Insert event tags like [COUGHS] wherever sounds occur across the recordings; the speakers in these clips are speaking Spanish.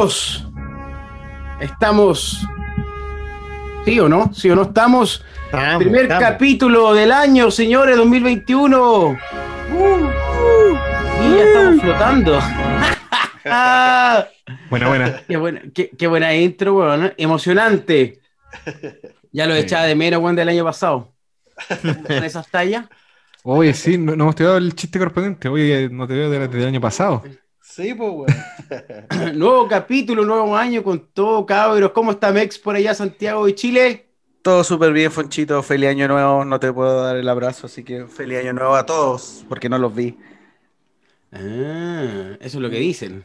amigos, estamos. ¿Sí o no? ¿Sí o no? Estamos. primer capítulo del año, señores, 2021. y ya estamos flotando. [LAUGHS] buena, buena. Qué buena, qué, buena intro, weón. Emocionante. Ya lo echaba de menos, weón, del año pasado. Con esas tallas. Oye, sí, no, no hemos tirado el chiste correspondiente. Oye, no te veo desde el año pasado. Sí, pues, weón. [LAUGHS] nuevo capítulo, nuevo año con todo, cabros. ¿Cómo está Mex por allá, Santiago de Chile? Todo súper bien, Fonchito. Feliz año nuevo. No te puedo dar el abrazo, así que feliz año nuevo a todos, porque no los vi. Ah, eso es lo que dicen.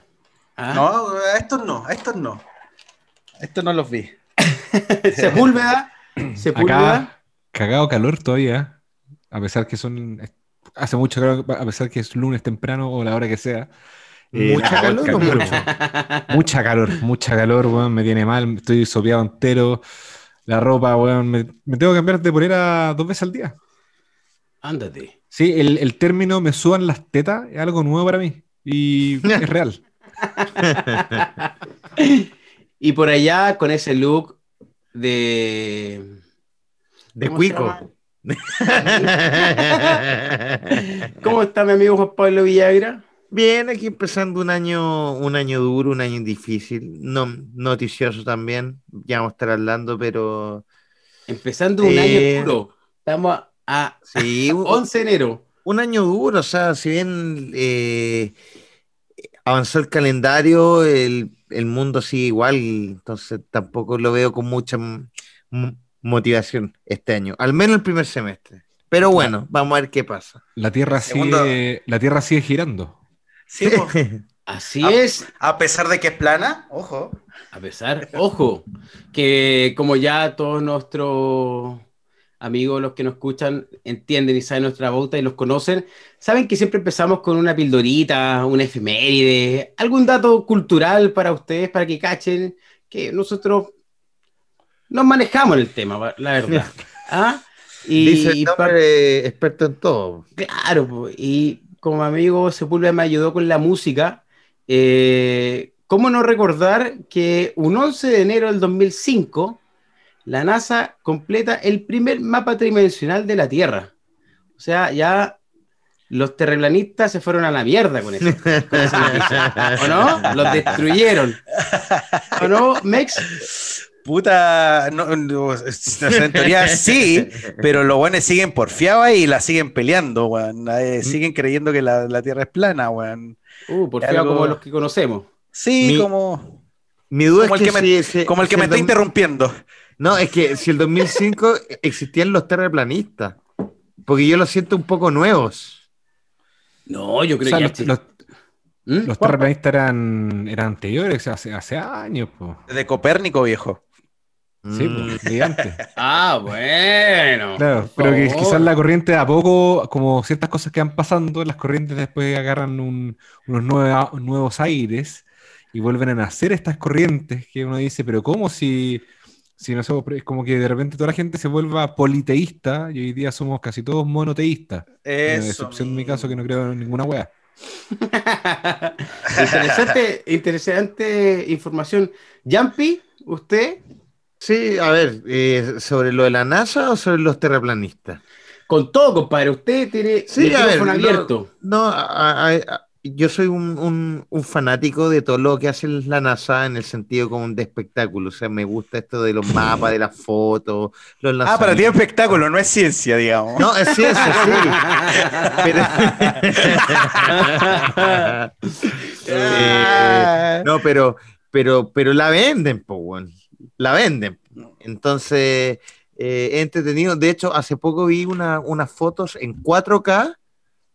Ah. No, a estos no, a estos no. A estos no los vi. [LAUGHS] Sepúlveda. [LAUGHS] Sepúlveda. Acá, cagado calor todavía, a pesar que son. Hace mucho calor, a pesar que es lunes temprano o la hora que sea. Eh, ¿Mucha calor, Mucha calor, mucha calor, weón, me tiene mal, estoy sopeado entero. La ropa, weón, me, tengo que cambiar de polera dos veces al día. Ándate. Sí, el, término me suban las tetas es algo nuevo para mí y [LAUGHS] es real. y por allá con ese look de. De cuico. [LAUGHS] ¿Cómo está mi amigo Juan Pablo Villagra? Bien, aquí empezando un año, un año duro, un año difícil, no, noticioso también, ya vamos a estar hablando, pero... Empezando un año eh, duro, estamos a, sí, 11 de enero. Un año duro, o sea, si bien eh, avanzó el calendario, el, mundo sigue igual, entonces tampoco lo veo con mucha motivación este año, al menos el primer semestre. Pero bueno, vamos a ver qué pasa. La Tierra, sigue, la tierra sigue girando. Sí, [LAUGHS] Así es. A pesar de que es plana, ojo. A pesar, ojo, que como ya todos nuestros amigos, los que nos escuchan, entienden y saben nuestra bauta y los conocen, saben que siempre empezamos con una pildorita, una efeméride, algún dato cultural para ustedes, para que cachen que nosotros nos manejamos en el tema, la verdad. [LAUGHS] ¿Ah? Y, Dice experto en todo. Claro, y como amigo Sepúlveda me ayudó con la música, eh, ¿cómo no recordar que un 11 de enero del 2005 la NASA completa el primer mapa tridimensional de la Tierra? O sea, ya los terreplanistas se fueron a la mierda con eso. ¿O no? Los destruyeron. ¿O no, Mex? Puta, no, en teoría [LAUGHS] sí, pero los buenos siguen porfiados y la siguen peleando, weón. Eh, mm. siguen creyendo que la, Tierra es plana, weón. Uh, porfiados como los que conocemos. Sí, como. Mi duda como es que, el que me, como el que me está interrumpiendo. No, es que si el 2005 existían los terraplanistas, porque yo los siento un poco nuevos. No, yo creo que los, ¿Mm? los, terraplanistas eran, eran anteriores, hace, hace años. De Copérnico, viejo. Sí, pues, gigante. [LAUGHS] ah, bueno. Claro, pero que quizás la corriente de a poco, como ciertas cosas que van pasando, las corrientes después agarran unos nuevos aires y vuelven a nacer estas corrientes que uno dice, pero ¿cómo si, si no somos, es como que de repente toda la gente se vuelva politeísta y hoy día somos casi todos monoteístas? Eso. excepción en mi caso que no creo en ninguna wea. [LAUGHS] interesante, interesante información. Yampi, usted Sí, a ver, eh, ¿sobre lo de la NASA o sobre los terraplanistas? Con todo, compadre, usted tiene sí, a ver, abierto. No, yo soy un, fanático de todo lo que hace la NASA en el sentido como de espectáculo. O sea, me gusta esto de los mapas, de las fotos. Los ah, para ti es espectáculo, no es ciencia, digamos. No, es ciencia, sí. [LAUGHS] [LAUGHS] Eh, no, pero, pero, pero la venden, pues, la venden. Entonces, eh, entretenido. De hecho, hace poco vi unas fotos en 4K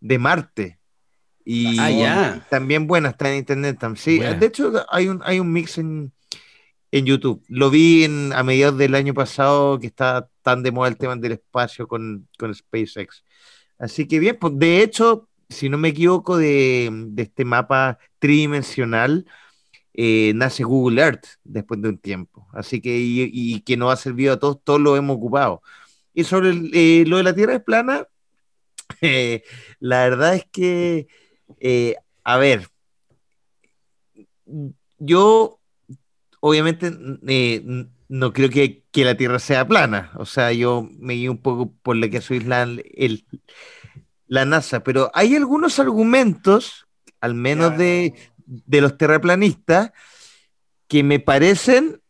de Marte. Y ah, también buenas, está en internet. Sí, de hecho, hay un, hay un mix en, YouTube. Lo vi a mediados del año pasado que está tan de moda el tema del espacio con, SpaceX. Así que bien, pues de hecho, si no me equivoco, de, de este mapa tridimensional, eh, nace Google Earth después de un tiempo. Así que, y, que nos ha servido a todos, todos lo hemos ocupado. Y sobre eh, lo de la Tierra es plana, [LAUGHS] eh, la verdad es que, a ver, yo obviamente no creo que, que, la Tierra sea plana. O sea, yo me guío un poco por lo que es la, el, la NASA, pero hay algunos argumentos, al menos de, de los terraplanistas, que me parecen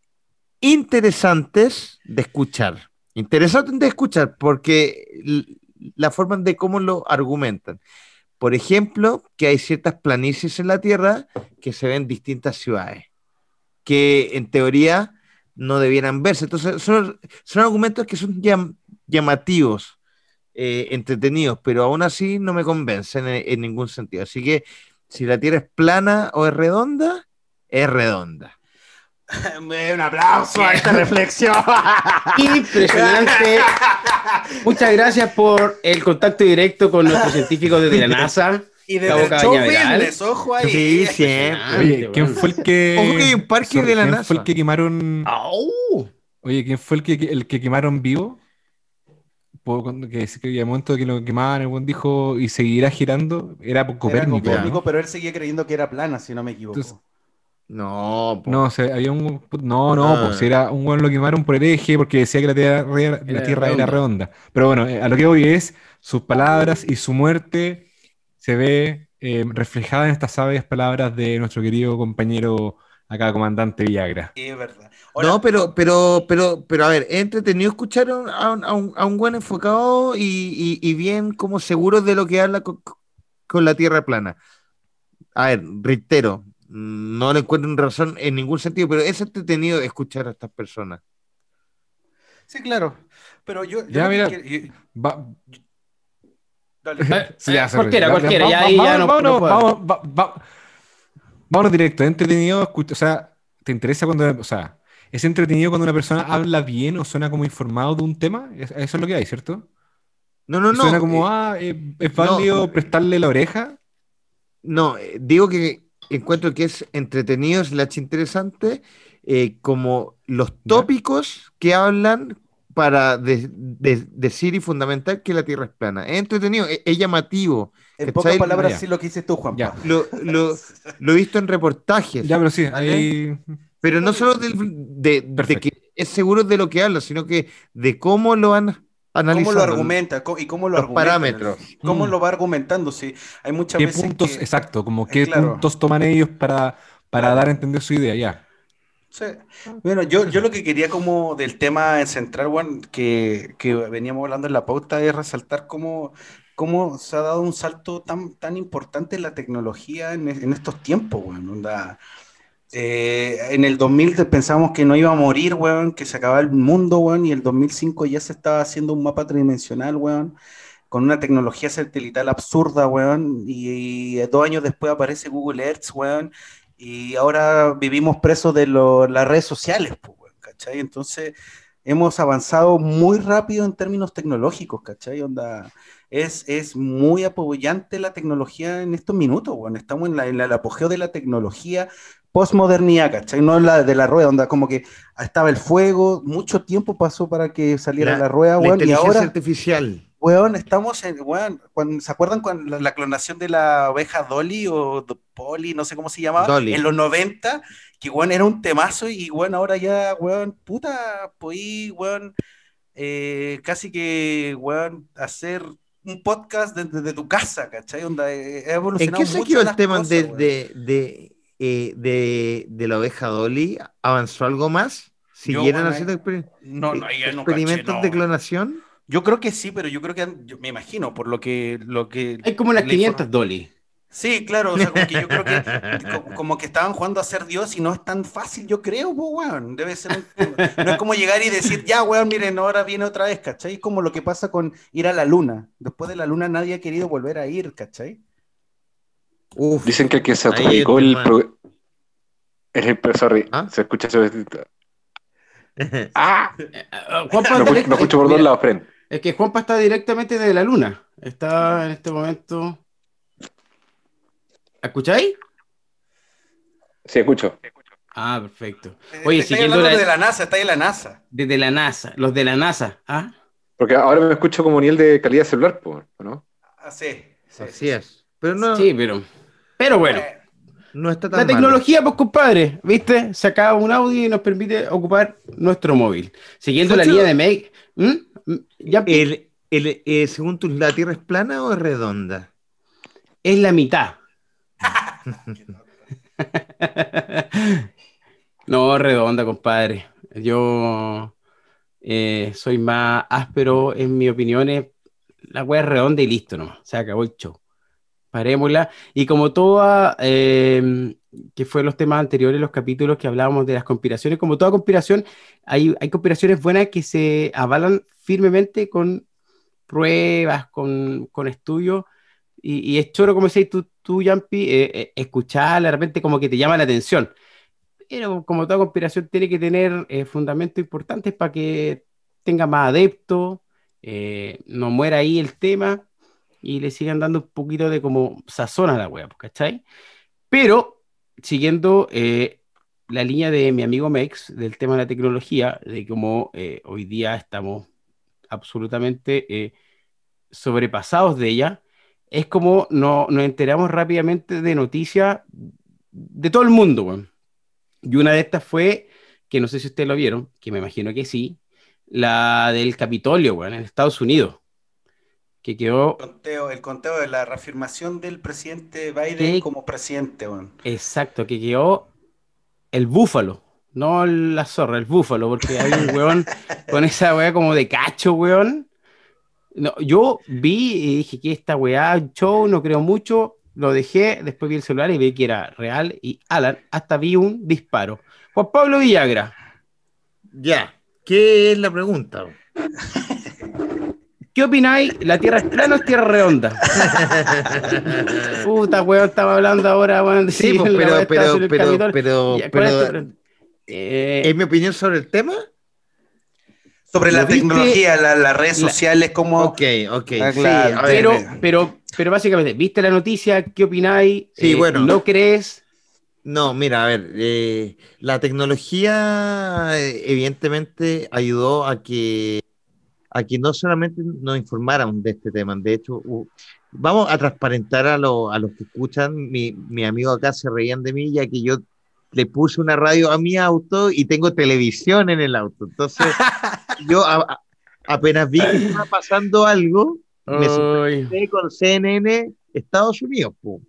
interesantes de escuchar. Interesantes de escuchar porque la forma de cómo lo argumentan. Por ejemplo, que hay ciertas planicies en la Tierra que se ven en distintas ciudades, que en teoría no debieran verse. Entonces, son, son argumentos que son llamativos, eh, entretenidos, pero aún así no me convencen en ningún sentido. Así que si la Tierra es plana o es redonda, es redonda. [LAUGHS] Un aplauso a esta reflexión. Impresionante. Muchas gracias por el contacto directo con nuestros científicos desde la NASA. Y desde el show business, ojo ahí. Sí, siempre. Oye, ¿quién fue el que. Ojo que hay un parque de la ¿Quién NASA. fue el que quemaron. Oye, ¿quién fue el que, el que quemaron vivo? Que, que, que al momento que lo quemaban, el buen dijo y seguirá girando. Era por Era Copérnico. Copérnico, ¿no? pero él seguía creyendo que era plana, si no me equivoco. Entonces- No, po. No, o sea, había un. No, no, Ah. pues si era un weón lo quemaron por hereje porque decía que la Tierra, la Era tierra redonda. era redonda. Pero bueno, eh, a lo que voy es sus palabras y su muerte se ve eh, reflejada en estas sabias palabras de nuestro querido compañero acá, comandante Villagra. Sí, es verdad. No, pero, pero, pero, pero a ver, es entretenido escuchar a un, a un, a un- buen enfocado y, y- y bien como seguro de lo que habla con, con la Tierra plana. A ver, reitero, no le encuentro razón en ningún sentido, pero es entretenido escuchar a estas personas. Sí, claro. Pero yo. yo Ya, que mira. Va- dale. Eh, Sí, ya, se cualquiera, ya, cualquiera, va- ya va- no- vámonos, no vamos- va- va- vámonos directo, es entretenido, escucha- o sea, ¿te interesa cuando, o sea, es entretenido cuando una persona habla bien o suena como informado de un tema? Es- Eso es lo que hay, ¿cierto? No, no, no. suena como, eh, ah, eh, es válido prestarle la oreja. No, eh, digo que encuentro que es entretenido, es la interesante, eh, como los tópicos que hablan para de- de- decir y fundamentar que la Tierra es plana. Es entretenido, es, es llamativo. En pocas palabras, sí lo que dices tú, Juan. Ya. Lo, lo- lo he visto en reportajes, Ya, pero sí, ¿Vale? Pero no solo del- de, de que es seguro de lo que habla, sino que de cómo lo van analizando. ¿Cómo lo argumenta? ¿Y cómo lo Los argumenta? parámetros. ¿Cómo Mm. lo va argumentando? Sí, hay muchas ¿Qué veces puntos, que- exacto, como qué claro. puntos toman ellos para, para dar a entender su idea, ya. Sí. Bueno, yo, yo lo que quería como del tema central, Juan, que, que veníamos hablando en la pauta, es resaltar cómo, cómo se ha dado un salto tan, tan importante en la tecnología en, en estos tiempos. Onda, eh, en el 2000 pensábamos que no iba a morir, weón, que se acababa el mundo, weón, y el 2005 ya se estaba haciendo un mapa tridimensional, weón, con una tecnología satelital absurda, weón, y, dos años después aparece Google Earth, weón, y ahora vivimos presos de las redes sociales, pues, weón, ¿cachai? Entonces, hemos avanzado muy rápido en términos tecnológicos, ¿cachai? Onda, es, es muy apoyante la tecnología en estos minutos, weón. Estamos en, en el apogeo de la tecnología postmodernidad, ¿cachai? No la de la rueda, onda, como que estaba el fuego, mucho tiempo pasó para que saliera La- la, rueda, La weón, y ahora... artificial. Weón, estamos en, weón, cuando, ¿se acuerdan con la, la clonación de la oveja Dolly o Polly, no sé cómo se llamaba? Dolly. En los 90, que weón era un temazo y weón, ahora ya, weón, puta, podí, weón, eh, casi que, weón, hacer un podcast desde de, tu casa, ¿cachai? Onda, eh, ¿En qué se quedó el tema cosas, de, eh, de- de la oveja Dolly? ¿Avanzó algo más? ¿Siguieron bueno, haciendo exper- No, no, ya no experimentos caché, de clonación? Yo creo que sí, pero yo creo que, yo me imagino, por lo que, lo que Hay como unas la 500 informa- Dolly. Sí, claro, o sea, como que yo creo que [LAUGHS] co- como que estaban jugando a ser Dios y no es tan fácil, yo creo, pues, weón. Debe ser un- no es como llegar y decir, ya, weón, miren, ahora viene otra vez, ¿cachai? Es como lo que pasa con ir a la luna. Después de la luna nadie ha querido volver a ir, ¿cachai? Uf, Dicen que el que se Ahí adjudicó el pro- es el sorry, ¿Ah? se escucha eso. [LAUGHS] ¡Ah! Eh, eh, Juanpa lo escucho por dos lados, Fren. Es que Juanpa está directamente desde la luna. Está en este momento. ¿Escucháis? Sí, escucho. Ah, perfecto. Oye, Estáis siguiendo hablando la- de la NASA, está en la NASA. Desde la NASA, los de la NASA. ¿Ah? Porque ahora me escucho como nivel de calidad celular, ¿no? Ah, sí, sí, Así sí. es. Pero no, Sí, pero. Pero bueno. Eh, No está tan La malo. tecnología, pues compadre, ¿viste? Saca un audio y nos permite ocupar nuestro móvil. Siguiendo la línea de Meg. Ya El, el, eh, según tú, ¿la Tierra es plana o es redonda? es la mitad. no, redonda, compadre. Yo eh, soy más áspero en mi opinión. es- La wea es redonda y listo, ¿no? Se acabó el show. Parémosla. Y como toda, eh, que fue los temas anteriores, los capítulos que hablábamos de las conspiraciones, como toda conspiración, hay, hay conspiraciones buenas que se avalan firmemente con pruebas, con, con estudios. Y, y es choro, como decís tú, tú Yampi, eh, eh, escuchar de repente como que te llama la atención. Pero como toda conspiración tiene que tener eh, fundamentos importantes para que tenga más adeptos, eh, no muera ahí el tema y le sigan dando un poquito de como sazón a la web, ¿cachai? Pero siguiendo eh, la línea de mi amigo Mex del tema de la tecnología, de cómo eh, hoy día estamos absolutamente eh, sobrepasados de ella, es como no, nos enteramos rápidamente de noticias de todo el mundo. Y una de estas fue, que no sé si ustedes lo vieron, que me imagino que sí, la del Capitolio, weón, en Estados Unidos, que quedó El conteo, el conteo de la reafirmación del presidente Biden como presidente, weón. Exacto, que quedó el búfalo, no la zorra, el búfalo, porque hay un weón [LAUGHS] con esa weá como de cacho, weón. No, yo vi y dije que esta weá, un show, no creo mucho, lo dejé, después vi el celular y vi que era real y Alan, hasta vi un disparo. Juan Pablo Villagra, Ya. ¿Qué es la pregunta? [LAUGHS] ¿qué opináis? ¿La Tierra es plana o es Tierra redonda? [LAUGHS] Puta weón, estaba hablando ahora, weón, Sí, pues, pero, pero, pero, pero, Ya, ¿cuál es tu pero, pre- Eh, ¿es mi opinión sobre el tema? Sobre ¿Lo la viste? tecnología, la- las redes La- sociales, como... Ok, ok. Ah, claro, pero, Debe. pero, pero básicamente, ¿viste la noticia? ¿Qué opináis? Sí, Eh, bueno. ¿No crees? No, mira, a ver, eh, la tecnología eh, evidentemente ayudó a que, a que no solamente nos informaran de este tema, de hecho, u- vamos a transparentar a, lo- a los que escuchan, mi, mi amigo acá se reían de mí ya que yo le puse una radio a mi auto y tengo televisión en el auto, entonces [LAUGHS] yo a- a- apenas vi que estaba pasando algo, me conecté con CNN Estados Unidos, pum,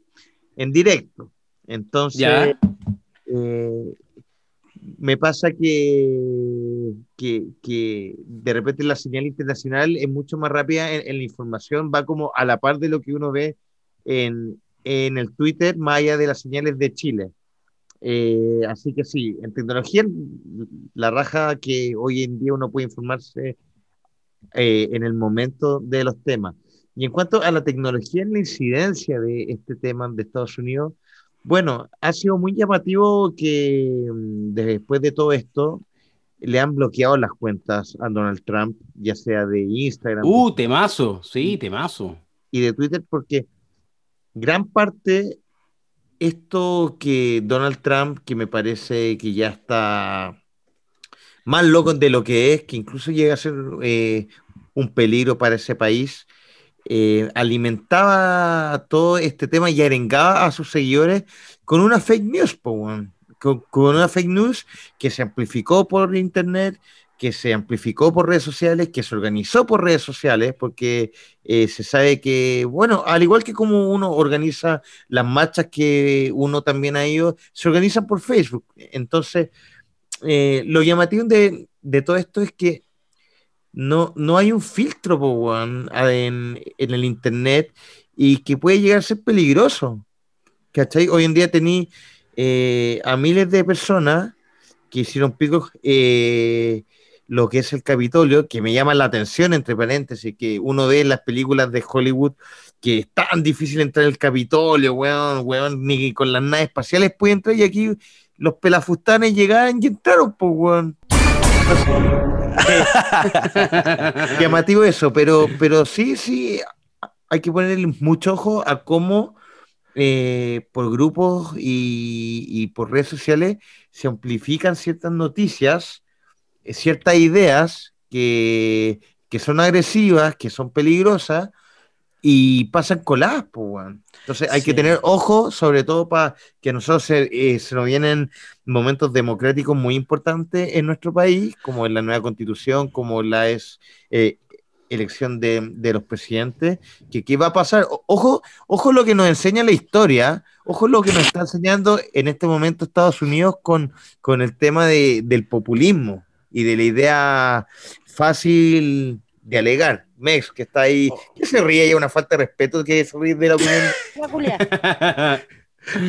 en directo. Entonces, eh, me pasa que, que, que de repente la señal internacional es mucho más rápida en, la información, va como a la par de lo que uno ve en, en el Twitter, más allá de las señales de Chile. Eh, así que sí, en tecnología, la raja que hoy en día uno puede informarse eh, en el momento de los temas. Y en cuanto a la tecnología en la incidencia de este tema de Estados Unidos, bueno, ha sido muy llamativo que mm, después de todo esto le han bloqueado las cuentas a Donald Trump, ya sea de Instagram Uh, temazo, sí, temazo. y de Twitter, porque gran parte esto que Donald Trump, que me parece que ya está más loco de lo que es, que incluso llega a ser eh, un peligro para ese país, eh, alimentaba todo este tema y arengaba a sus seguidores con una fake news, con, con una fake news que se amplificó por internet, que se amplificó por redes sociales, que se organizó por redes sociales, porque eh, se sabe que, bueno, al igual que como uno organiza las marchas que uno también ha ido, se organizan por Facebook. Entonces, eh, lo llamativo de, de todo esto es que no, no hay un filtro po, en, el internet y que puede llegar a ser peligroso. ¿Cachai? Hoy en día tení eh, a miles de personas que hicieron picos eh, lo que es el Capitolio, que me llama la atención, entre paréntesis, que uno ve las películas de Hollywood que es tan difícil entrar al Capitolio, weón, weón, ni con las naves espaciales puede entrar y aquí los pelafustanes llegaban y entraron, pues, weón. [LAUGHS] llamativo eso, pero, pero sí, sí, hay que ponerle mucho ojo a cómo eh, por grupos y, y por redes sociales se amplifican ciertas noticias, eh, ciertas ideas que, que son agresivas, que son peligrosas, y pasan coladas, pues, weón. Entonces hay que tener ojo, sobre todo para que a nosotros se, eh, se nos vienen momentos democráticos muy importantes en nuestro país, como en la nueva constitución, como la es eh, elección de, de los presidentes, que qué va a pasar. O- Ojo, ojo lo que nos enseña la historia, ojo lo que nos está enseñando en este momento Estados Unidos con, con el tema de- del populismo y de la idea fácil de alegar. Mex, que está ahí, que se ríe y hay una falta de respeto que se ríe de la opinión. [LAUGHS] [LAUGHS]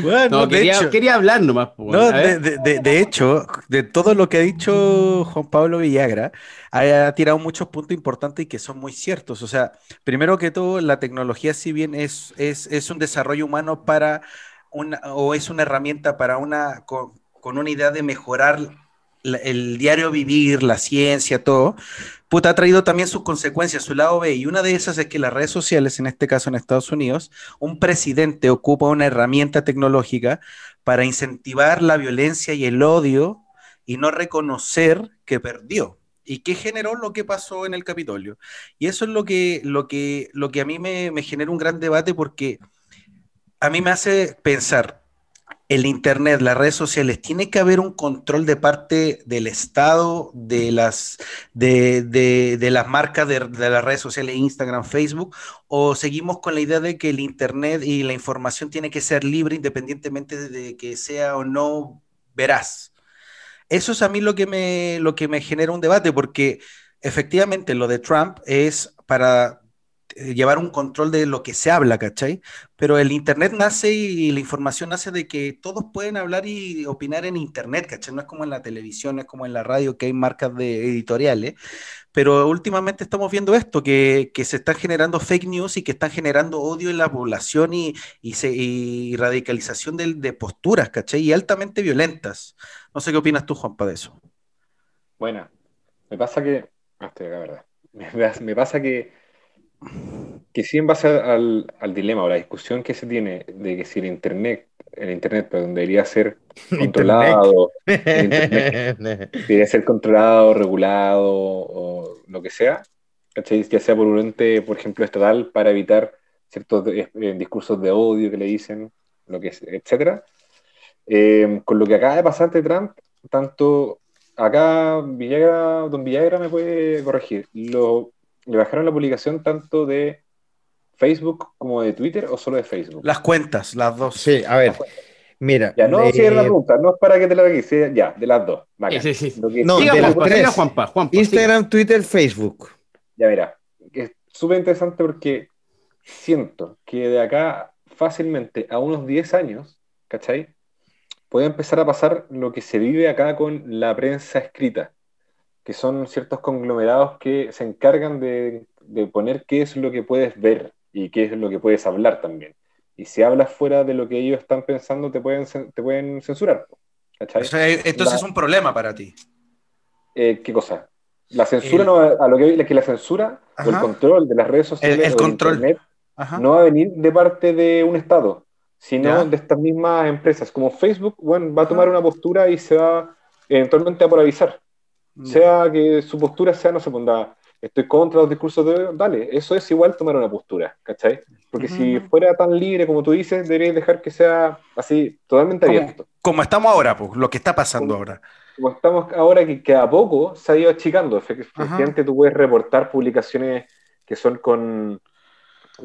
Bueno, no, de quería, hecho- quería hablar nomás. po, No, de, de- hecho, de todo lo que ha dicho Juan Pablo Villagra, ha, tirado muchos puntos importantes y que son muy ciertos. O sea, primero que todo, la tecnología, si bien es, es, es un desarrollo humano para una, o es una herramienta para una, con, con una idea de mejorar la- el diario vivir, la ciencia, todo, puta, ha traído también sus consecuencias, su lado B. Y una de esas es que las redes sociales, en este caso en Estados Unidos, un presidente ocupa una herramienta tecnológica para incentivar la violencia y el odio y no reconocer que perdió. ¿Y qué generó lo que pasó en el Capitolio? Y eso es lo que, lo que, lo que a mí me, me genera un gran debate porque a mí me hace pensar, el Internet, las redes sociales, tiene que haber un control de parte del Estado, de las, de, de- las marcas de, las redes sociales, Instagram, Facebook, o seguimos con la idea de que el Internet y la información tiene que ser libre independientemente de que sea o no veraz. Eso es a mí lo que me, lo que me genera un debate, porque efectivamente lo de Trump es para llevar un control de lo que se habla, ¿cachai? Pero el Internet nace y la información nace de que todos pueden hablar y opinar en Internet, ¿cachai? No es como en la televisión, no es como en la radio que hay marcas de editoriales, pero últimamente estamos viendo esto, que, se están generando fake news y que están generando odio en la población y, radicalización de, posturas, ¿cachai? Y altamente violentas. No sé qué opinas tú, Juanpa, de eso. Bueno, me pasa que. ah, estoy ¿verdad? [LAUGHS] Me pasa que, que sí, en base al, al dilema o la discusión que se tiene de que si el Internet, el Internet, perdón, debería ser [LAUGHS] controlado, [LAUGHS] debería ser controlado, regulado o lo que sea, ¿cachai? Ya sea por un ente, por ejemplo, estatal, para evitar ciertos eh, eh, discursos de odio que le dicen, lo que es, etcétera. Eh, con lo que acaba de pasar de Trump, tanto acá Villagra, don Villagra me puede corregir, lo, le bajaron la publicación tanto de Facebook como de Twitter o solo de Facebook. Las cuentas, las dos. Sí, a ver, mira. Ya, no, eh, si es la pregunta, no es para que te la hagas, ya, de las dos. Sí, sí, sí. Que- No, Siga, de las Juanpa, tres. Juanpa, Juanpa, Instagram, Twitter, Facebook. Ya mira, es súper interesante porque siento que de acá fácilmente a unos 10 años, ¿cachai? Puede empezar a pasar lo que se vive acá con la prensa escrita, que son ciertos conglomerados que se encargan de, de poner qué es lo que puedes ver y qué es lo que puedes hablar también. Y si hablas fuera de lo que ellos están pensando, te pueden, te pueden censurar. ¿cachai? O sea, entonces es un problema para ti. Eh, ¿Qué cosa? La censura El- no a lo que que la censura o el Ajá. control de las redes sociales El- el control. internet Ajá. no va a venir de parte de un Estado, sino Ya. de estas mismas empresas. Como Facebook, bueno, va a Ajá. tomar una postura y se va eventualmente a polarizar. Sea que su postura sea, no se ponga, estoy contra los discursos de odio, dale, eso es igual tomar una postura, ¿cachai? Porque si fuera tan libre como tú dices, deberías dejar que sea así, totalmente abierto. Como estamos ahora, pues, lo que está pasando Como- ahora. Como estamos ahora que, que a poco se ha ido achicando. Efe- Efectivamente, tú puedes reportar publicaciones que son con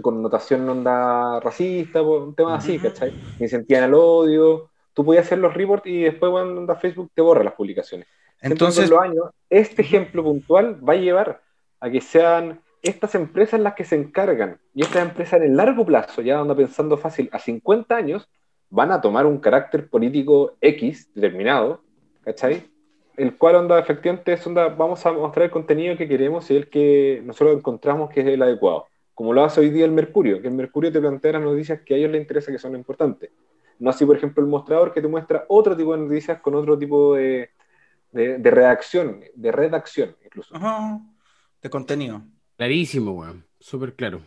connotación onda racista, po, un tema así. ¿cachai? Que incentivan al odio. Tú podías hacer los reports y después cuando onda Facebook te borra las publicaciones. Entonces, con los años, este ejemplo puntual va a llevar a que sean estas empresas las que se encargan, y estas empresas en el largo plazo, ya anda pensando fácil, a 50 años, van a tomar un carácter político X determinado, ¿cachai? El cual onda efectivamente es onda, vamos a mostrar el contenido que queremos y el que nosotros encontramos que es el adecuado. Como lo hace hoy día el Mercurio, que el Mercurio te plantea las noticias que a ellos les interesa que son importantes. No así, por ejemplo, el mostrador que te muestra otro tipo de noticias con otro tipo de, de, de redacción, de redacción incluso. ajá, de contenido. Clarísimo, weón. Súper claro.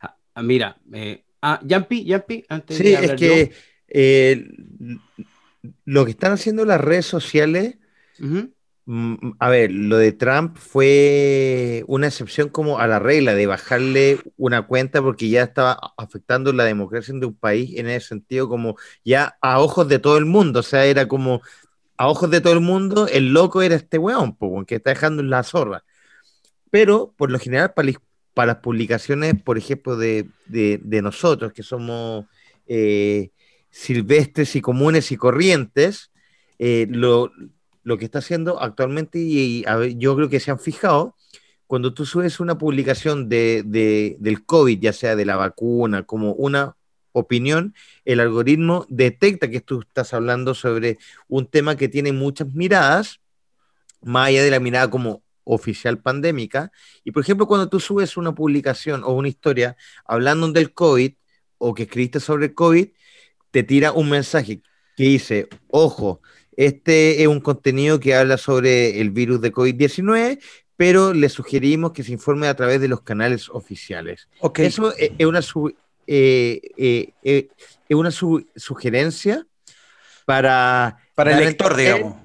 Ah, ah, mira, eh, ah, Yampi, Yampi, antes Sí, de es hablar que eh, lo que están haciendo las redes sociales. Mm, A ver, lo de Trump fue una excepción como a la regla de bajarle una cuenta porque ya estaba afectando la democracia de un país en ese sentido como ya a ojos de todo el mundo, o sea, era como a ojos de todo el mundo, el loco era este weón, po, weón, que está dejando en la zorra. Pero por lo general para, las- publicaciones, por ejemplo, de, nosotros, que somos eh, silvestres y comunes y corrientes, eh, lo, que está haciendo actualmente, y, yo creo que se han fijado, cuando tú subes una publicación de- del COVID, ya sea de la vacuna, como una opinión, el algoritmo detecta que tú estás hablando sobre un tema que tiene muchas miradas, más allá de la mirada como oficial pandémica. Y por ejemplo, cuando tú subes una publicación o una historia hablando del COVID o que escribiste sobre el COVID, te tira un mensaje que dice, ojo, este es un contenido que habla sobre el virus de COVID-19, pero le sugerimos que se informe a través de los canales oficiales. Ok. Eso es, es una, su- eh, eh, eh, es una su- sugerencia para, Para el lector, digamos.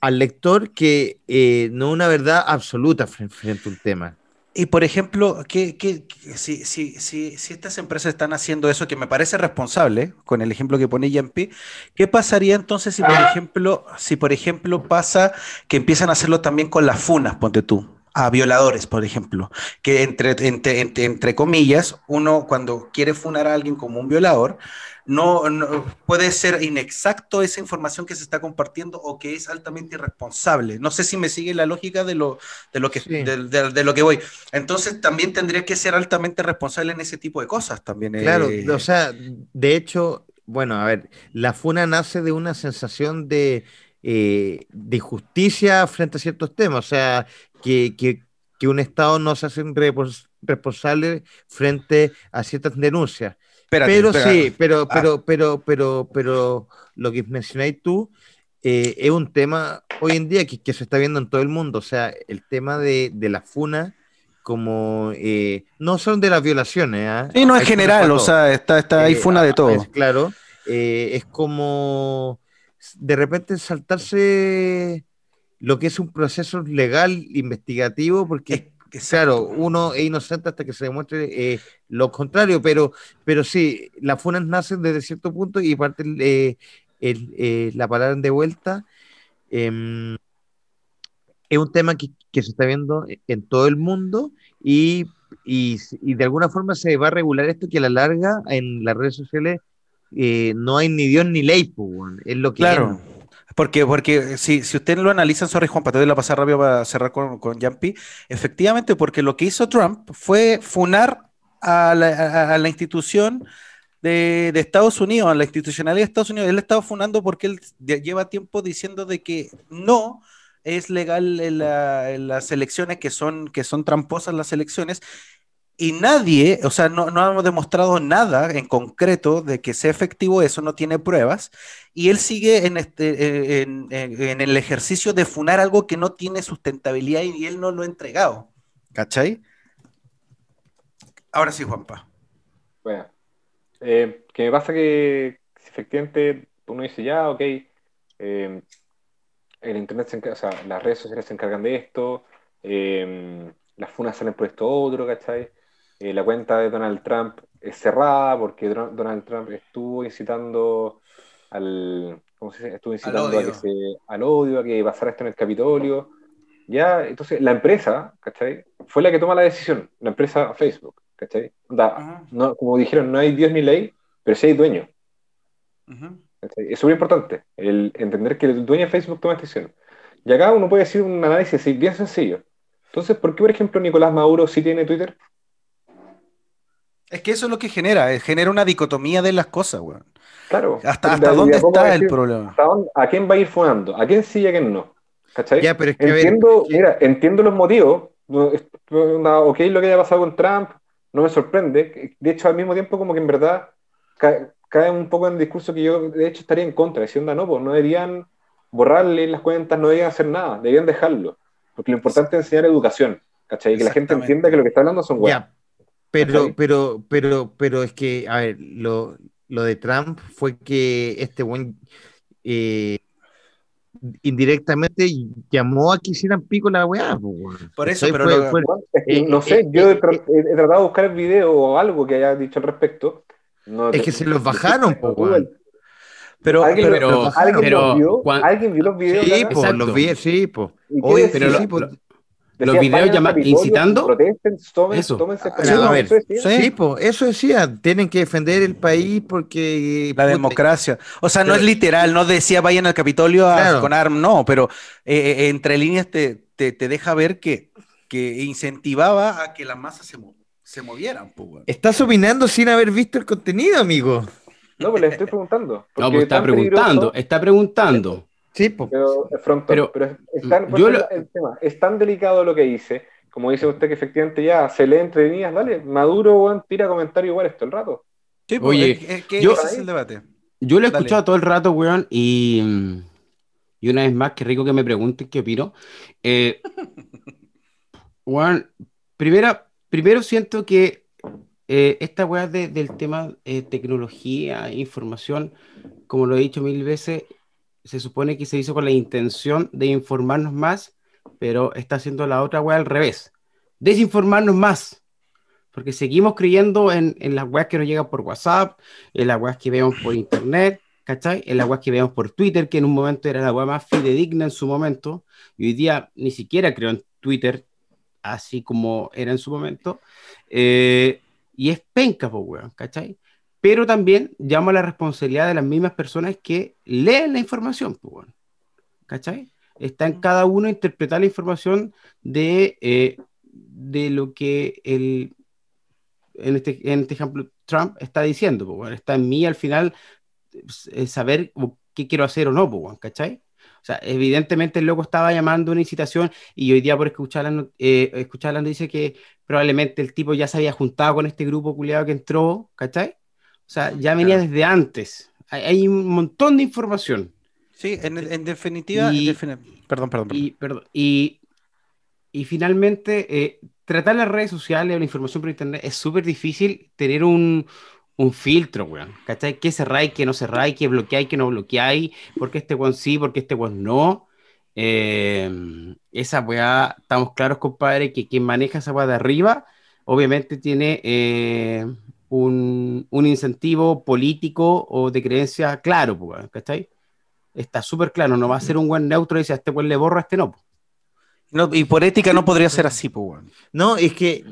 Al lector que eh, no una verdad absoluta fren- frente a un tema. Y por ejemplo, ¿qué, qué- qué- si, si, si, si estas empresas están haciendo eso, que me parece responsable, con el ejemplo que pone Yampi, ¿qué pasaría entonces si, por ejemplo, si por ejemplo pasa que empiezan a hacerlo también con las funas, ponte tú, a violadores, por ejemplo, que entre, entre, entre, entre comillas, uno cuando quiere funar a alguien como un violador, no, no- puede ser inexacto esa información que se está compartiendo o que es altamente irresponsable. No sé si me sigue la lógica de lo, de lo que, Sí. de, de- de lo que voy. Entonces también tendría que ser altamente responsable en ese tipo de cosas también. Claro, eh, o sea, de hecho, bueno, a ver, la funa nace de una sensación de, eh, de injusticia frente a ciertos temas, o sea, que, que, que un Estado no se hace responsable frente a ciertas denuncias. espérate, pero espera. sí, pero, Ah. pero, pero, pero, pero lo que mencionáis tú eh, es un tema hoy en día que, que se está viendo en todo el mundo. O sea, el tema de, de la funa, como eh, no son de las violaciones. ¿ah? Sí, no Hay es funas general, o sea, está, está ahí Eh, funa de ah, todo. es claro, eh, es como de repente saltarse lo que es un proceso legal investigativo, porque Es- claro, exacto. uno es inocente hasta que se demuestre eh, lo contrario, pero, pero sí, las funas nacen desde cierto punto y parte eh, el, eh, la palabra de vuelta. em, es un tema que, que se está viendo en todo el mundo y, y, y de alguna forma se va a regular esto que a la larga en las redes sociales no hay ni Dios ni ley, pues, es lo que Claro. es. Porque, porque si, si ustedes lo analizan, sorry Juan, para te la pasar rápido para cerrar con, con Yampi, efectivamente, porque lo que hizo Trump fue funar a la, a- la institución de, de Estados Unidos, a la institucionalidad de Estados Unidos. Él estaba funando porque él lleva tiempo diciendo de que no es legal la- las elecciones, que son, que son tramposas las elecciones, y nadie, o sea, no, no hemos demostrado nada en concreto de que sea efectivo eso, no tiene pruebas, y él sigue en, este, eh, en, el ejercicio de funar algo que no tiene sustentabilidad y él no lo ha entregado. ¿Cachai? Ahora sí, Juanpa. Bueno, eh, que me pasa que efectivamente uno dice ya, ok, eh, el internet se encarga, o sea, las redes sociales se encargan de esto, eh, las funas salen por esto otro, ¿cachai? Eh, la cuenta de Donald Trump es cerrada porque Donald Trump estuvo incitando al, ¿cómo se dice? Estuvo incitando a odio. que se, al odio, a que pasara esto en el Capitolio. Ya, entonces la empresa, ¿cachai? Fue la que toma la decisión, la empresa Facebook, ¿cachai? Onda, no, como dijeron, no hay Dios ni ley, pero sí hay dueño. Es súper importante el entender que el dueño de Facebook toma esta decisión. Y acá uno puede decir un análisis bien sencillo. Entonces, ¿por qué, por ejemplo, Nicolás Maduro sí tiene Twitter? Es que eso es lo que genera, eh, genera una dicotomía de las cosas, weón. Claro. ¿Hasta, hasta de- dónde está el decir, problema? ¿hasta dónde- ¿A quién va a ir funando? ¿A quién sí y a quién no? ¿Cachai? Ya, pero es que, ver, Entiendo, que- mira, entiendo los motivos. Ok, lo que haya pasado con Trump no me sorprende. De hecho, al mismo tiempo, como que en verdad ca- cae un poco en el discurso que yo, de hecho, estaría en contra. Decir, onda, no, pues no deberían borrarle las cuentas, no deberían hacer nada, deberían dejarlo. Porque lo importante es enseñar educación. ¿Cachai? Que la gente entienda que lo que está hablando son weas. Ya, pero, pero, pero, pero es que, a ver, lo, lo de Trump fue que este buen eh, indirectamente llamó a que hicieran pico la weá. po, weón. Por eso, pero Fue- lo- fue- Es que Eh, no sé, eh, yo he, tra- he- he tratado de buscar el video o algo que haya dicho al respecto. No Es te- que se los bajaron, po, weón. pero, ¿Alguien, pero- ¿alguien pero los vio? ¿Alguien vio los videos? Sí, po, los vi, sí, po. ¿Y qué Oye, pero sí, lo- po. lo- los videos vayan al llama- Capitolio, incitando- Protesten, tomen, Eso. tómense el A ver, sí. Po, eso decía, tienen que defender el país porque... La puta, democracia. O sea, no Pero- es literal, no decía vayan al Capitolio a- Claro. con armas, no, pero eh, eh, entre líneas te, te, te deja ver que, que incentivaba a que las masas se, se movieran. Estás opinando sin haber visto el contenido, amigo. No, pues les estoy preguntando. No, pues es está tan preguntando, peligroso, está preguntando. Sí. Pero, es frontón, Pero, pero, es, tan, lo- el tema, es tan delicado lo que dice, como dice usted que efectivamente ya se lee entre líneas, dale, Maduro, weón, tira comentarios iguales todo el rato. Sí, pues, Oye, es- es que yo- ese es el debate. Yo lo he Dale. escuchado todo el rato, weón, y, y una vez más, qué rico que me pregunten qué opino. Eh, [LAUGHS] weón, primera, primero siento que eh, esta weá de- del tema eh, tecnología, información, como lo he dicho mil veces, se supone que se hizo con la intención de informarnos más, pero está haciendo la otra weá al revés. Desinformarnos más. Porque seguimos creyendo en, en las weas que nos llegan por WhatsApp, en las weas que vemos por internet, ¿cachai? En las weas que vemos por Twitter, que en un momento era la wea más fidedigna en su momento, y hoy día ni siquiera creo en Twitter, así como era en su momento, eh, y es penca, pues, weón, ¿cachai? Pero también llama a la responsabilidad de las mismas personas que leen la información, pues, ¿cachai? Está en cada uno interpretar la información de, eh, de lo que el, en este, en este ejemplo, Trump está diciendo, pues, bueno, está en mí al final eh, saber qué quiero hacer o no, pues, bueno, ¿cachai? O sea, evidentemente el loco estaba llamando una incitación y hoy día por escuchar la, no- eh, escuchar la noticia que probablemente el tipo ya se había juntado con este grupo culiado que entró, ¿cachai? O sea, ya venía Claro. desde antes. Hay, hay un montón de información. Sí, en, en definitiva, Y- en defini- perdón, perdón, perdón. Y, perdón, y, y finalmente, eh, tratar las redes sociales o la información por internet es súper difícil tener un, un filtro, weón. ¿Cachai? ¿Qué cerráis, qué no cerráis, qué bloqueáis, qué no bloqueáis? ¿Por qué este weón sí, por qué este weón no? Eh, esa weá, estamos claros, compadre, que quien maneja esa weá de arriba, obviamente tiene eh, un, un incentivo político o de creencia claro, pues, ¿cachai? Está súper claro, no va a ser un buen neutro y dice a este weón le borro, a este no. pues. No, y por ética no podría ser así, pues. No, es que,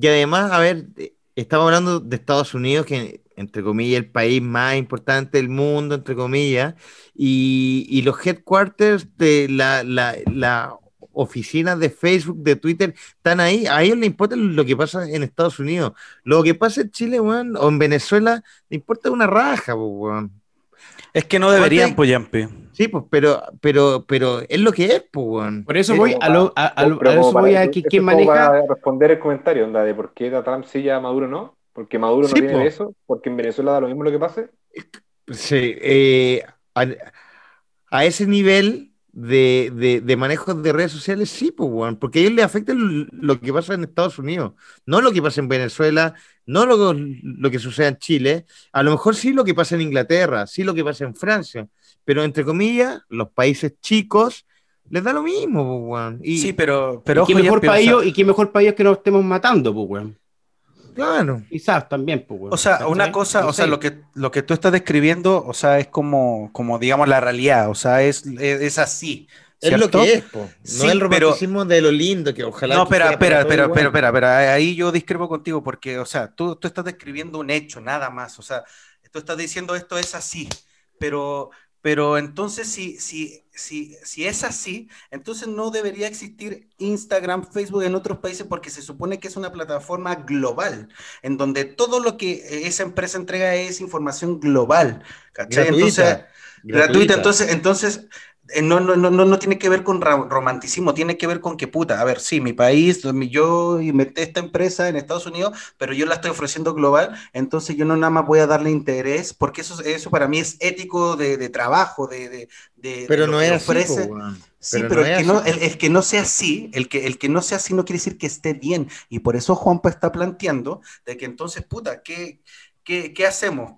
y además, a ver, estamos hablando de Estados Unidos, que entre comillas, el país más importante del mundo, entre comillas, y, y los headquarters de la, la, la oficina de Facebook, de Twitter, están ahí. A ellos les importa lo que pasa en Estados Unidos. Lo que pasa en Chile, weón, o en Venezuela, le importa una raja, pues, weón. Es que no deberían, ¿Cuánto pues, Yampi. Sí, pues, pero, pero, pero es lo que es, pues, weón. Por eso Es voy a, lo, a, a a eso voy a que quién maneja. para responder el comentario, onda, de por qué a Trump sí y a Maduro no, porque Maduro no Sí, tiene po. eso, porque en Venezuela da lo mismo lo que pase. Sí, eh, a, a ese nivel de, de, de manejo de redes sociales, sí, pues, weón, porque a ellos les afecta lo que pasa en Estados Unidos, no lo que pasa en Venezuela, no lo, lo que sucede en Chile, a lo mejor sí lo que pasa en Inglaterra, sí lo que pasa en Francia, pero entre comillas, los países chicos les da lo mismo, pues, weón. Y, Sí, pero, pero y qué ojo, mejor para ellos y qué mejor para ellos que nos estemos matando, pues, weón. Claro, Quizás también, pues, weón. O sea, ¿Cachai? una cosa, No o sea, lo que, lo que tú estás describiendo, o sea, es como, como digamos, la realidad, o sea, es, es, es así. es lo ¿cierto? que es, po. no Sí, el pero- romanticismo de lo lindo que ojalá. No, espera, espera, espera, espera, espera, espera, ahí yo discrepo contigo porque, o sea, tú, tú estás describiendo un hecho, nada más, o sea, tú estás diciendo esto es así, pero, pero entonces si, si, si, si es así, entonces no debería existir Instagram, Facebook en otros países porque se supone que es una plataforma global, en donde todo lo que esa empresa entrega es información global, ¿cachai? Entonces, Gratuita, gratuita. Entonces, entonces eh, no, no, no, no, no tiene que ver con romanticismo, tiene que ver con que, puta, a ver, sí, mi país, yo inventé esta empresa en Estados Unidos, pero yo la estoy ofreciendo global, entonces yo no nada más voy a darle interés, porque eso, eso para mí es ético de, de trabajo, de, de, de- Pero no es así, po, ofrece. weón. Sí, Pero pero, no el, es que no, así. el, el que no sea así, el que, el que no sea así no quiere decir que esté bien. Y por eso Juanpa está planteando de que entonces, puta, ¿qué, qué, qué hacemos?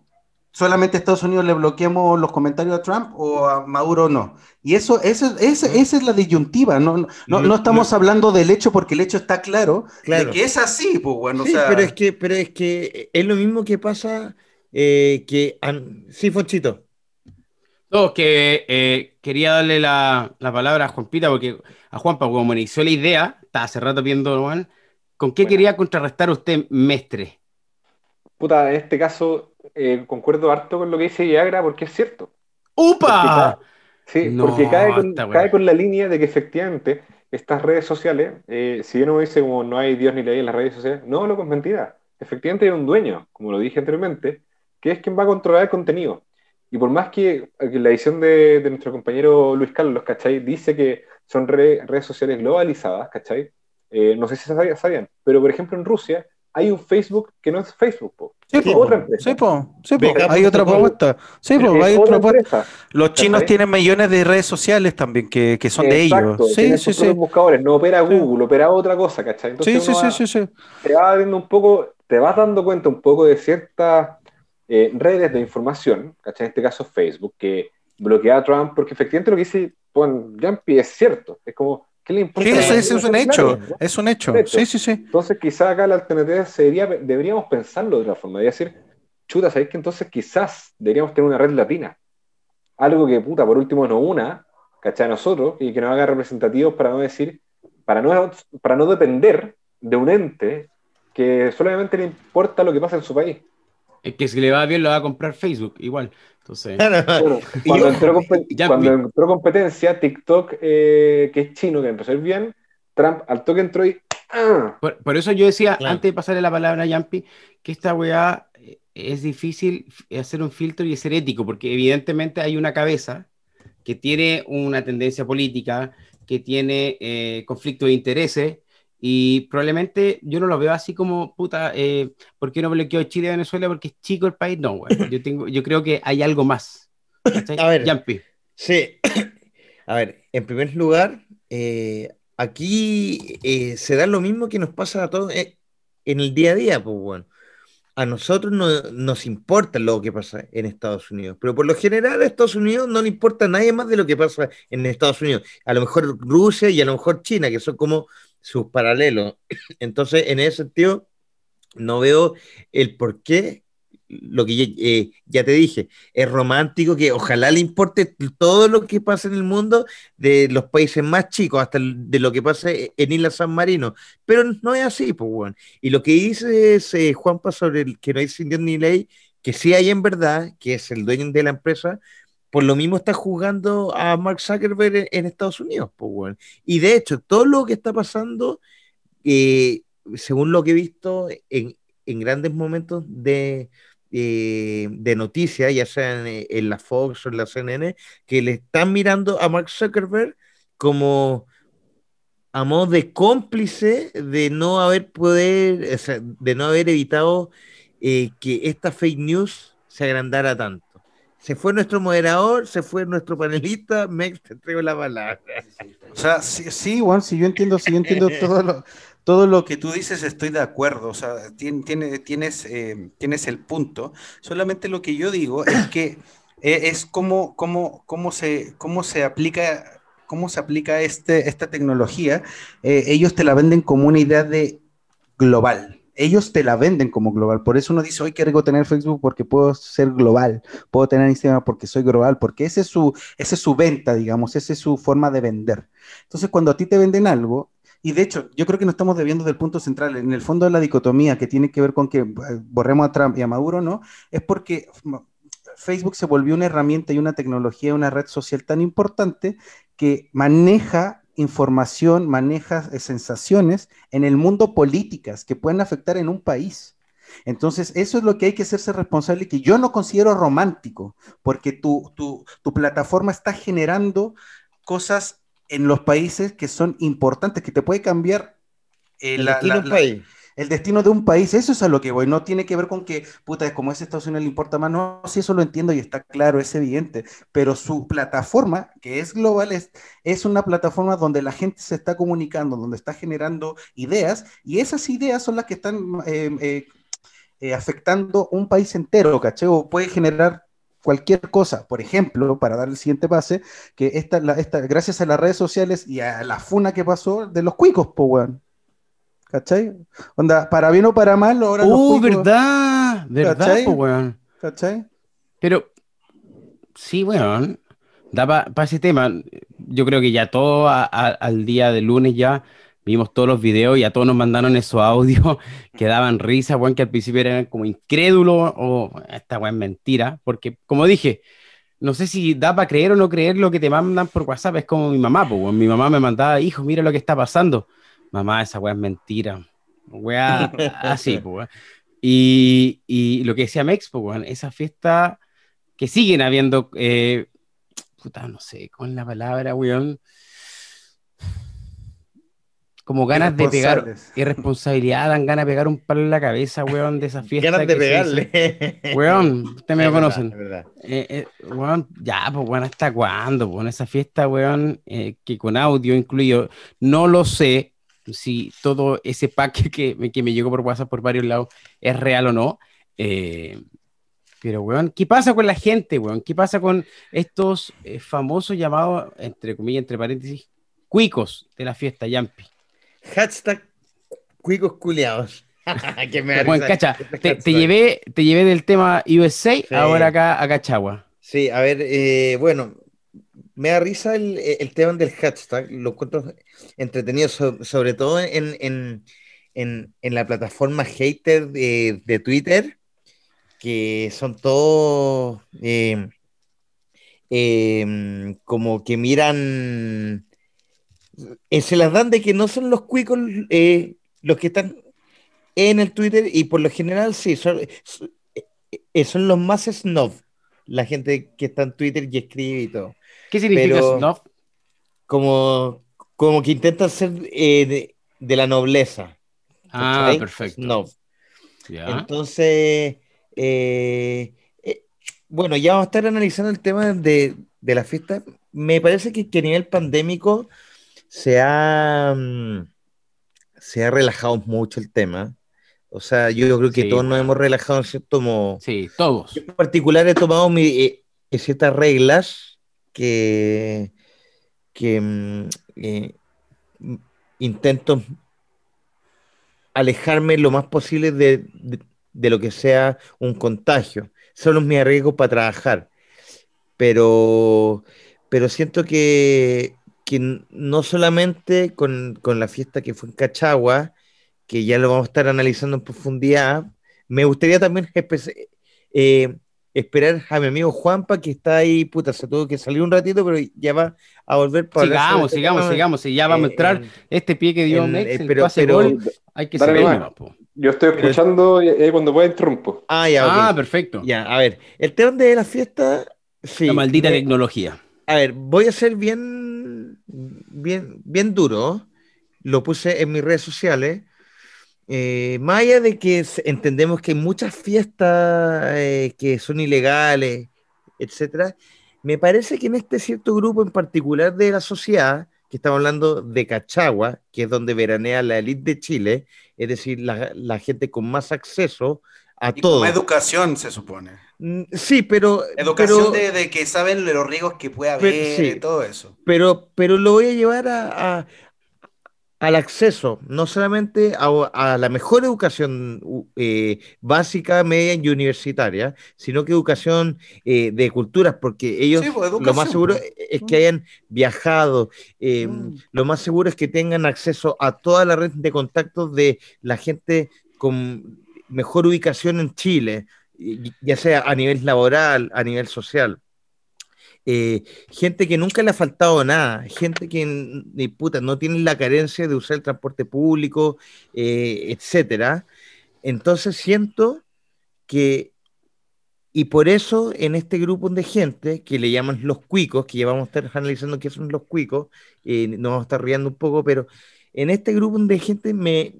Solamente Estados Unidos le bloqueamos los comentarios a Trump o a Maduro no. Y eso, eso, eso- esa es la disyuntiva. No, no, no, no estamos hablando del hecho porque el hecho está claro, Claro. de que es así, pues bueno. Sí, o sea, pero es que, pero es que es lo mismo que pasa eh, que an- sí, Fonchito. No, que eh, quería darle la, la palabra a Juanpita, porque a Juanpa, como me hizo la idea, estaba hace rato viendo, Juan, ¿con qué Bueno. quería contrarrestar usted, mestre? Puta, en este caso eh, concuerdo harto con lo que dice Viagra porque es cierto. ¡Upa! Sí, No, porque cae con, cae con la línea de que efectivamente estas redes sociales, eh, si uno dice como no hay Dios ni ley en las redes sociales, no, loco, es mentira. Efectivamente hay un dueño, como lo dije anteriormente, que es quien va a controlar el contenido. Y por más que, que la edición de, de nuestro compañero Luis Carlos, ¿cachai? Dice que son re- redes sociales globalizadas, ¿cachai? Eh, no sé si sabían, sabían, pero por ejemplo en Rusia hay un Facebook que no es Facebook, po. Sí, po, otra empresa. sí, po, sí, po, Beca hay otra propuesta. Sí, Es hay otra propuesta. Los chinos tienen millones de redes sociales también que, que son de ellos. Sí, sí, sí. buscadores, no opera. Google, opera otra cosa, ¿cachai? Entonces Sí, sí, sí, va- sí, sí. te vas viendo un poco, te vas dando cuenta un poco de ciertas eh, redes de información, ¿cachai? En este caso Facebook, que bloquea a Trump, porque efectivamente lo que dice Juan es cierto. Es como, ¿qué le importa? Sí, la eso, eso es un hecho. ¿no? Es un hecho. Sí, sí, sí. Entonces, quizás acá la alternativa sería, deberíamos pensarlo de otra forma, de decir, chuta, ¿sabéis que entonces quizás deberíamos tener una red latina? Algo que, puta, por último nos una, ¿cachai? Nosotros, y que nos haga representativos para no decir, para no, para no depender de un ente que solamente le importa lo que pasa en su país. Es que si le va bien, lo va a comprar Facebook, igual. Entonces, Bueno, [LAUGHS] cuando, entró, cuando entró competencia, TikTok, eh, que es chino, que empezó a ir bien, Trump al toque entró y... ¡ah! por, por eso yo decía, Claro. antes de pasarle la palabra a Yampi, que esta weá eh, es difícil hacer un filtro y ser ético, porque evidentemente hay una cabeza que tiene una tendencia política, que tiene eh, conflicto de intereses, y probablemente yo no lo veo así como, puta, eh, ¿por qué no bloqueó Chile y Venezuela? Porque es chico el país. No, weón. Yo, tengo, yo creo que hay algo más. ¿Cachai? A ver. Yampi. Sí, [COUGHS] a ver, en primer lugar, eh, aquí eh, se da lo mismo que nos pasa a todos eh, en el día a día, pues bueno. A nosotros no nos importa lo que pasa en Estados Unidos, pero por lo general a Estados Unidos no le importa a nadie más de lo que pasa en Estados Unidos. A lo mejor Rusia y a lo mejor China, que son como sus paralelos. [CLEARS THROAT] Entonces, en ese sentido, no veo el por qué, lo que ya, eh, te dije, es romántico que ojalá le importe todo lo que pasa en el mundo, de los países más chicos hasta de lo que pasa en Isla San Marino, pero no es así, pues, bueno. Y lo que dice es, eh, Juanpa sobre el que no hay sin Dios ni ley, que sí hay en verdad, que es el dueño de la empresa, por lo mismo está jugando a Mark Zuckerberg en, Estados Unidos, pues. Y de hecho, todo lo que está pasando, eh, según lo que he visto en, grandes momentos de, eh, de noticias, ya sea en, en la Fox o en la CNN, que le están mirando a Mark Zuckerberg como a modo de cómplice de no haber poder, de no haber evitado eh, que esta fake news se agrandara tanto. Se fue nuestro moderador, se fue nuestro panelista, Mex, te entrego la palabra. O sea, sí, sí, Juan, si yo entiendo, si yo entiendo [LAUGHS] todo lo, todo lo que tú dices, estoy de acuerdo. O sea, tien- tiene- tienes, eh, tienes el punto. Solamente lo que yo digo es que eh, es cómo, cómo, cómo se, cómo se aplica, cómo se aplica este, esta tecnología. Eh, ellos te la venden como una idea de global. Ellos te la venden como global. Por eso uno dice, hoy rico tener Facebook porque puedo ser global. Puedo tener Instagram porque soy global. Porque ese es su, esa es su venta, digamos. Esa es su forma de vender. Entonces, cuando a ti te venden algo, y de hecho, yo creo que nos estamos debiendo del punto central. En el fondo de la dicotomía que tiene que ver con que eh, borremos a Trump y a Maduro, ¿no? Es porque m- Facebook se volvió una herramienta y una tecnología, una red social tan importante que maneja información, maneja eh, sensaciones en el mundo políticas que pueden afectar en un país. Entonces, eso es lo que hay que hacerse responsable y que yo no considero romántico, porque tu, tu, tu plataforma está generando cosas en los países que son importantes, que te puede cambiar eh, El la- destino la- del la- país. El destino de un país. Eso es a lo que voy. No tiene que ver con que, puta, como es Estados Unidos le importa más. No, sí, eso lo entiendo y está claro, es evidente. Pero su plataforma, que es global, es, es una plataforma donde la gente se está comunicando, donde está generando ideas y esas ideas son las que están... eh, eh, eh, afectando un país entero, ¿cachai? O puede generar cualquier cosa. Por ejemplo, para dar el siguiente pase, que esta, gracias a las redes sociales y a la funa que pasó de los cuicos, po, weón. ¿Cachai? Onda, para bien o para mal, ahora los Uh, cuicos, verdad, verdad, ¿Cachai? po, weón. ¿cachai? Pero, sí, weón, da para ese tema. Yo creo que ya todo a- a- al día de lunes ya vimos todos los videos y a todos nos mandaron esos audios [LAUGHS] que daban risa, weón, que al principio eran como incrédulos o esta weón mentira, porque como dije, no sé si da para creer o no creer lo que te mandan por WhatsApp, es como mi mamá, pues, mi mamá me mandaba, hijo, mira lo que está pasando. Mamá, esa weá es mentira. Weá, [LAUGHS] así, pues. Y, y lo que decía Mex, pues, weón, esa fiesta que siguen habiendo, eh, puta, no sé, con la palabra, weón, como ganas de pegar, irresponsabilidad, dan ganas de pegar un palo en la cabeza, weón, de esa [LAUGHS] fiesta. Ganas de pegarle. [LAUGHS] Weón, ustedes me verdad, conocen. verdad. Eh, eh, weón, ya, pues, weón, ¿hasta cuándo? Pues, esa fiesta, weón, que con audio incluido, no lo sé si todo ese pack [LAUGHS] que, me- que me llegó por WhatsApp por varios lados es real o no. eh, pero, weón, ¿qué pasa con la gente, weón? ¿Qué pasa con estos eh, famosos llamados, entre comillas, entre paréntesis, cuicos de la fiesta, Yampi? Hashtag cuicos culeados. que me risa cacha, te, llevé, te llevé del tema USA, Sí. ahora acá a Cachagua. Sí, a ver, eh, bueno, me da risa el, el tema del hashtag, lo encuentro entretenido, so- sobre todo en, la plataforma hater de, Twitter, que son todos eh, eh, como que miran, eh, se las dan de que no son los cuicos eh, los que están en el Twitter y por lo general sí, son, son- eh, son los más snob la gente que está en Twitter y escribe y todo. ¿Qué significa Pero- snuff? Como, como que intentan ser eh, de, de la nobleza. Ah, perfecto. Snob. Entonces, eh, eh, bueno, ya vamos a estar analizando el tema de, de la fiesta. Me parece que, que a nivel pandémico se ha, mm, se ha relajado mucho el tema. O sea, yo creo que Sí, todos nos hemos relajado en cierto modo. Sí, todos. Yo en particular he tomado mi, eh, ciertas reglas que, mm, eh, mm, intento alejarme lo más posible de, de- lo que sea un contagio. Solo me arriesgo para trabajar. Pero, pero siento que, que no solamente con, con la fiesta que fue en Cachagua, que ya lo vamos a estar analizando en profundidad, me gustaría también eh, esperar a mi amigo Juanpa, que está ahí, puta, se tuvo que salir un ratito, pero ya va a volver para Sigamos, este sigamos, tema. sigamos. Y ya vamos a Eh, entrar. en- Este pie que dio en- Mex, eh, el pero- pase pero- gol, hay que po. Yo estoy Pero- escuchando ahí cuando pueda interrumpo. Ah, ya, ok. Ah, perfecto. Ya, a ver, el tema de la fiesta, sí. La maldita me- tecnología. A ver, voy a ser bien, bien, bien duro. Lo puse en mis redes sociales. Eh, más allá de que entendemos que hay muchas fiestas eh, que son ilegales, etcétera, me parece que en este cierto grupo en particular de la sociedad, que estamos hablando de Cachagua, que es donde veranea la élite de Chile, es decir, la, la gente con más acceso a Y todo. como educación, se supone. Mm, Sí, pero, Educación pero- de, de que saben los riesgos que puede Pero- haber sí. y todo eso. pero, pero lo voy a llevar a, a- al acceso, no solamente a, a la mejor educación eh, básica, media y universitaria, sino que educación eh, de culturas, porque ellos Sí, pues, lo más seguro pues. es que hayan viajado, eh, Mm. lo más seguro es que tengan acceso a toda la red de contactos de la gente con mejor ubicación en Chile, ya sea a nivel laboral, a nivel social eh, gente que nunca le ha faltado nada, gente que ni puta, no tiene la carencia de usar el transporte público, eh, etcétera. Entonces siento que, y por eso en este grupo de gente que le llaman los cuicos, que ya vamos a estar analizando qué son los cuicos, eh, nos vamos a estar riendo un poco, pero en este grupo de gente me,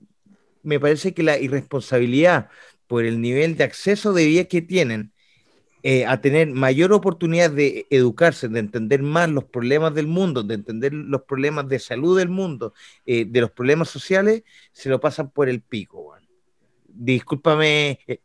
me parece que la irresponsabilidad por el nivel de acceso de vida que tienen, eh, a tener mayor oportunidad de educarse, de entender más los problemas del mundo, de entender los problemas de salud del mundo, eh, de los problemas sociales, se lo pasan por el pico. weón. Discúlpame eh,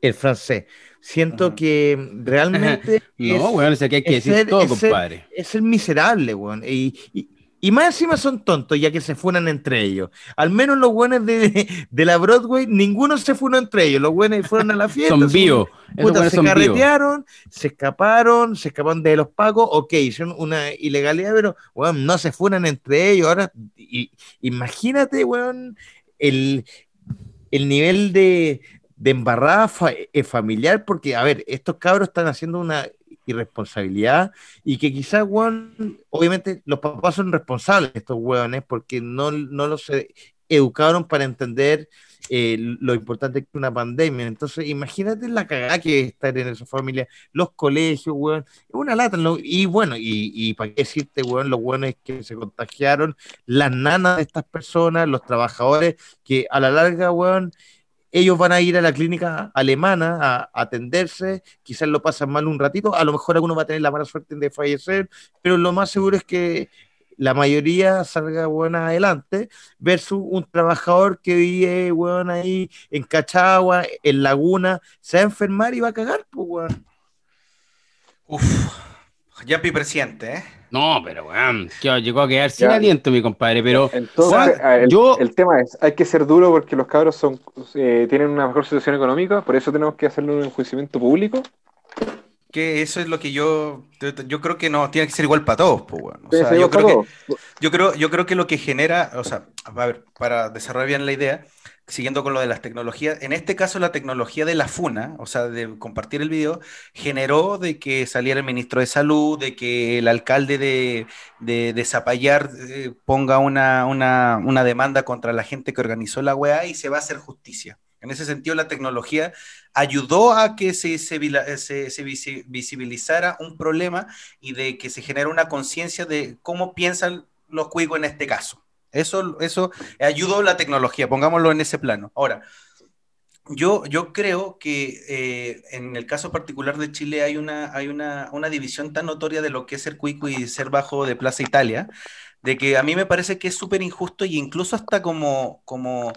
el francés. Siento Ujú. que realmente [LAUGHS] No, weón, es que hay que es decir todo, compadre. es el miserable, weón. Y, y, y más encima son tontos, ya que se funan entre ellos. Al menos los buenos de, de la Broadway, ninguno se funó entre ellos. Los buenos fueron a la [LAUGHS] fiesta. Son vivos. Se son carretearon, se escaparon, se escaparon de los pagos, ok, hicieron una ilegalidad, pero weón, no se funan entre ellos. Ahora, y- imagínate, weón, el, el nivel de, de embarrada fa- eh, familiar, porque, a ver, estos cabros están haciendo una irresponsabilidad y que quizás, weón, obviamente los papás son responsables de estos weones porque no, no los educaron para entender eh, lo importante que es una pandemia. Entonces, imagínate la cagada que es estar en esa familia, los colegios, weón, una lata. ¿no? Y bueno, y, y para qué decirte, weón, los buenos que se contagiaron, las nanas de estas personas, los trabajadores, que a la larga, weón, ellos van a ir a la clínica alemana a, atenderse, quizás lo pasan mal un ratito, a lo mejor alguno va a tener la mala suerte de fallecer, pero lo más seguro es que la mayoría salga buena adelante, versus un trabajador que vive, weón, ahí en Cachagua, en Laguna, se va a enfermar y va a cagar, pues, weón. Yapi presidente, ¿eh? No, pero weón, que llegó a quedar sin Ya. aliento, mi compadre. Pero Entonces, el, yo- el tema es, hay que ser duro porque los cabros son, eh, tienen una mejor situación económica, por eso tenemos que hacerle un enjuiciamiento público. Que eso es lo que yo, yo creo que no, tiene que ser igual para todos, pues, weón. O sea, yo creo que, yo creo, yo creo que lo que genera, o sea, a ver, para desarrollar bien la idea, siguiendo con lo de las tecnologías, en este caso la tecnología de la FUNA, o sea, de compartir el video, generó de que saliera el ministro de Salud, de que el alcalde de, de, Zapallar eh, ponga una, una, demanda contra la gente que organizó la weá y se va a hacer justicia. En ese sentido, la tecnología ayudó a que se, se, visibilizara un problema y de que se genera una conciencia de cómo piensan los cuicos en este caso. Eso, eso ayudó la tecnología, pongámoslo en ese plano. Ahora, yo, yo creo que eh, en el caso particular de Chile hay una, hay una, una división tan notoria de lo que es ser cuico y ser bajo de Plaza Italia, de que a mí me parece que es súper injusto e incluso hasta como, como,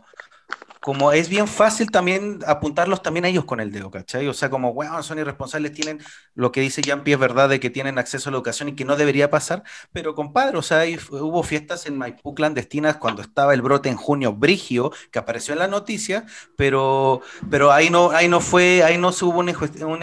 como es bien fácil también apuntarlos también a ellos con el dedo, ¿cachai? O sea, como, weón, son irresponsables, tienen lo que dice Jean es verdad de que tienen acceso a la educación y que no debería pasar, pero compadre, o sea, hay- hubo fiestas en Maipú clandestinas cuando estaba el brote en junio brigio, que apareció en la noticia, pero, pero ahí no, ahí no fue, ahí no se hubo un,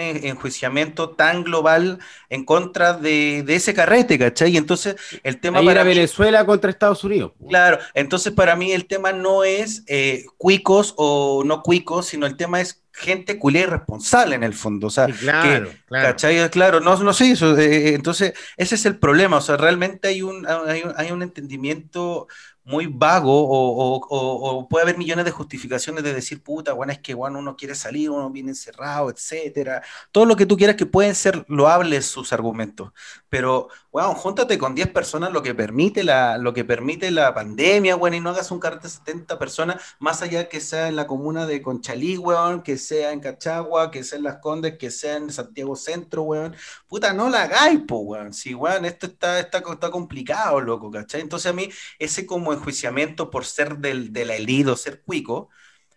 enjuiciamiento tan global en contra de, de ese carrete, ¿cachai? Y entonces el tema ahí para era mí- Venezuela contra Estados Unidos. Claro, entonces para mí el tema no es eh, cuicos o no cuicos, sino el tema es gente culé irresponsable en el fondo. O sea, claro, claro. ¿cachai? Claro, no, no sé eso. eh, eh, entonces, ese es el problema. O sea, realmente hay un, hay un, hay un entendimiento muy vago o, o- o- o puede haber millones de justificaciones de decir, puta, bueno, es que bueno, uno quiere salir, uno viene encerrado, etcétera. Todo lo que tú quieras que pueden ser loables sus argumentos. Pero, bueno, júntate con 10 personas lo que permite la, lo que permite la pandemia, bueno, y no hagas un carrete de 70 personas, más allá que sea en la comuna de Conchalí, weón, que sea en Cachagua, que sea en Las Condes, que sea en Santiago Centro, weón. Puta, no la hagáis, weón. Sí, weón, esto está, está, está complicado, loco, ¿cachai? Entonces a mí, ese como enjuiciamiento por ser del, de la elite o ser cuico,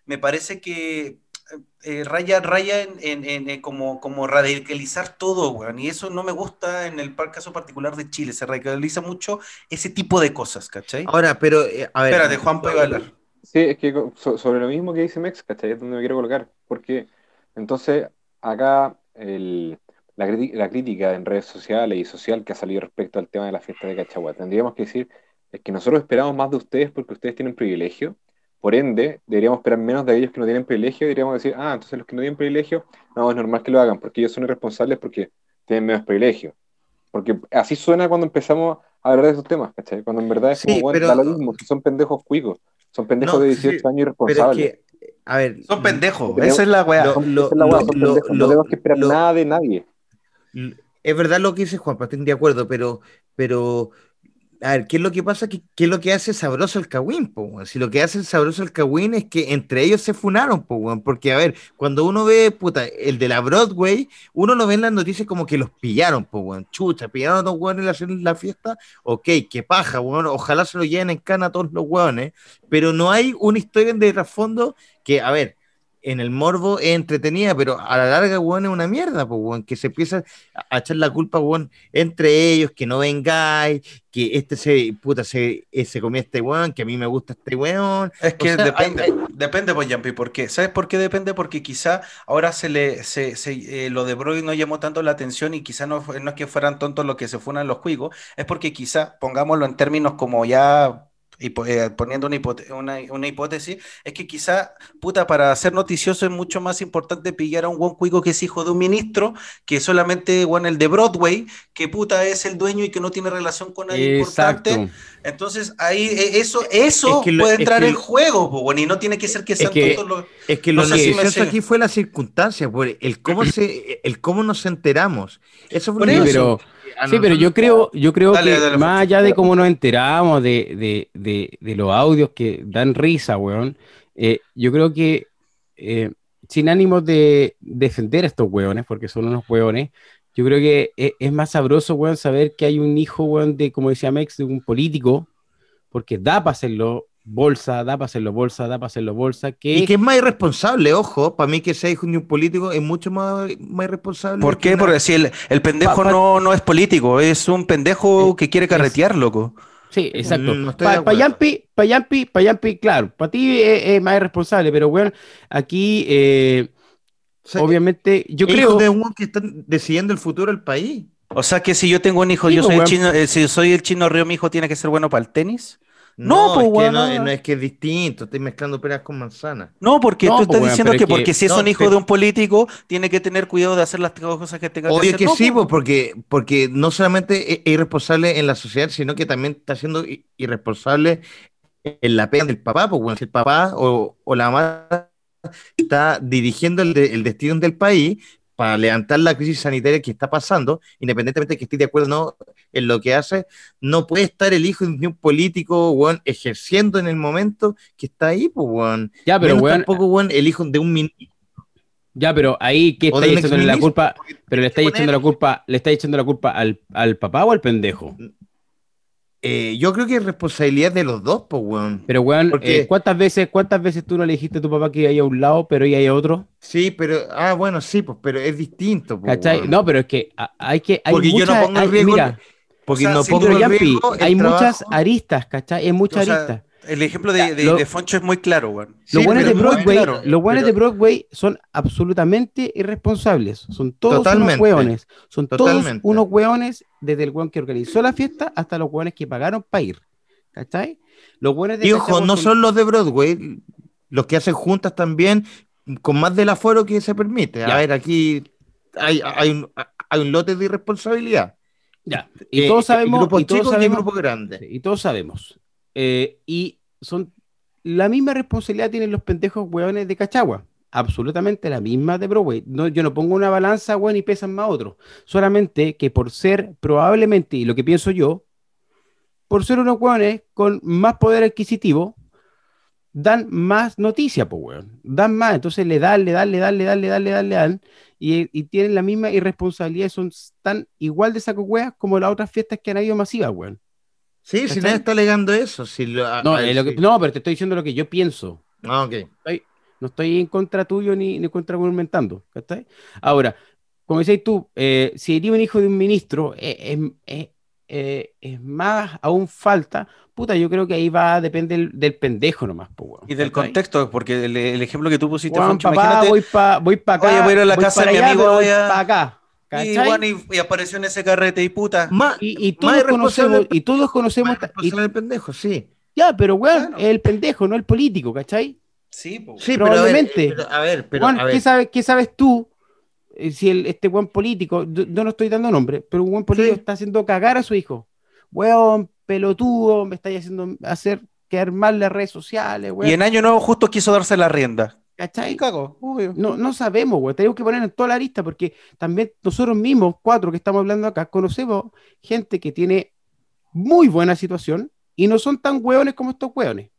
me parece que eh, raya, raya en, en- en, eh, como, como radicalizar todo, weón. Y eso no me gusta en el par- caso particular de Chile. Se radicaliza mucho ese tipo de cosas, ¿cachai? Ahora, pero, eh, a ver. Espérate, Juan puede hablar. Sí, es que sobre lo mismo que dice Mex, ¿cachai? Es donde me quiero colocar. Porque entonces acá el- la, la crítica en redes sociales y social que ha salido respecto al tema de la fiesta de Cachagua, tendríamos que decir, es que nosotros esperamos más de ustedes porque ustedes tienen privilegio. Por ende, deberíamos esperar menos de ellos que no tienen privilegio. Deberíamos decir, ah, entonces los que no tienen privilegio, no, es normal que lo hagan porque ellos son irresponsables porque tienen menos privilegio. Porque así suena cuando empezamos a hablar de esos temas, ¿cachai? Cuando en verdad es Sí, como, bueno, pero- da lo mismo, son pendejos cuicos, son pendejos No, de sí, 18 años Pero es irresponsables. que, a ver. Son pendejos, Pero- esa es la weá. lo- Son- lo- la weá, lo- son lo- pendejos, no tenemos que esperar lo- nada de nadie. Es verdad lo que dice Juan, estoy de acuerdo, pero, pero, a ver, ¿qué es lo que pasa? ¿Qué, es lo que hace sabroso el weón? Si lo que hace sabroso el Cagüín es que entre ellos se funaron, po, porque, a ver, cuando uno ve, puta, el de la Broadway, uno lo ve en las noticias como que los pillaron, po, chucha, pillaron a dos weones en la- fiesta, ok, qué paja, weón, ojalá se lo lleven en cana a todos los weones, pero no hay una historia de trasfondo que, a ver, en el morbo es entretenida, pero a la larga, weón, es una mierda, pues, weón, que se empieza a echar la culpa, weón, entre ellos, que no vengáis, que este se, puta, se, eh, se comió este weón, que a mí me gusta este weón. Es que O sea, depende, hay- depende, pues, Yampi, ¿por qué? ¿Sabes por qué depende? Porque quizá ahora se le, se, se, eh, lo de Brody no llamó tanto la atención y quizá no, no es que fueran tontos los que se funan los juegos, es porque quizá, pongámoslo en términos como ya hipo- eh, poniendo una, una, una hipótesis, es que quizá, puta, para ser noticioso es mucho más importante pillar a un buen cuico que es hijo de un ministro que solamente, bueno, el de Broadway, que puta es el dueño y que no tiene relación con nadie importante. Exacto. Entonces, ahí eso, eso Es que lo- puede es entrar en juego, po, bueno, y no tiene que ser que sean que- tontos los- Es que lo No sé si aquí fue la circunstancia, por el cómo se, el cómo nos enteramos. Eso fue Por que- pero, a sí, pero yo creo, yo creo Dale, que dale, más allá de cómo nos enteramos de, de, de, de los audios que dan risa, weón, eh, yo creo que eh, sin ánimos de defender a estos weones, porque son unos weones, yo creo que es, es más sabroso, weón, saber que hay un hijo, weón, de, como decía Mex, de un político, porque da para hacerlo bolsa, da para hacerlo bolsa, da para hacerlo bolsa, que, Y que es más irresponsable, ojo, para mí que sea hijo de un político es mucho más, más irresponsable. ¿Por qué? una- Porque si el, el pendejo Pa- pa- no, no es político, es un pendejo que quiere es- carretear, loco. Sí, exacto. Mm, no Para acuerdo. Yampi, pa Yampi, pa Yampi, claro, para ti es, es más irresponsable, pero bueno, aquí eh, O sea, obviamente yo creo, de un que están decidiendo el futuro del país. O sea que si yo tengo un hijo, Sí, yo pues, soy el weón. chino, eh, si soy el chino Río, mi hijo tiene que ser bueno para el tenis. No, No, pues, es que weón, no, no. no es que es distinto, estoy mezclando peras con manzanas. No, porque No, tú pues, estás weón, diciendo que es que- porque si es un hijo de un político, tiene que tener cuidado de hacer las cosas que tenga que Obvio hacer. que No, sí, pues, pues, porque, porque no solamente es es irresponsable en la sociedad, sino que también está siendo irresponsable en la pena del papá, pues bueno, si el papá o, o la mamá está dirigiendo el, de- el destino del país para levantar la crisis sanitaria que está pasando, independientemente de que esté de acuerdo o no en lo que hace, no puede estar el hijo de un político, weón, ejerciendo en el momento que está ahí, pues, weón. ya, pero Menos weón, tampoco, weón, el hijo de un ministro. ya, pero ahí ¿qué estáis echándole la culpa? Pero le estáis echando la culpa, le estáis echando la culpa al, al papá o al pendejo. Eh, yo creo que es responsabilidad de los dos, pues, weón. Pero weón, Porque- eh, ¿cuántas veces, cuántas veces tú no le dijiste a tu papá que iba a ir a un lado, pero iba a ir a otro? Sí, pero, ah, bueno, sí, pues, pero es distinto, pues. No, pero es que hay que, hay Porque yo no muchas- pongo hay- riesgo- mira, porque o sea, no pongo Yampi, riesgo el hay muchas trabajo. aristas, ¿cachai? Hay muchas O sea, aristas. El ejemplo de, de, Lo- de Foncho es muy claro, weón. Los Sí, buenos de pero muy Broadway, claro, los pero- de Broadway son absolutamente irresponsables. Son todos unos hueones. Son todos totalmente. unos hueones, desde el hueón que organizó la fiesta hasta los hueones que pagaron para ir. ¿Cachai? Los hueones de Y ojo, no son los de Broadway, los que hacen juntas también, con más del aforo que se permite. A Ya. ver, aquí hay, hay, un, hay un lote de irresponsabilidad. Ya. Y Eh, todos sabemos. Grupos y todos chicos y sabemos grupos grandes. Sí, y todos sabemos. Eh, y son la misma responsabilidad tienen los pendejos hueones de Cachagua. Absolutamente la misma de Broadway. No, yo no pongo una balanza, weón, y pesan más otros. Solamente que por ser, probablemente, y lo que pienso yo, por ser unos hueones con más poder adquisitivo, dan más noticia, pues, weón. Dan más. Entonces le dan, le dan, le dan, le dan, le dan, le dan, le dan. Y, tienen la misma irresponsabilidad. Son tan igual de saco hueas como las otras fiestas que han habido masivas, weón. Sí, si nadie está alegando eso. Si lo- a- No, a- eh, lo que- sí. no, pero te estoy diciendo lo que yo pienso. Ah, ok. No estoy en contra tuyo ni, ni contra argumentando. Ahora, como decís tú, eh, si eres un hijo de un ministro, eh, es- es- eh, es más aún falta. Puta, yo creo que ahí va, depende del, del pendejo nomás. po, Y del contexto, porque el, el ejemplo que tú pusiste, Weón, Foncho, papá, imagínate, voy para voy pa acá. Voy a ir a la casa de para mi allá, amigo, pero voy voy a- pa' y, bueno, y- y apareció en ese carrete y puta. Y, y todos conocemos, y todos conocemos, y- el pendejo, sí. ya, pero weón, Claro. es el pendejo, no el político, ¿cachai? Sí, po. Sí, Probablemente. Pero a ver, pero, a ver, pero, Juan, a ver. ¿qué, sabes, ¿qué sabes tú? eh, Si el, este buen político, yo, yo no estoy dando nombre, pero un buen político Sí. está haciendo cagar a su hijo. Weón, pelotudo, me estáis haciendo hacer quedar mal las redes sociales, Y weón. en Año Nuevo justo quiso darse la rienda. ¿Cachai? obvio. No, no sabemos, weón. Tenemos que poner en toda la lista porque también nosotros mismos, cuatro que estamos hablando acá, conocemos gente que tiene muy buena situación y no son tan hueones como estos hueones.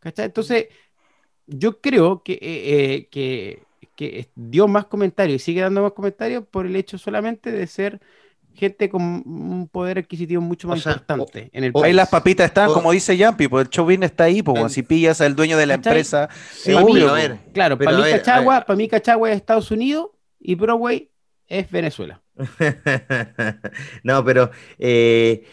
¿Cachai? Entonces, yo creo que, eh, eh, que, que dio más comentarios y sigue dando más comentarios por el hecho solamente de ser gente con un poder adquisitivo mucho más O sea, importante en el o- Ahí país. las papitas están, o- como dice Yampi, pues el show business está ahí, pues, si pillas al dueño de la ¿Cachai? empresa, Sí, es mí- ver. Claro, Pero para a mí Cachagua, ver. para mí Cachagua es Estados Unidos y Broadway es Venezuela. [LAUGHS] no, pero eh,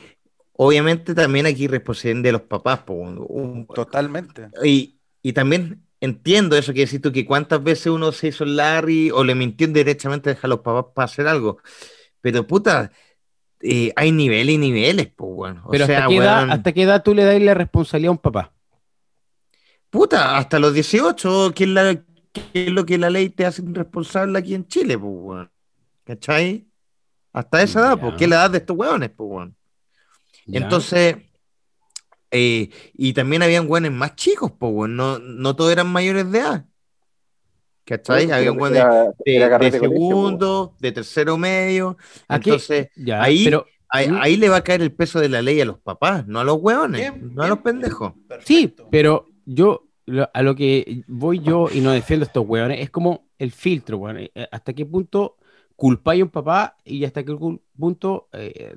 obviamente también aquí responsabilidad de los papás. po, un- un- totalmente. y, y también entiendo eso que decís tú, que cuántas veces uno se hizo Larry o le mintió directamente a los papás para hacer algo. Pero puta, eh, hay niveles y niveles, pues bueno. O Pero sea, hasta, qué edad, weón, ¿hasta qué edad tú le das la responsabilidad a un papá? puta, hasta los 18, que es, la, que es lo que la ley te hace responsable aquí en Chile, pues weón. ¿Cachai? Hasta esa edad, pues, que es la edad de estos weones, pues weón. Ya. Entonces, eh, y también habían güeyes más chicos, pues, weón. No, no todos eran mayores de edad. ¿Cachai? Pero Habían güeyes era- de, segundo, de tercero medio. Aquí- Entonces, Ya, ahí- pero ahí, ahí le va a caer el peso de la ley a los papás, no a los hueones, Bien, no a los bien. pendejos. sí, pero yo lo- a lo que voy yo y no defiendo a estos hueones es como el filtro, weón. Eh, ¿Hasta qué punto culpáis a un papá y hasta qué punto eh,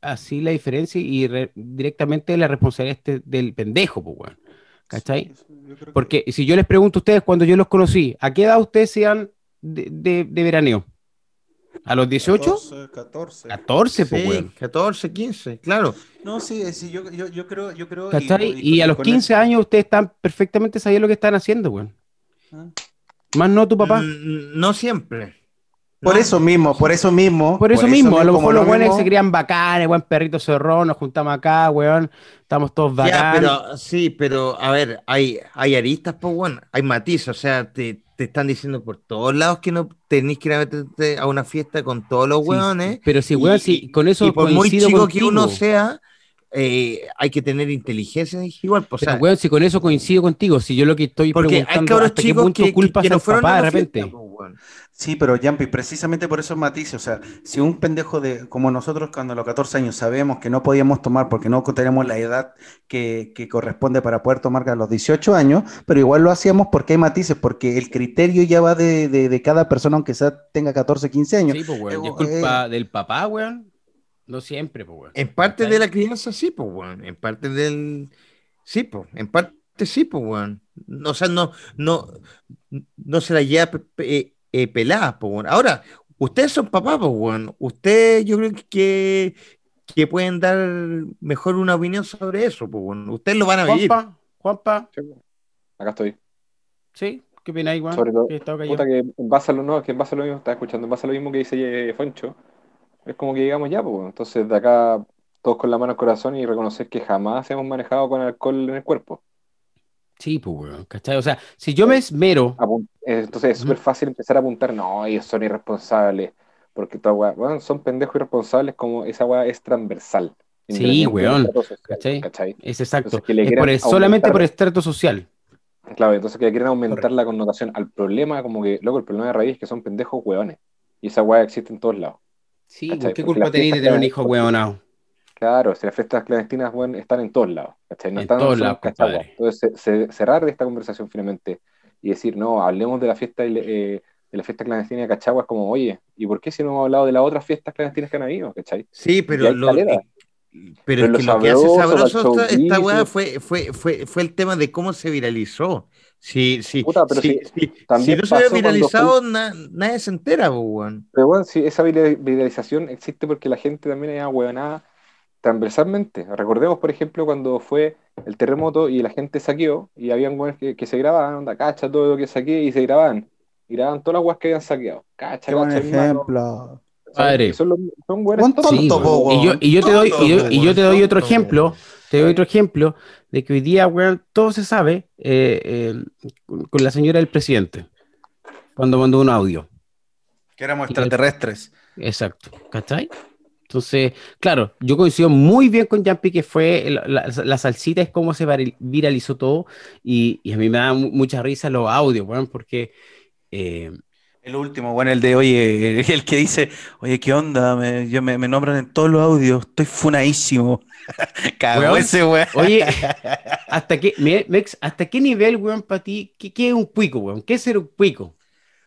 así la diferencia y re- directamente la responsabilidad este del pendejo, pues, weón? ¿Cachai? Porque si yo les pregunto a ustedes cuando yo los conocí, ¿a qué edad ustedes sean de, de, de veraneo? ¿A los 18? 14. 14, pues, Sí, weón. 14, 15, claro. No, sí, sí, yo, yo, yo creo, yo creo. ¿Cachai? y- Y a los con 15 eso- años ustedes están perfectamente sabiendo lo que están haciendo, weón. Ah. Más no tu papá. Mm, No siempre. Por No. eso mismo, por eso mismo. Por eso mismo, a lo mejor los lo buenos se crían bacanes, buen perrito cerrón, nos juntamos acá, weón, estamos todos Ya, bacanes. pero sí, pero a ver, hay, hay aristas, pues bueno, hay matices, o sea, te, te están diciendo por todos lados que no tenés que ir a meterte a una fiesta con todos los Sí, hueones. pero si, weón, si con eso y por muy chico contigo. que uno sea, eh, hay que tener inteligencia igual, pues, o sea, weón, si con eso coincido contigo, si yo lo que estoy porque hay preguntando cabros hasta qué chicos punto que, que- culpas que no al fueron papá a de repente. fiesta, pues. Sí, pero Jumpy, precisamente por esos matices, o sea, si un pendejo de, como nosotros cuando a los 14 años sabemos que no podíamos tomar porque no teníamos la edad que, que corresponde para poder tomar a los 18 años, pero igual lo hacíamos porque hay matices, porque el criterio ya va de, de- de cada persona, aunque sea tenga 14, 15 años. Sí, pues, weón, y es Eh, culpa del papá, weón. No siempre, pues, weón. En parte de la crianza, sí, pues, weón. En parte del. Sí, pues. En parte sí, pues, weón. O sea, no, no, no se la lleva pe- eh, pelada, pues, weón. Ahora, ustedes son papás, pues, weón. Ustedes, yo creo que, que pueden dar mejor una opinión sobre eso, pues, weón. Ustedes lo van a vivir. Juanpa, Juanpa, Sí, Acá estoy. ¿sí? ¿Qué opináis, weón? Sobre todo. Puta que en base a lo, no, que en base a lo mismo, estaba escuchando, en base a lo mismo que dice eh, Foncho, es como que llegamos ya, pues. Entonces, de acá, todos con la mano al corazón y reconocer que jamás hemos manejado con alcohol en el cuerpo. Sí, pues, weón, ¿cachai? O sea, si yo me esmero, Apun- eh, Entonces, es súper fácil empezar a apuntar, no, ellos son irresponsables, porque toda weá, weón, son pendejos irresponsables como esa weá es transversal. Sí, weón, social, ¿cachai? ¿cachai? es exacto. Entonces, que le Es quieran por el- solamente por estrato social. Claro, entonces que le quieren aumentar Correcto. la connotación al problema, como que, loco, el problema de raíz es que son pendejos hueones. Y esa weá existe en todos lados. Sí, ¿Cachai? ¿qué culpa tenéis de tener un hijo weonado? Claro, si las fiestas clandestinas weón, están en todos lados. ¿cachai? No En están todos lados. Entonces, se- se- cerrar esta conversación finalmente y decir, no, hablemos de la fiesta eh, de la fiesta clandestina de Cachagua, es como, oye, ¿y por qué si no hemos hablado de las otras fiestas clandestinas que han habido? ¿cachai? Sí, pero lo, pero Pero es lo que lo que hace sabroso, esta, esta weá showbiz, fue, fue, fue, fue el tema de cómo se viralizó. Si, si, Puta, pero si, si- si- también si no se hubiera cuando viralizado, na- nadie se entera, weón. Pero bueno, sí, esa vira- viralización existe porque la gente también era huevonada transversalmente. Recordemos, por ejemplo, cuando fue el terremoto y la gente saqueó y habían weones que, que se grababan, onda, cacha todo lo que saqué y se grababan. Y grababan todas las weas que habían saqueado. Cacha, Qué cacha, hermano. ejemplo. Padre. Son, los- son. Sí, tonto, po, y, yo, y yo te doy, y yo, y yo te doy otro Tonto, ejemplo, te doy otro ejemplo de que hoy día, weón, todo se sabe eh, eh, con, la señora del presidente, cuando mandó un audio. Que éramos extraterrestres. Exacto, ¿cachai? Entonces, claro, yo coincido muy bien con Jampi que fue la, la- la salsita, es como se viralizó todo y, y a mí me da mu- mucha risa los audios, weón, porque eh, El último, bueno, el de, oye, [LAUGHS] el que dice, oye, ¿qué onda? Me, yo me, me nombran en todos los audios, estoy funadísimo. [LAUGHS] Cagó Weón, ese weón. Oye, [LAUGHS] ¿hasta qué, Mex, ¿hasta qué nivel, weón, para ti? ¿Qué, qué es un cuico, weón? ¿Qué es ser un cuico?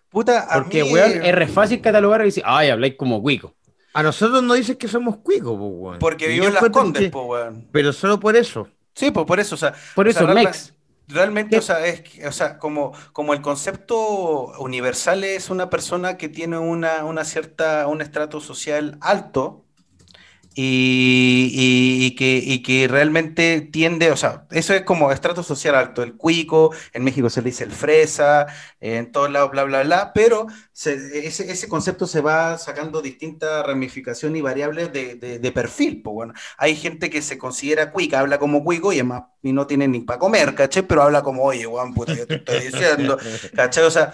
Puta, a Porque, mí- weón, es re fácil catalogar y decir, ay, habláis como cuico. A nosotros nos dicen que somos cuicos, po, weón. Porque en las condes, que- po, weón. Pero solo por eso. Sí, pues por eso, o sea, Por o eso, sea, realme- Mex. Realmente, o sea, es, o sea, como, como el concepto universal es una persona que tiene una, una cierta, un estrato social alto y, y- que, realmente tiende, o sea, eso es como estrato social alto, el cuico, en México se le dice el fresa, en todos lados, bla, bla, bla, pero se- ese, concepto se va sacando distintas ramificaciones y variables de, de- perfil, pues bueno, hay gente que se considera cuica, habla como cuico y es más, y no tiene ni para comer, ¿cachai? Pero habla como, oye, guan, puta, yo te estoy diciendo, ¿cachai? O sea,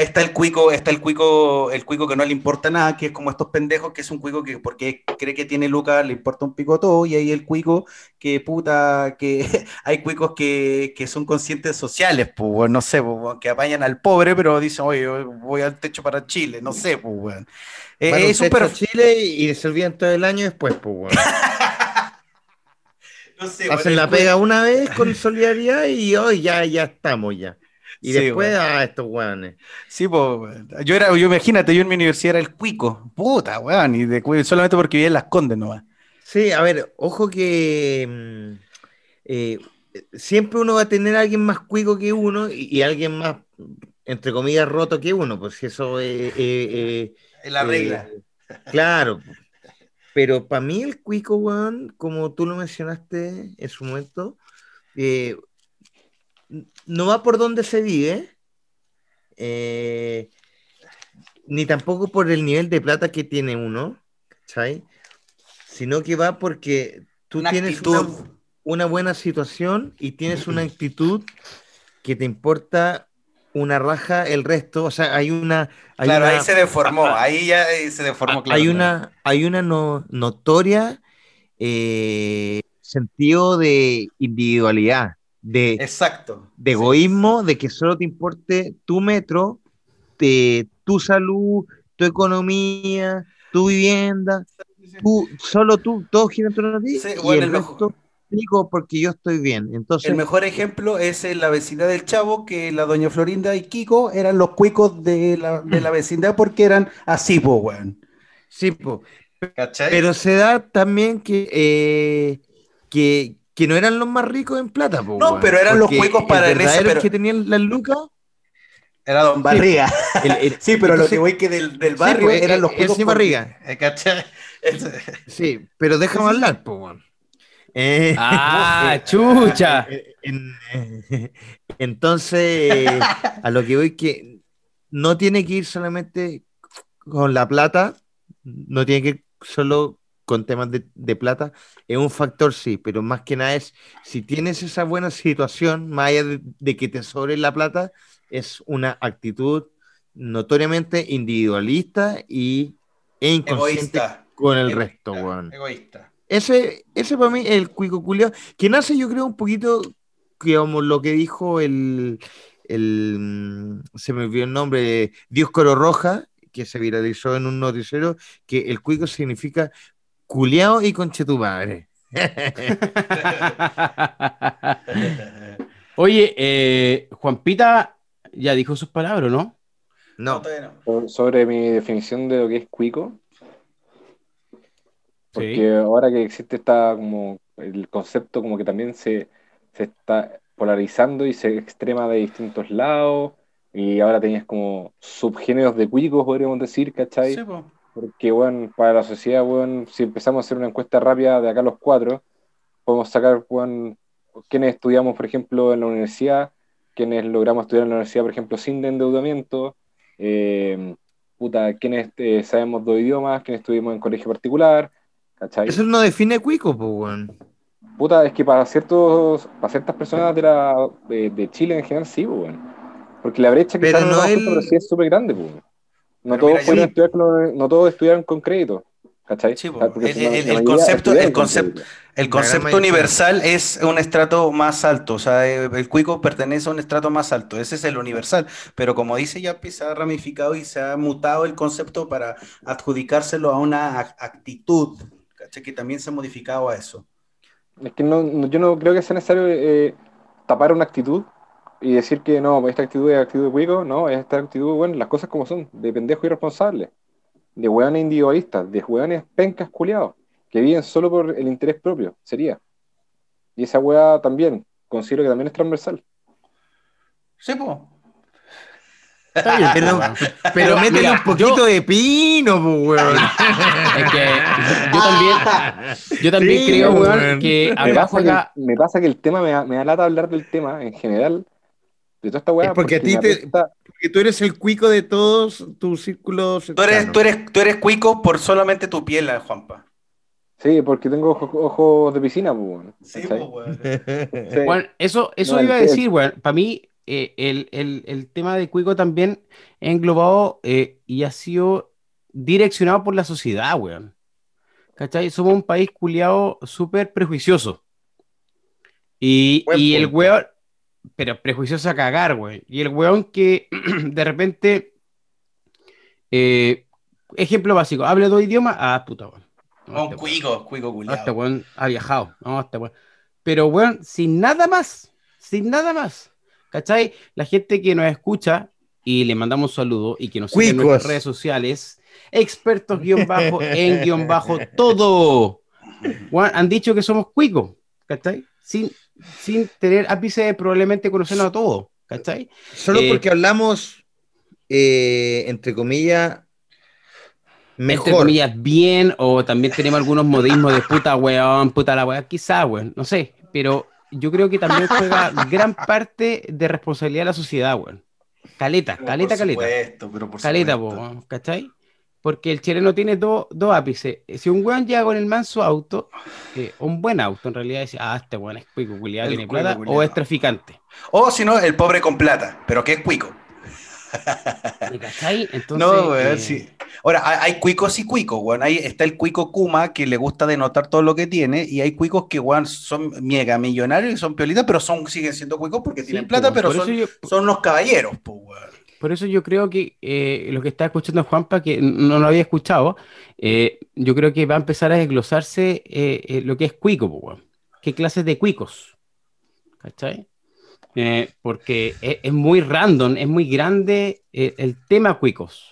está el cuico, está el cuico, el cuico que no le importa nada, que es como estos pendejos, que es un cuico que porque cree que tiene lucas, le importa un pico todo, y hay el cuico que puta, que [LAUGHS] hay cuicos que, que son conscientes sociales, pues, no sé, pues, que apañan al pobre, pero dicen, oye, voy al techo para Chile, no sé, pues, weón. Eh, es un perf- Chile y se olvidan todo el año después, pues, [LAUGHS] no sé, Hacen la pega una vez con solidaridad y hoy ya, ya estamos ya. Y Sí, después, weón. ah, estos weones. Sí, pues, yo era, yo imagínate, yo en mi universidad era el cuico, puta, weón, y de, solamente porque vivía en Las Condes nomás. Sí, a ver, ojo que mm, eh, siempre uno va a tener a alguien más cuico que uno y, y alguien más, entre comillas, roto que uno, pues si eso eh, eh, Es la regla. claro. Pero para mí el cuico, weón, como tú lo mencionaste en su momento, eh, no va por donde se vive, eh, ni tampoco por el nivel de plata que tiene uno, ¿cachai? Sino que va porque tú Una tienes una, una buena situación y tienes una actitud que te importa una raja el resto, o sea, hay una... Hay claro, una- ahí se deformó, ahí ya se deformó, Ah, claro. hay una, hay una no- notoria eh, sentido de individualidad, de, Exacto. de Sí. egoísmo, de que solo te importe tu metro, de tu salud, tu economía, tu vivienda, tú, solo tú, todo gira en torno a ti Sí, y bueno, el el mejor- resto digo porque yo estoy bien. Entonces, El mejor ejemplo es en la vecindad del Chavo, que la doña Florinda y Kiko eran los cuicos de la, de la vecindad porque eran así, po, weón. sí, po. ¿Cachai? pero se da también que, eh, que, que no eran los más ricos en plata, po, No, pero eran los cuicos para el verdadero pero- que tenían las lucas. Era Don Barriga. el- el- [LAUGHS] Sí, pero lo entonces- que voy que del, del Sí, barrio pues, eran los cuicos. sin porque- barriga. [LAUGHS] Sí, pero déjame hablar, po, weón. Eh, Ah, [LAUGHS] eh, chucha. eh, en- eh, entonces, a lo que voy que no tiene que ir solamente con la plata, no tiene que ir solo con temas de, de plata, es un factor sí, pero más que nada es, si tienes esa buena situación, más allá de, de que te sobre la plata, es una actitud notoriamente individualista y, e inconsciente Egoísta. con el Egoísta, resto, weón. Egoísta. Ese, ese para mí es el cuico culiao, que nace yo creo un poquito como lo que dijo el, el mm, se me olvidó el nombre, Dios Coro Roja, que se viralizó en un noticiero, que el cuico significa culiao y conche tu madre. [LAUGHS] Oye, eh, Juan Pita ya dijo sus palabras, ¿no? No, Sobre mi definición de lo que es cuico, porque Sí. ahora que existe esta como el concepto como que también se, se está polarizando y se extrema de distintos lados, y ahora tenías como subgéneros de cuicos, podríamos decir, ¿cachai? Sí, po. Porque, bueno, para la sociedad, bueno, si empezamos a hacer una encuesta rápida de acá los cuatro, podemos sacar, bueno, quienes estudiamos, por ejemplo, en la universidad, quienes logramos estudiar en la universidad, por ejemplo, sin endeudamiento, eh, puta, quienes eh, sabemos dos idiomas, quienes estuvimos en colegio particular, ¿cachai? eso no define cuico, pues, weón. Puta, es que para ciertos, para ciertas personas de, la, de, de Chile en general, sí, pues, bueno. Porque la brecha Pero quizás no, el- pero sí es súper grande, pues. No todos mira, yo- estudiar no todos estudiaron con crédito, ¿cachai? Sí, El- concepto- el. El universal es un estrato más alto, o sea, eh, el cuico pertenece a un estrato más alto, ese es el universal, pero como dice Yapi, se ha ramificado y se ha mutado el concepto para adjudicárselo a una ac- actitud, ¿cachai? que también se ha modificado a eso. Es que no, no- yo no creo que sea necesario eh, tapar una actitud y decir que no, esta actitud es actitud de cuico, no, es esta actitud, bueno, las cosas como son, de pendejo irresponsable. de hueones individualistas, de hueones pencas culiados, que viven solo por el interés propio, sería. Y esa hueá también, considero que también es transversal. Sí, po. Está bien, Pero, [LAUGHS] pero métele mira, un poquito yo- de pino, pues, weón. Es que yo también, yo también Sí, creo, weón, Me pasa, que, me pasa que el tema me da, me da lata hablar del tema en general, de toda esta hueá. Es porque a ti me te- apesta- Porque tú eres el cuico de todos tus círculos. Tú eres, tú, eres, tú eres cuico por solamente tu piel, eh, Juanpa. Sí, porque tengo ojos, ojos de piscina, pues, weón. Sí, po, weón. Sí. Bueno, eso, eso No, iba a decir, weón. Para mí, eh, el, el- el tema de Cuico también ha englobado eh, y ha sido direccionado por la sociedad, weón. ¿Cachai? Somos un país culiado súper prejuicioso. Y, y el weón, pero prejuicioso a cagar, weón. Y el weón que [CLEARS THROAT] de repente, eh, ejemplo básico, habla dos idiomas, ah, puta, weón. No, Un este cuico, cuico culiado. este weón ha viajado. No, este weón. Pero, weón, sin nada más. Sin nada más. ¿Cachai? La gente que nos escucha y le mandamos un saludo y que nos sigue en nuestras redes sociales, expertos guion bajo en guion bajo todo. [LAUGHS] Weón, han dicho que somos cuicos. ¿Cachai? Sin, sin tener ápice de probablemente conocernos a todos. ¿Cachai? Solo Eh, porque hablamos, eh, entre comillas, mejor. Entre comillas, bien, o también tenemos algunos modismos de puta weón, puta la weón, quizá, weón, no sé, pero yo creo que también juega gran parte de responsabilidad de la sociedad, weón. Caleta, caleta, por caleta. pero por Caleta, supuesto. weón, ¿cachai? Porque el chileno tiene dos dos ápices. Si un weón llega con el manso auto, eh, un buen auto, en realidad, dice, ah, este weón es cuico, culiado, tiene cuico plata, o es traficante. O si no, el pobre con plata, pero que es cuico. ¿Me ¿Cachai? [LAUGHS] Entonces, no, weón, eh, sí. Ahora, hay, hay cuicos y cuicos, weón. Ahí está el cuico Kuma que le gusta denotar todo lo que tiene, y hay cuicos que, weón, son mega millonarios y son piolitas, pero son, siguen siendo cuicos porque sí, tienen plata, weón, pero por son, yo- son unos caballeros, pues, weón. Por eso yo creo que eh, lo que está escuchando Juanpa, que no lo había escuchado, eh, yo creo que va a empezar a desglosarse eh, lo que es cuico. ¿Qué clases de cuicos? ¿Cachai? Porque es, es muy random, es muy grande el tema cuicos.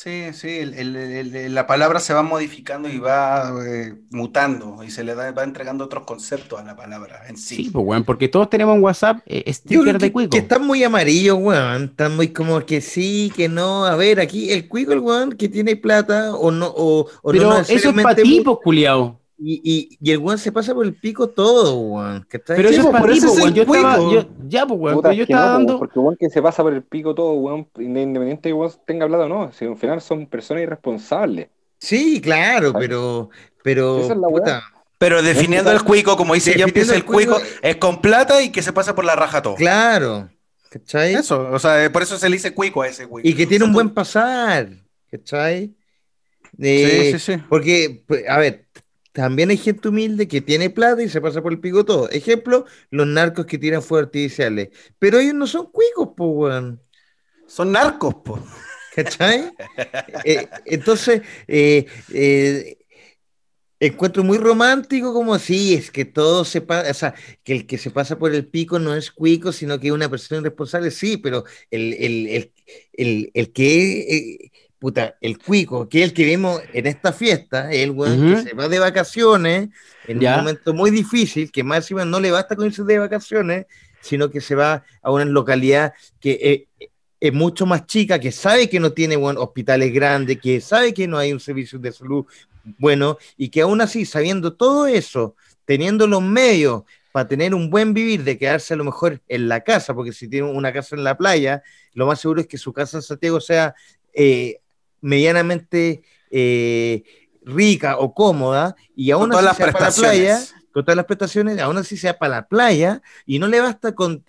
Sí, sí, el- el- el- el- la palabra se va modificando y va eh, mutando y se le da- va entregando otros conceptos a la palabra en sí. Sí, pues, weón, porque todos tenemos en WhatsApp eh, Yo sticker creo de que, cuico. que están muy amarillos, weón. Están muy como que sí, que no. A ver, aquí el cuico, el weón que tiene plata o no. O, o Pero no eso es para necesariamente ti, pues, culiao. Y, y, y el weón se pasa por el pico todo, weón. Pero eso es para eso es Yo estaba, yo- ya, pues, weón, Puta, pero yo no, estaba dando... porque weón que se pasa por el pico todo, weón, independiente de que weón tenga plata o no, si al final son personas irresponsables. Sí, claro, pero. Pero. Esa es la puta, Pero definiendo el cuico, como dice ya empieza el cuico, es con plata y que se pasa por la raja todo. claro. ¿Cachai? Eso, o sea, eh, por eso se le dice cuico a ese cuico. Y que tiene un buen pasar. ¿Cachai? Eh, Sí, sí, sí. Porque, pues, a ver, también hay gente humilde que tiene plata y se pasa por el pico todo. Ejemplo, los narcos que tiran fuegos artificiales. Pero ellos no son cuicos, pues, weón. Son narcos, po. ¿Cachai? [LAUGHS] Eh, entonces, eh, eh, encuentro muy romántico como así, es que todo se pasa, o sea, que el que se pasa por el pico no es cuico, sino que es una persona irresponsable, sí, pero el, el, el, el, el que, puta, el cuico, que es el que vemos en esta fiesta, es el weón que se va de vacaciones en Ya. un momento muy difícil, que más encima no le basta con irse de vacaciones, sino que se va a una localidad que eh, es mucho más chica, que sabe que no tiene bueno, hospitales grandes, que sabe que no hay un servicio de salud bueno, y que aún así, sabiendo todo eso, teniendo los medios para tener un buen vivir, de quedarse a lo mejor en la casa, porque si tiene una casa en la playa, lo más seguro es que su casa en Santiago sea eh, medianamente eh, rica o cómoda, y aún así sea para la playa, con todas las prestaciones, aún así sea para la playa, y no le basta con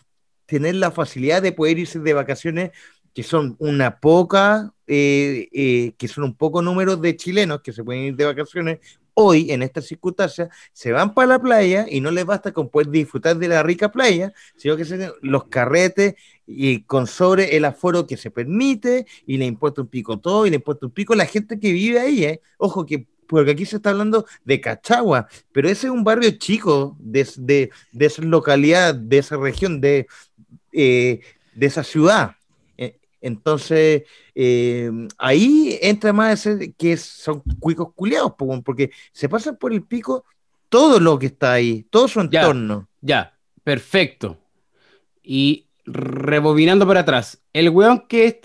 tener la facilidad de poder irse de vacaciones, que son una poca, eh, eh, que son un poco número de chilenos que se pueden ir de vacaciones hoy, en estas circunstancias, se van para la playa y no les basta con poder disfrutar de la rica playa, sino que se los carretes y con sobre el aforo que se permite y le importa un pico todo y le importa un pico la gente que vive ahí, ¿eh? Ojo que porque aquí se está hablando de Cachagua, pero ese es un barrio chico de, esa localidad, de esa región, de, eh, de esa ciudad. Entonces, eh, ahí entra más ese que son cuicos culiados, porque se pasan por el pico todo lo que está ahí, todo su entorno. Ya, perfecto. Y rebobinando para atrás, el weón que es,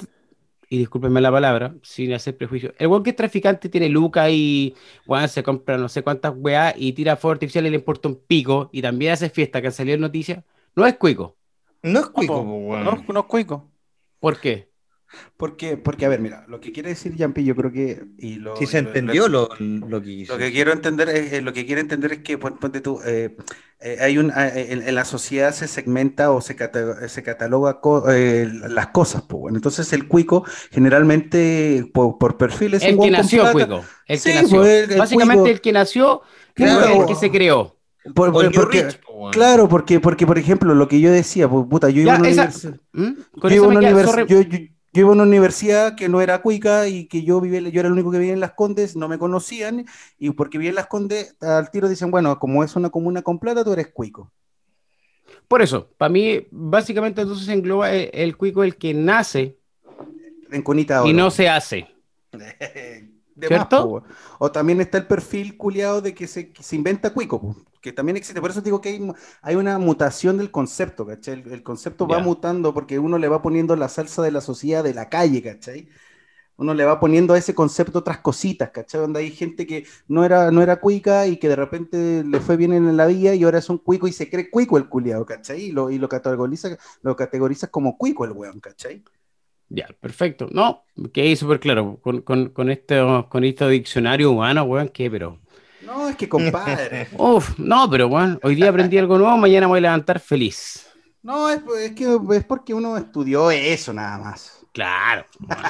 y discúlpenme la palabra, sin hacer prejuicio, el weón que es traficante tiene lucas y weón se compra no sé cuántas weas y tira fuego artificial y le importa un pico y también hace fiesta que salió en noticias, no es cuico. No es cuico, po, po, weón. No, no es cuico. ¿Por qué? Porque, porque, a ver, mira, lo que quiere decir Yampi, yo creo que. Y lo, Si se entendió lo- lo, lo que hizo. Lo que quiero entender es, eh, lo que quiere entender es que, pon- ponte tú, eh, eh, hay un, eh, en, en la sociedad se segmenta o se, cata- se cataloga co- eh, las cosas, pues bueno. Entonces el cuico generalmente por, por perfil es El un que nació plata. cuico. El Sí, que nació. pues, el- el Básicamente cuico. el que nació Claro. el que se creó. Por- por- porque, Rich, po, weón. claro, porque, porque, por ejemplo, lo que yo decía, pues, puta, yo iba a una esa- universidad. ¿Mm? Yo iba, a una queda- univers- sorry. yo, yo- yo iba a una universidad que no era cuica y que yo vivía, yo era el único que vivía en Las Condes, no me conocían, y porque vivía en Las Condes, al tiro dicen, bueno, como es una comuna con plata, tú eres cuico. Por eso, para mí, básicamente entonces engloba el, el cuico el que nace En cunita y no se hace. [LAUGHS] De ¿Cierto? más, o también está el perfil culiado de que se, que se inventa cuico, po, que también existe. Por eso digo que hay, hay una mutación del concepto, ¿cachai? El, el concepto va mutando porque uno le va poniendo la salsa de la sociedad de la calle, ¿cachai? Uno le va poniendo a ese concepto otras cositas, ¿cachai? Donde hay gente que no era, no era cuica y que de repente le fue bien en la vida y ahora es un cuico y se cree cuico el culiado, ¿cachai? Y lo, y lo categoriza, lo categoriza como cuico el weón, ¿cachai? Ya, perfecto. No, que ahí súper claro. Con, con, con, este, con este diccionario humano, weón, que, pero. No, es que compadre. [LAUGHS] Uf, no, pero weón, hoy día aprendí algo nuevo, mañana me voy a levantar feliz. No, es, es que es porque uno estudió eso nada más. Claro.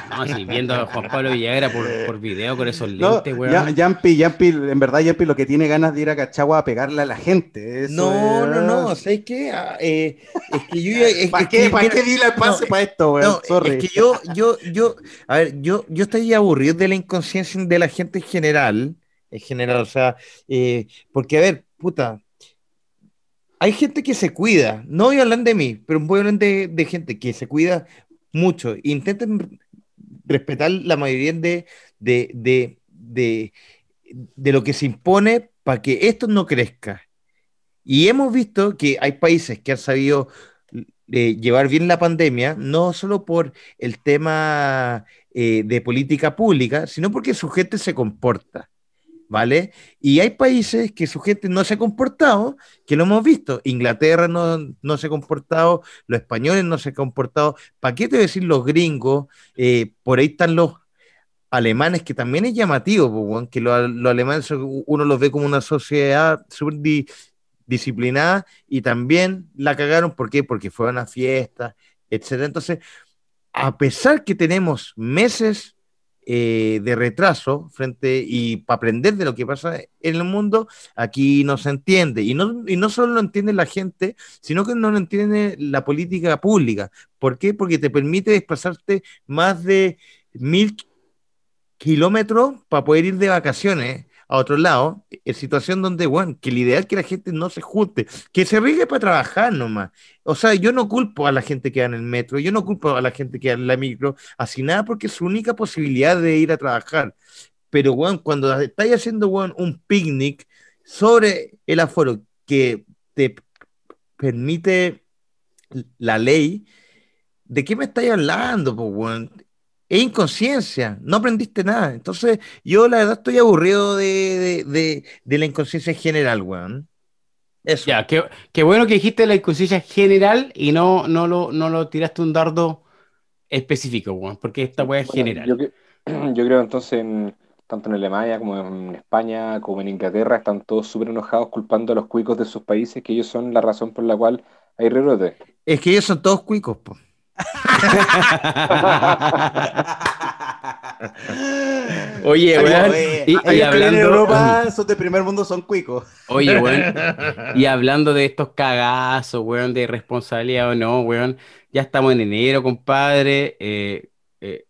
No, si viendo a Juan Pablo Villagra por, por video con esos No, lentes, weón. Ya- Yampi, Yampi, en verdad Yampi lo que tiene ganas de ir a Cachagua a pegarle a la gente. eso No, no, no, es- ¿sabes qué? Ah, eh, es que yo [LAUGHS] ya- es- ¿Para es qué, que, ¿para qué di la pase no, para esto, weón? No, Sorry. es que yo, yo, yo, a ver, yo, yo estoy aburrido de la inconsciencia de la gente en general, en general, o sea, eh, porque a ver, puta, hay gente que se cuida, no voy a de mí, pero voy a hablar de, gente que se cuida mucho, intenten respetar la mayoría de, de, de, de, de lo que se impone para que esto no crezca. Y hemos visto que hay países que han sabido eh, llevar bien la pandemia, no solo por el tema eh, de política pública, sino porque su gente se comporta, ¿vale? Y hay países que su gente no se ha comportado, que lo hemos visto. Inglaterra no, no se ha comportado, los españoles no se han comportado. ¿Para qué te voy a decir los gringos? Eh, por ahí están los alemanes, que también es llamativo, que los, alemanes uno los ve como una sociedad súper di- disciplinada y también la cagaron, ¿por qué? Porque fueron a fiestas, etcétera. Entonces, a pesar que tenemos meses eh, de retraso frente y para aprender de lo que pasa en el mundo, aquí no se entiende. Y no, y no solo lo entiende la gente, sino que no lo entiende la política pública. ¿Por qué? Porque te permite desplazarte más de mil kilómetros para poder ir de vacaciones a otro lado, en situación donde, bueno, que el ideal es que la gente no se junte, que se rigue para trabajar nomás. O sea, yo no culpo a la gente que va en el metro, yo no culpo a la gente que va en la micro, así nada, porque es su única posibilidad de ir a trabajar. Pero, bueno, cuando estáis haciendo, bueno, un picnic sobre el aforo que te permite la ley, ¿de qué me estáis hablando, pues, weón? Es inconsciencia, no aprendiste nada. Entonces, yo la verdad estoy aburrido de, de, de, de la inconsciencia en general, weón. Eso. Ya, qué, qué bueno que dijiste la inconsciencia general y no, no, lo, no lo tiraste un dardo específico, weón, porque esta weá es Bueno, general. Yo, [CLEARS THROAT] yo creo entonces, en- tanto en Alemania como en España, como en Inglaterra, están todos súper enojados culpando a los cuicos de sus países, que ellos son la razón por la cual hay rebrote. Es que ellos son todos cuicos, po. Oye, weón, y- hablando- en Europa, de primer mundo, son cuicos. Oye, weón, y [LAUGHS] hablando de estos cagazos, weón, de responsabilidad o no, weón, ya estamos en enero, compadre. eh, eh,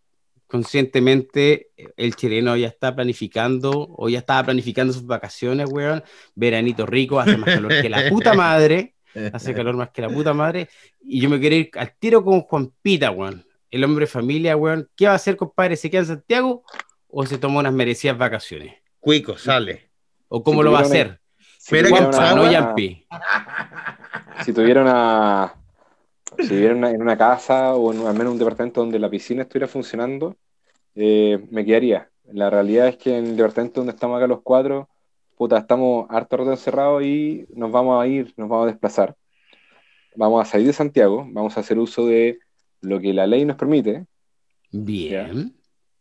conscientemente, eh, el chileno ya está planificando, o ya estaba planificando sus vacaciones, weón. Veranito rico, hace más calor que la puta madre, hace calor más que la puta madre. Y yo me quiero ir al tiro con Juan Pita, weón. el hombre de familia, weón, ¿qué va a hacer, compadre? ¿Se queda en Santiago o se toma unas merecidas vacaciones? Cuico, sale. ¿O cómo Si lo va a hacer? Si Espera tuviera que Guampa, una- no Yampi. si tuviera una, si viviera en una, en una casa o en, al menos un departamento donde la piscina estuviera funcionando, eh, me quedaría. La realidad es que en el departamento donde estamos acá los cuatro, puta, estamos harto rato encerrados y nos vamos a ir, nos vamos a desplazar. Vamos a salir de Santiago, vamos a hacer uso de lo que la ley nos permite, Bien.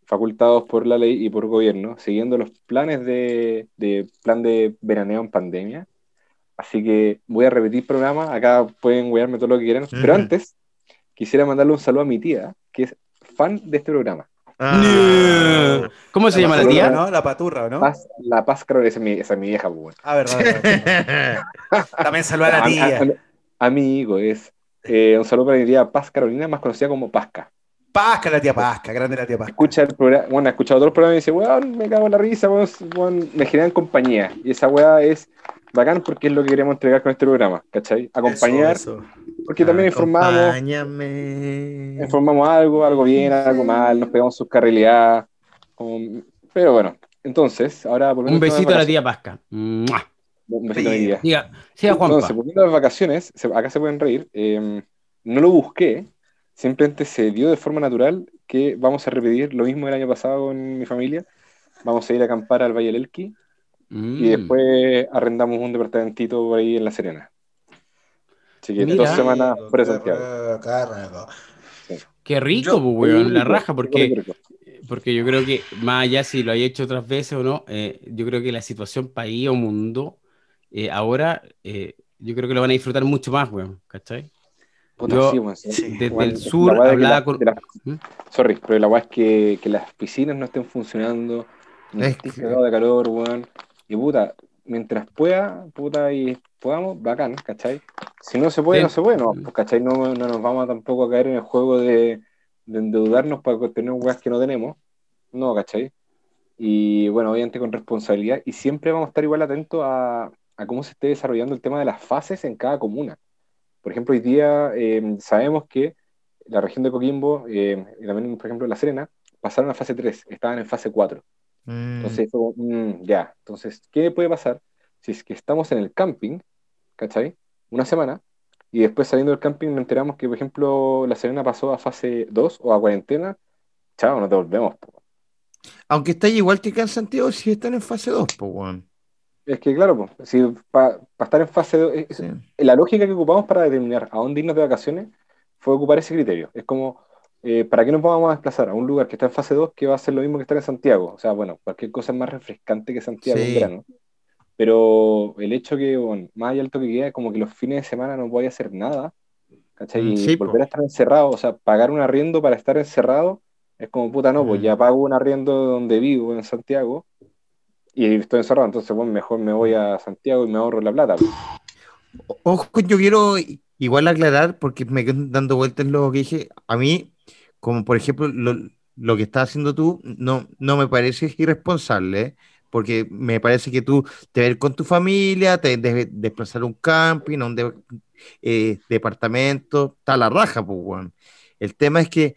facultados por la ley y por gobierno, siguiendo los planes de, de plan de veraneo en pandemia. Así que voy a repetir programa, acá pueden guiarme todo lo que quieran, pero antes quisiera mandarle un saludo a mi tía, que es fan de este programa. Ah. ¿Cómo se llama la tía? ¿no? La paturra, ¿no? Paz- la Paz Carolina, esa es mi, es mi vieja, bueno. Ah, verdad. verdad. [LAUGHS] También saluda a la A- tía. a- a- Amigo, es eh, un saludo para mi tía Paz Carolina, más conocida como Pasca. Pasca, la tía Pasca, grande la tía Pasca. Escucha el programa, bueno, ha escuchado los programas y dice, weón, me cago en la risa, weón, weón, me generan compañía. Y esa weá es bacán porque es lo que queremos entregar con este programa, ¿cachai? Acompañar, Eso, eso. Porque también informamos, informamos algo, algo bien, algo mal, nos pegamos sus carrileadas. como- Pero bueno, entonces, ahora Un besito a la tía Pasca. ¡Mua! Un besito a mi tía. Diga, sea Juanpa. Entonces, volviendo a las vacaciones, acá se pueden reír. eh, no lo busqué, simplemente se dio de forma natural que vamos a repetir lo mismo del año pasado con mi familia. Vamos a ir a acampar al Valle del Elqui Mm. y después arrendamos un departamentito por ahí en La Serena. Así que Mira. dos semanas Santiago. Qué rico, Yo- pues, weón, la raja, porque, rico. porque yo creo que, más allá si lo haya hecho otras veces o no, eh, yo creo que la situación país o mundo, eh, ahora, eh, yo creo que lo van a disfrutar mucho más, weón, ¿cachai? Puta, Yo, sí, weón, sí. Desde Weón, el sur hablaba la- con... la- ¿Mm? Sorry, pero la weá es que, que las piscinas no estén funcionando. Es Estoy que- de calor, weón. Y puta, mientras pueda, puta, y podamos, bacán, ¿cachai? Si no se puede, Sí. no se puede, no, pues, ¿cachai? No, no nos vamos tampoco a caer en el juego de, de endeudarnos para tener weas que no tenemos. No, ¿cachai? Y bueno, obviamente con responsabilidad. Y siempre vamos a estar igual atentos a, a cómo se esté desarrollando el tema de las fases en cada comuna. Por ejemplo, hoy día eh, sabemos que la región de Coquimbo, eh, y también, por ejemplo, La Serena, pasaron a fase 3, estaban en fase 4. Mm. Entonces, fue mm, ya. Entonces, ¿qué puede pasar si es que estamos en el camping, ¿cachai? Una semana, y después saliendo del camping nos enteramos que, por ejemplo, La Serena pasó a fase 2 o a cuarentena, chao, no te volvemos. po. Aunque está igual que acá en Santiago, si están en fase 2, pues, weón. Es que, claro, po, si para estar en fase 2, es- Sí. la lógica que ocupamos para determinar a dónde irnos de vacaciones fue ocupar ese criterio. Es como, eh, ¿para qué nos vamos a desplazar a un lugar que está en fase 2 que va a ser lo mismo que estar en Santiago? O sea, bueno, cualquier cosa es más refrescante que Santiago en Sí. verano. Pero el hecho que, bueno, más alto que queda, como que los fines de semana no voy a hacer nada, ¿cachai? Mm, Y po. volver a estar encerrado, o sea, pagar un arriendo para estar encerrado, es como puta, no, pues Mm. ya pago un arriendo donde vivo, en Santiago, y estoy encerrado, entonces, bueno, mejor me voy a Santiago y me ahorro la plata. pues. Ojo, yo quiero igual aclarar, porque me quedo dando vueltas en lo que dije. A mí, como por ejemplo, lo, lo que estás haciendo tú, no, no me parece irresponsable, ¿eh? Porque me parece que tú te ir con tu familia, te debes desplazar a un camping, a un de- eh, departamento, está la raja, pues, weón. El tema es que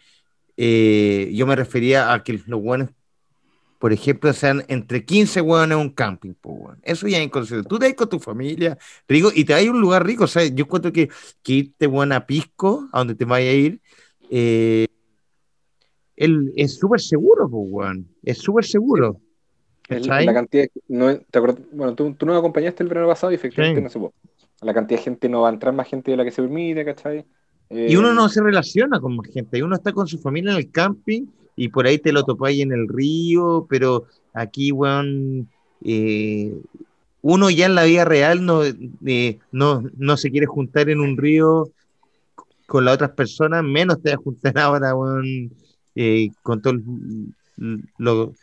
eh, yo me refería a que los weones, por ejemplo, sean entre 15 weones en un camping, pues, weón. Eso ya es inconcebible. Tú te vas con tu familia, rico, y te vas a un lugar rico, o sea, yo encuentro que, que irte, weón, a Pisco, a donde te vayas a ir, eh, es súper seguro, pues, weón. Es súper seguro. La cantidad, no, ¿te acuerdas? Bueno, tú, tú nos acompañaste el verano pasado y efectivamente Sí. no se pudo. La cantidad de gente no va a entrar más gente de la que se permite, ¿cachai? Y uno Eh, no se relaciona con más gente, uno está con su familia en el camping y por ahí te lo topáis en el río, pero aquí, weón, eh, uno ya en la vida real no, eh, no, no se quiere juntar en un río con las otras personas, menos te vas a juntar [LAUGHS] ahora, weón, con todo el- lo,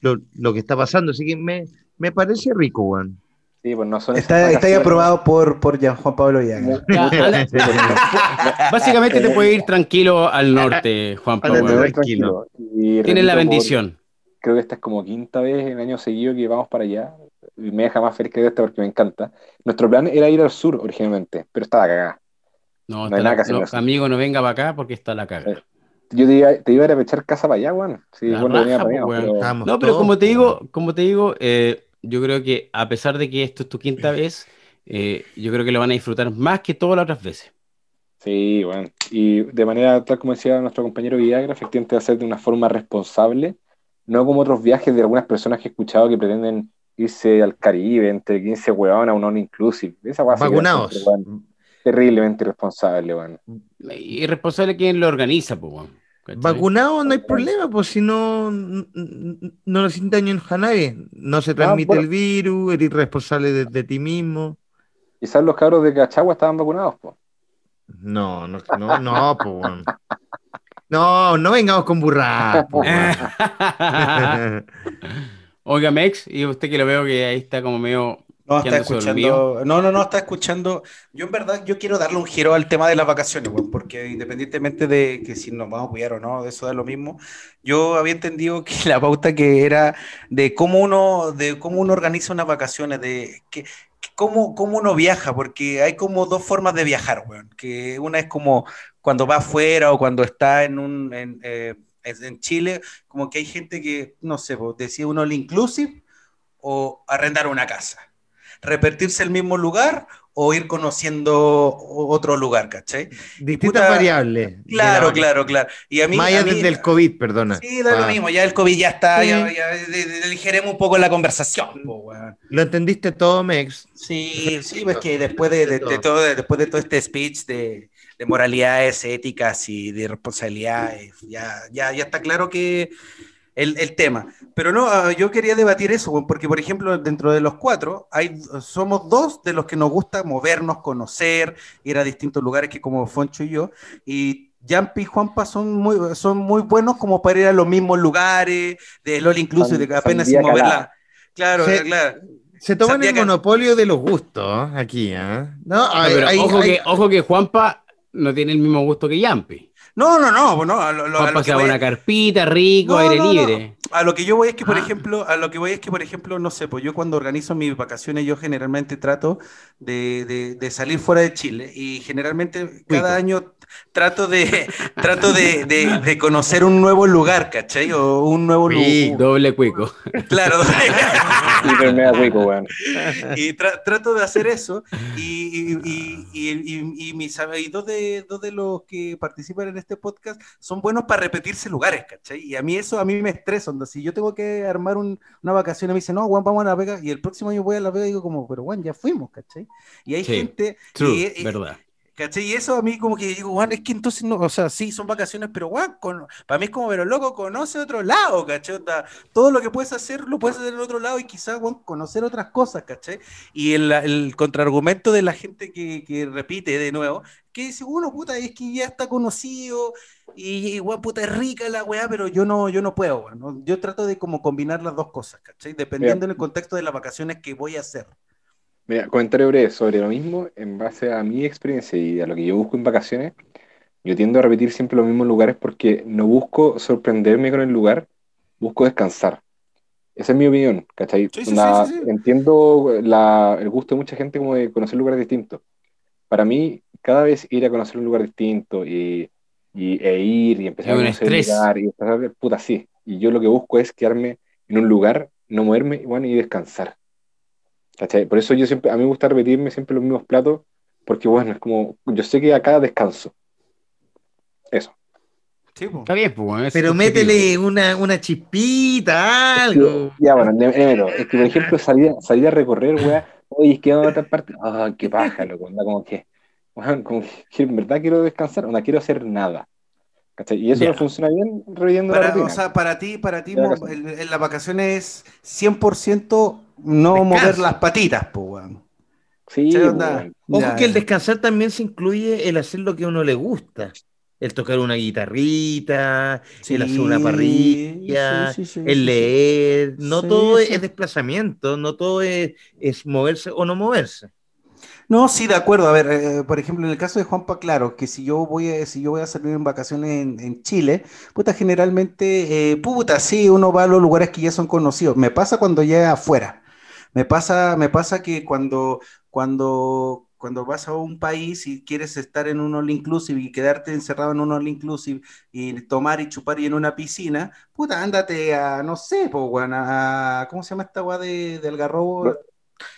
lo, lo que está pasando. Así que me, me parece rico, weón. Sí, pues no son Está, está aprobado por, por Jean Juan Pablo Llaga. [LAUGHS] [LAUGHS] Básicamente te Eh, puede ir tranquilo al norte, Juan Pablo. tranquilo. Tienes la por- bendición. creo que esta es como quinta vez en año seguido que vamos para allá. Y me deja más feliz que esta porque me encanta. Nuestro plan era ir al sur originalmente, pero estaba cagada. No, no está hay la- nada que hacer no, amigo, no venga para acá porque está la caga. Yo te iba, te iba a ir a echar casa para allá, weón. Sí, La bueno, venía raja, para allá, pero- Estábamos No, pero todos, como te digo, como te digo, eh, yo creo que a pesar de que esto es tu quinta vez, eh, yo creo que lo van a disfrutar más que todas las otras veces. Sí, bueno. Y de manera, tal como decía nuestro compañero Villagra, efectivamente va a ser de una forma responsable, no como otros viajes de algunas personas que he escuchado que pretenden irse al Caribe entre 15 huevones a un all inclusive. Esa sí Vacunados. terriblemente irresponsable, weón. Irresponsable quien lo organiza, pues, weón. ¿Cachai? Vacunado no hay problema, pues si no, no le hacen daño a nadie. No se transmite bueno. el virus, eres responsable de, de ti mismo. Quizás los cabros de Cachagua estaban vacunados, po. No, no, no, no, pues. No, no vengamos con burradas. [LAUGHS] Oiga, Mex, y usted que lo veo que ahí está como medio No, está escuchando. No, no, no, está escuchando. Yo en verdad, yo quiero darle un giro al tema de las vacaciones, weón, porque independientemente de que si nos vamos a cuidar o no, de eso da lo mismo. Yo había entendido que [LAUGHS] la pauta que era de cómo uno, de cómo uno organiza unas vacaciones, de que, cómo, cómo uno viaja, porque hay como dos formas de viajar, weón. Que una es como cuando va afuera o cuando está en un en, eh, en- Chile, como que hay gente que, no sé, decía uno all inclusive o arrendar una casa repetirse el mismo lugar o ir conociendo otro lugar, ¿cachai? Distintas Puta, variables. Claro, claro, claro. Y a mí, Más a mí- desde el COVID, perdona. Sí, da lo Ah, mismo, ya el COVID ya está, Sí. ya, ya aligeremos un poco la conversación. po. Lo entendiste todo, Mex. Sí, sí, pues que después de, de- de todo, después de todo este speech de, de moralidades éticas y de responsabilidades, ya, ya, ya está claro que el, el tema. Pero no, ah, yo quería debatir eso, porque por ejemplo, dentro de los cuatro, hay, somos dos de los que nos gusta movernos, conocer, ir a distintos lugares, que como Foncho y yo, y Yampi y Juanpa son muy, son muy buenos como para ir a los mismos lugares, de LOL incluso, de que apenas sin moverla. Claro, Sí. claro. Se toman el monopolio de los gustos aquí, ¿ah? No, No, hay- pero hay- ojo, hay- que, ojo que Juanpa no tiene el mismo gusto que Yampi. No, no, no, no, a lo, lo- a lo que voy una carpita, rico, No, aire no, no. libre. A lo que yo voy es que, por Ah. ejemplo, a lo que voy es que, por ejemplo, no sé, pues yo cuando organizo mis vacaciones, yo generalmente trato de, de- de salir fuera de Chile y generalmente cada año trato de [LAUGHS] trato de, de- de conocer un nuevo lugar, ¿cachai? O un nuevo Sí, lugar. Doble cuico. Claro. [LAUGHS] Rico, weón. y tra- trato de hacer eso y, y, y, y- y- y mis y dos de, dos de los que participan en este podcast son buenos para repetirse lugares, ¿cachai? Y a mí eso a mí me estresa, onda, si yo tengo que armar un- una vacación y me dicen, no, Juan, vamos a La Vega, y el próximo año voy a La Vega, y digo como, pero Juan, ya fuimos, ¿cachai? Y hay Sí, gente... True, y- y- verdad. ¿Cachai? Y eso a mí como que digo, Juan, es que entonces no, o sea, sí, son vacaciones, pero con, para mí es como, pero loco, conoce otro lado, ¿cachai? Onda, todo lo que puedes hacer, lo puedes hacer en otro lado y quizás, conocer otras cosas, ¿cachai? Y el, el contraargumento de la gente que, que repite de nuevo, que dice, uno, puta, es que ya está conocido y, y Juan, puta, es rica la weá, pero yo no, yo no puedo, weón, ¿no? Yo trato de como combinar las dos cosas, ¿cachai? Dependiendo del contexto de las vacaciones que voy a hacer. Mira, comentario breve sobre lo mismo, en base a mi experiencia y a lo que yo busco en vacaciones, yo tiendo a repetir siempre los mismos lugares porque no busco sorprenderme con el lugar, busco descansar. Esa es mi opinión, ¿cachai? Sí, sí, sí. Entiendo la- el gusto de mucha gente como de conocer lugares distintos. Para mí, cada vez ir a conocer un lugar distinto y, y- e ir y empezar a conocer el lugar y ver, puta, sí. Y yo lo que busco es quedarme en un lugar, no moverme bueno, y descansar. ¿Cachai? Por eso yo siempre, a mí me gusta repetirme siempre los mismos platos, porque bueno, es como, yo sé que acá descanso. Eso. Sí. Está bien, pues, Pero métele una, una chispita, algo. Ya, bueno, es que por ejemplo salir, a- salir a recorrer, weá, oye, es que vamos a otra parte, ah, qué paja, loco, onda como que, weón, como que en verdad quiero descansar, no quiero hacer nada. ¿Cachai? Y eso no funciona bien reviviendo la Para, rutina. o sea, para ti, para ti, en las vacaciones es 100% no Descanso. mover las patitas, pues, weón. sí. Ojo Ya, que el ya. descansar también se incluye el hacer lo que a uno le gusta. El tocar una guitarrita, el hacer una parrilla, sí, sí, sí, el leer. No Sí, todo sí. es desplazamiento, no todo es, es moverse o no moverse. No, sí, de acuerdo. A ver, eh, por ejemplo, en el caso de Juanpa, claro, que si yo voy a, si yo voy a salir en vacaciones en, en Chile, puta, generalmente, eh, puta, sí, uno va a los lugares que ya son conocidos. Me pasa cuando llega afuera. Me pasa, me pasa que cuando, cuando, cuando vas a un país y quieres estar en un all inclusive y quedarte encerrado en un all inclusive y tomar y chupar y en una piscina, puta, ándate a, no sé, po, weón, a, ¿cómo se llama esta weá de, del garrobo?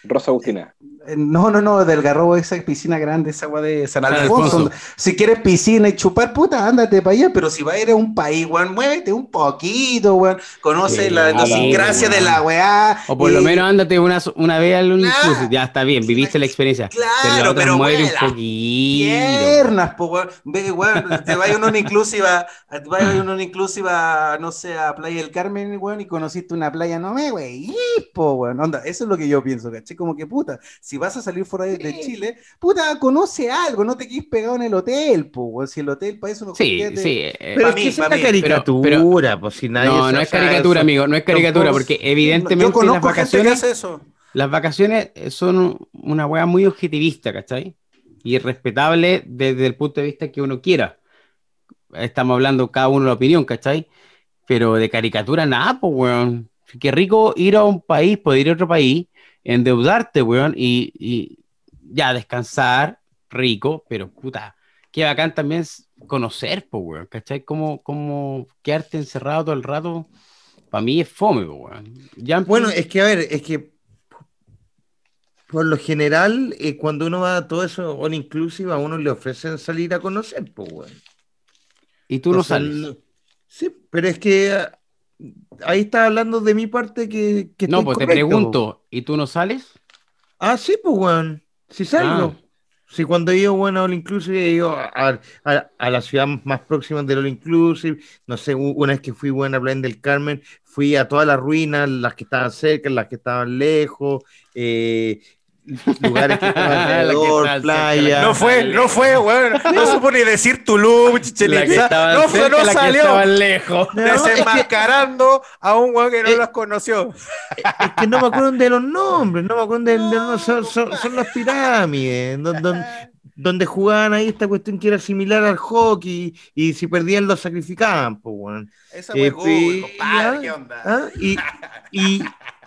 Rosa Agustina. Eh, No, no, no, del garrobo, esa piscina grande, esa agua de San San Alfonso. Alfonso. Si quieres piscina y chupar, puta, ándate para allá, pero si vas a ir a un país, weón, muévete un poquito, weón. Conoce Sí, la idiosincrasia de la weá. O por lo menos ándate una, una vez al Claro. inclusive, ya está bien, viviste la experiencia. Claro, pero muévete vuela. un poquito. Piernas, po, weón. Ve, weón, te vaya uno inclusiva, te vaya uno inclusiva, no sé, a Playa del Carmen, weón, y conociste una playa, no me, güey, po, weón. Onda, eso es lo que yo pienso, ¿caché? Como que, puta, si vas a salir fuera de, de Chile, puta, conoce algo, no te quedes pegado en el hotel, weón. Si el hotel para eso no Sí, sí. eh, Pero es mí, que es una mí. caricatura, pues si nadie no, no es caricatura, eso- amigo, no es caricatura, todos- porque evidentemente Yo las conozco gente que vacaciones, hace eso. las vacaciones son una weá muy objetivista, ¿cachai? Y respetable desde el punto de vista que uno quiera. Estamos hablando cada uno la opinión, ¿cachai? Pero de caricatura nada, pues, weón. Qué rico ir a un país, poder ir a otro país, endeudarte, weón, y, y ya descansar, rico, pero puta, qué bacán también es conocer, pues, weón, ¿cachai? Como, como quedarte encerrado todo el rato, para mí es fome, pues, weón. Ya en- Bueno, es que a ver, es que por lo general, eh, cuando uno va a todo eso all inclusive, a uno le ofrecen salir a conocer, pues, weón. y tú no sales. Sí, pero es que ahí está hablando de mi parte que, que No, pues te pregunto, ¿y tú no sales? Ah, sí, pues, weón. Sí salgo. Ah. Sí, cuando yo, bueno, All Inclusive, he ido a, a- a la ciudad más próxima del All Inclusive. No sé, una vez que fui, bueno, a Playa del Carmen, fui a todas las ruinas, las que estaban cerca, las que estaban lejos, eh, lugares que estaban que alrededor, cerca, playa. la No fue, no fue, weón. No supo ni decir Tulum, Chichen que Itza. No fue, no la que salió. lejos. No, es que- Desenmascarando a un weón que no Eh, los conoció. Es que no me acuerdo de los nombres, no me acuerdo de, de- no, son, son- son las pirámides, don- don- donde jugaban ahí esta cuestión que era similar al hockey y si perdían los sacrificaban, pues, weón. Esa Eh, fue Google, fui- compadre, ya, ¿qué onda? ¿ah? Y, y,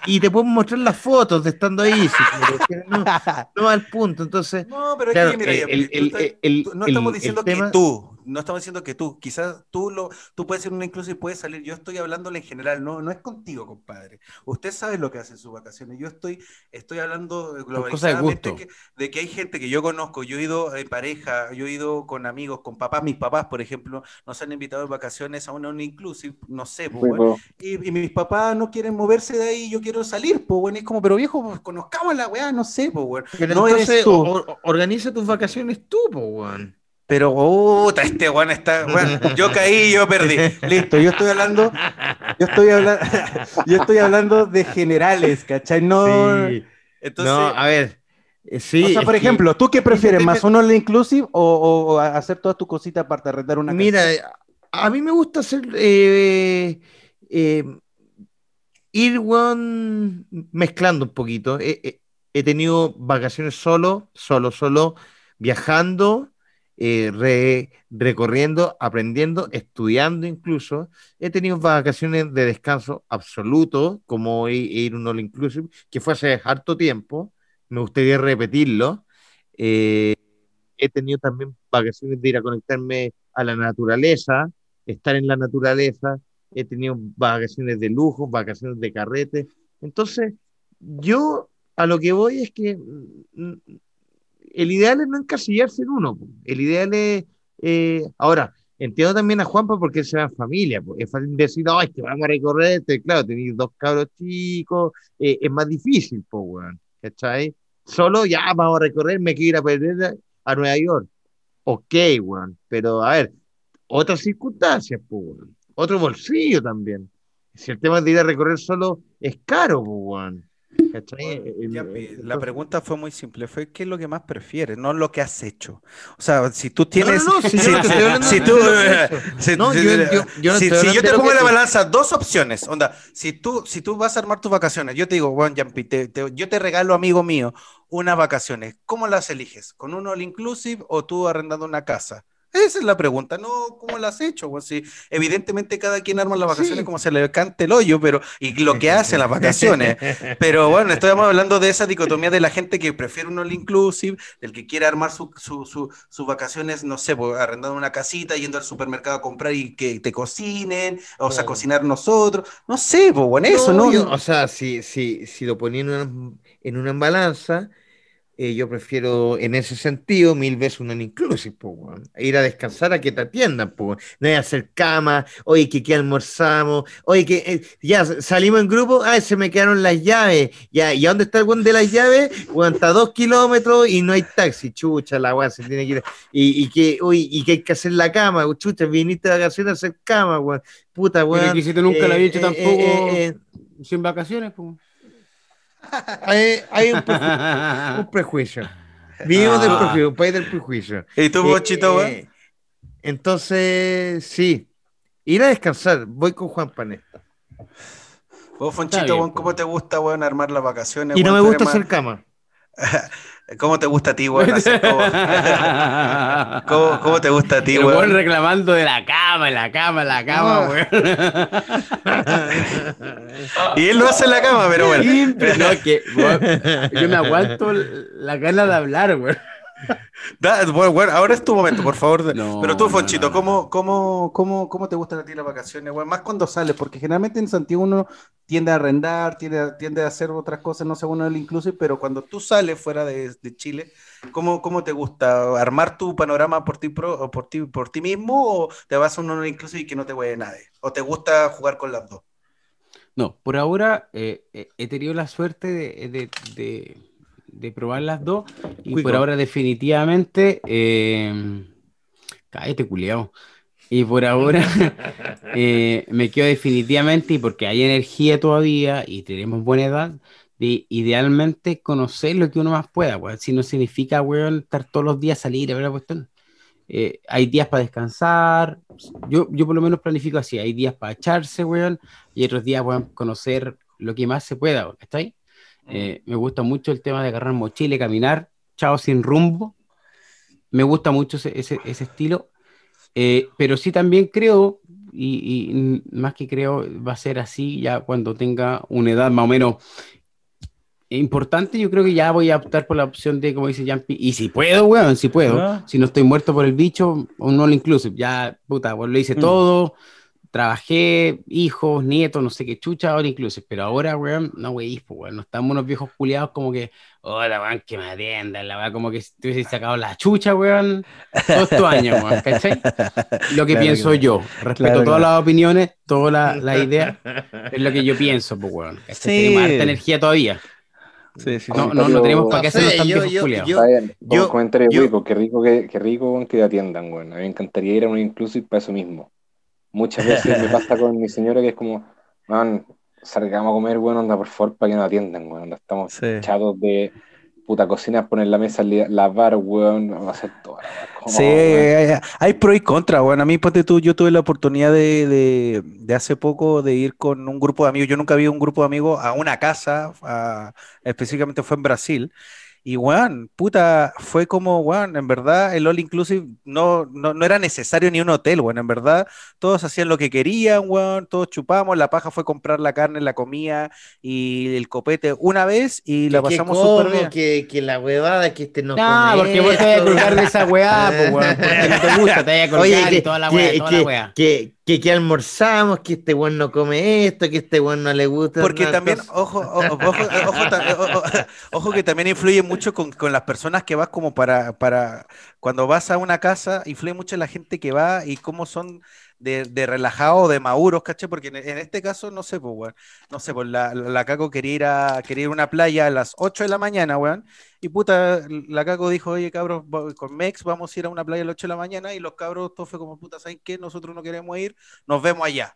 y te puedo mostrar las fotos de estando ahí, si quieres, que [LAUGHS] no, no al punto, entonces... No, pero es Claro, que, mira, el- el- el- no estamos el diciendo que tema- tú, no estamos diciendo que tú, quizás tú lo, tú puedes ser una incluso y puedes salir. Yo estoy hablándole en general, no, no es contigo, compadre. Usted sabe lo que hace en sus vacaciones. Yo estoy, estoy hablando cosa de globalizadamente gusto. que- de que hay gente que yo conozco, yo he ido en pareja, yo he ido con amigos, con papás, mis papás, por ejemplo, nos han invitado en vacaciones a una, una inclusive, no sé, pues, bueno, y, y mis papás no quieren moverse de ahí, yo quiero salir, pues, bueno, es como, pero viejo, pues, conozcamos la weá, no sé, pues, bueno. Pero No eres entonces tú. o- o- organiza tus vacaciones tú, pues. Pero, puta, este weón está, yo caí, yo perdí. [LAUGHS] Listo, yo estoy hablando, yo estoy hablando, [LAUGHS] yo estoy hablando de generales, ¿cachai? No, Sí. entonces, no, a ver, eh, sí. o sea, por que- ejemplo, ¿tú qué prefieres, más un all inclusive o, o- o hacer todas tus cositas para arrendar una Mira, a mí me gusta hacer eh, eh, ir weón, mezclando un poquito. He, he- he tenido vacaciones solo, solo, solo, viajando, eh, re- recorriendo, aprendiendo, estudiando incluso. He tenido vacaciones de descanso absoluto, como ir un all inclusive, que fue hace harto tiempo. Me gustaría repetirlo. Eh, he tenido también vacaciones de ir a conectarme a la naturaleza, estar en la naturaleza, he tenido vacaciones de lujo, vacaciones de carrete. Entonces, yo a lo que voy es que mm, el ideal es no encasillarse en uno. El ideal es, eh, ahora, entiendo también a Juanpa porque él se va en familia. po. Es fácil decir, es que vamos a recorrer, este". claro, tenéis dos cabros chicos, eh, es más difícil, pues, weón, ¿cachai? Solo ya vamos a recorrer, me quiero ir a Nueva York. Ok, weón, pero a ver, otras circunstancias, pues, weón. Otro bolsillo también. Si el tema de ir a recorrer solo es caro, pues, weón. ¿Cachai? El- Ya, el- pi, la pregunta fue muy simple, fue qué es lo que más prefieres, no lo que has hecho. O sea, si tú tienes... No, no, no, si tú, si- yo- te pongo en la balanza dos opciones, onda, si tú, si tú vas a armar tus vacaciones, yo te digo, bueno, Yampi, te- te- yo te regalo, amigo mío, unas vacaciones, ¿cómo las eliges? ¿Con un all inclusive o tú arrendando una casa? Esa es la pregunta, no cómo la has hecho. Sí, evidentemente cada quien arma las vacaciones como se le cante el hoyo, pero y lo que hace en las vacaciones. [LAUGHS] Pero bueno, estamos hablando de esa dicotomía de la gente que prefiere un all inclusive, del que quiere armar su- su- su- sus vacaciones, no sé, pues, arrendando una casita, yendo al supermercado a comprar y que te cocinen, o sea, cocinar nosotros. No sé, pues bueno, eso, ¿no? yo- o sea, si, si, si lo ponía en una, en una balanza, eh, yo prefiero en ese sentido mil veces un inclusive, po, weón. Ir a descansar a que te atiendan, po, no es hacer cama, oye, que qué almorzamos, oye, que eh, ya salimos en grupo, ay, se me quedaron las llaves, ya, ¿y a dónde está el weón de las llaves? Weón, está a dos kilómetros y no hay taxi, chucha, la weá se tiene que ir, y, y que, oye, y que hay que hacer la cama, chucha, viniste de vacaciones a hacer cama, weón, puta, weón. que si nunca la habías hecho eh, tampoco eh, eh, sin vacaciones, pues. Hay, hay un, preju- [LAUGHS] un prejuicio. Vivimos del Ah. prejuicio, un país del prejuicio. ¿Y tú, Eh, Bochito, eh, entonces, sí. Ir a descansar. Voy con Juan Panesta. Vos, Fonchito, bien. ¿cómo te gusta, weón, armar las vacaciones? Y no me gusta hacer cama. [LAUGHS] ¿Cómo te gusta a ti, weón? [LAUGHS] ¿Cómo, cómo te gusta a ti, El weón weón? reclamando de la cama, la cama, la cama, No. weón. [LAUGHS] Y él lo hace en la cama, pero bueno. Siempre, no, que, weón, yo me aguanto la gana de hablar, weón. Da- bueno, bueno, ahora es tu momento, por favor. [LAUGHS] No, Pero tú, Fonchito, no, no. ¿cómo, cómo, cómo, cómo te gustan a ti las vacaciones, weón? Más cuando sales, porque generalmente en Santiago uno tiende a arrendar, tiende a, tiende a hacer otras cosas, no sé, uno el inclusive, pero cuando tú sales fuera de, de Chile, ¿cómo, ¿cómo te gusta? ¿Armar tu panorama por ti, pro- por ti, por ti mismo o te vas a un all inclusive y que no te huele nadie? ¿O te gusta jugar con las dos? No, por ahora eh, eh, he tenido la suerte de, de- de- de probar las dos y Cuico. por ahora definitivamente... Eh, cállate, culiao. Y por ahora [LAUGHS] eh, me quedo definitivamente, y porque hay energía todavía y tenemos buena edad, de idealmente conocer lo que uno más pueda, weón. Si no significa, weón, estar todos los días salir a ver la cuestión. Eh, hay días para descansar. Yo, yo por lo menos planifico así. Hay días para echarse, weón, y otros días, weón, conocer lo que más se pueda, ¿está ahí? Eh, me gusta mucho el tema de agarrar mochila y caminar, chao sin rumbo. Me gusta mucho ese, ese- ese estilo. Eh, pero sí también creo, y, y más que creo, va a ser así ya cuando tenga una edad más o menos importante. Yo creo que ya voy a optar por la opción de, como dice Jampi, y si puedo, weón, si puedo. Ah. Si no estoy muerto por el bicho, un all inclusive. Ya, puta, pues lo hice Mm. todo. Trabajé, hijos, nietos, no sé qué chucha, all inclusive. Pero ahora, weón, no, wey, pues, weón, no estamos unos viejos culiados como que, hola, weón, que me atiendan, la weón, como que si te hubiese sacado la chucha, weón, todos estos años, weón, ¿cachai? Lo que [LAUGHS] Claro pienso que yo. Respeto Claro todas las opiniones, todas las las ideas, [LAUGHS] es lo que yo pienso, pues, weón. Sí. Tenemos harta energía todavía. Sí, sí, No, sí. no, no tenemos para qué sé, hacernos tan yo- viejos yo- culiados. yo- Está bien, yo- comentario yo- rico, qué rico que, qué rico weón, que te atiendan, weón. A mí me encantaría ir a un inclusive para eso mismo. Muchas veces me pasa con mi señora que es como, man, salgamos a comer, weón, anda por favor para que nos atiendan, weón. Anda, Estamos Sí. chatos de puta cocina, poner la mesa, lavar, weón, vamos a hacer todo. Sí, hay, hay pro y contra, bueno, a mí, ponte tú, yo tuve la oportunidad de, de, de hace poco de ir con un grupo de amigos, yo nunca vi un grupo de amigos a una casa, a- específicamente fue en Brasil, y weón, puta, fue como, weón, en verdad el All Inclusive no, no, no era necesario ni un hotel, weón, en verdad todos hacían lo que querían, weón, todos chupamos, la paja fue comprar la carne, la comida y el copete una vez y la pasamos súper bien. Que, que la huevada, que este no No, porque vos te vas a colgar de esa weá, pues, weón, porque no te gusta, te vas a colgar [LAUGHS] Oye, que, y toda la weá, que, toda que, la weá. que, que, que almorzamos, que este weón no come esto, que este weón no le gusta. Porque también, ojo, ojo, ojo, ojo que también influye mucho con, con las personas que vas como para, para, cuando vas a una casa, influye mucho la gente que va y cómo son de, de relajados o de maduros, ¿cachai? Porque en, este caso, no sé, pues, weón, no sé, pues la, la, la Caco quería ir a, quería ir a una playa a las 8 de la mañana, weón, y puta, la Caco dijo, oye, cabros, con Mex vamos a ir a una playa a las 8 de la mañana, y los cabros, todo fue como, puta, ¿saben qué? Nosotros no queremos ir, nos vemos allá.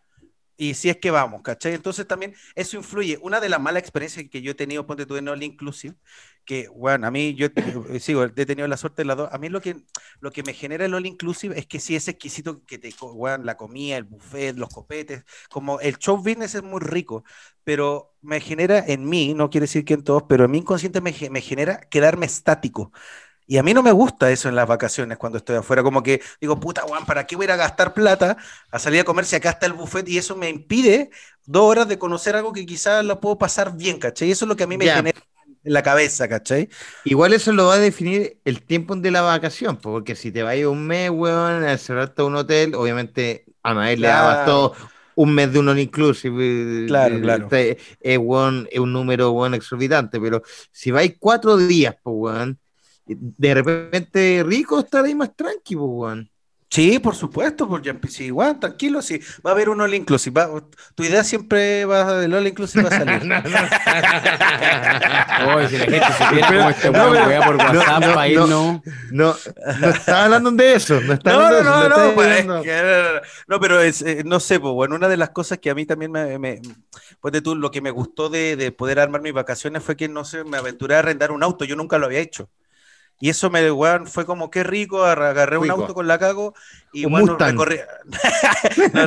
Y si es que vamos, ¿cachai? Entonces también eso influye. Una de las malas experiencias que yo he tenido, ponte tú en All Inclusive, que, bueno, a mí, yo eh, sigo, he tenido la suerte de las dos. A mí lo que, lo que me genera el All Inclusive es que sí es exquisito que te, weón, la comida, el buffet, los copetes, como el show business es muy rico, pero me genera en mí, no quiere decir que en todos, pero en mi inconsciente me, me genera quedarme estático. Y a mí no me gusta eso en las vacaciones cuando estoy afuera, como que digo, puta, Juan, ¿para qué voy a ir a gastar plata a salir a comer si acá está el buffet? Y eso me impide dos horas de conocer algo que quizás lo puedo pasar bien, ¿cachai? Y eso es lo que a mí me genera en la cabeza, ¿cachai? Igual eso lo va a definir el tiempo de la vacación, po, porque si te vas un mes, weón, a cerrarte a un hotel, obviamente a nadie le Claro. dabas todo un mes de un inclusive. eh, Claro, eh, claro. te- Es, weón, es un número weón, exorbitante, pero si vais cuatro días, pues, weón, de repente rico estar ahí más tranqui, pues, weón. Sí, por supuesto, por ya sí, igual, tranquilo, sí, va a haber un all inclusive. va- tu idea siempre va, el all inclusive va a salir. [LAUGHS] [LAUGHS] Oye, si la gente supiera cómo este No, weón pero- wea por no, WhatsApp no, no. No, no estaba hablando de eso, no estaba No, no, de eso, no, no, pues, hablando- es que- no, pero es, eh, no sé, pues, bueno, una de las cosas que a mí también me, me- pues de tú, lo que me gustó de, de poder armar mis vacaciones fue que, no sé, me aventuré a arrendar un auto, yo nunca lo había hecho. Y eso me, weón, fue como qué rico, ar- agarré un auto con la cago y Un bueno, recorrí, [LAUGHS] no,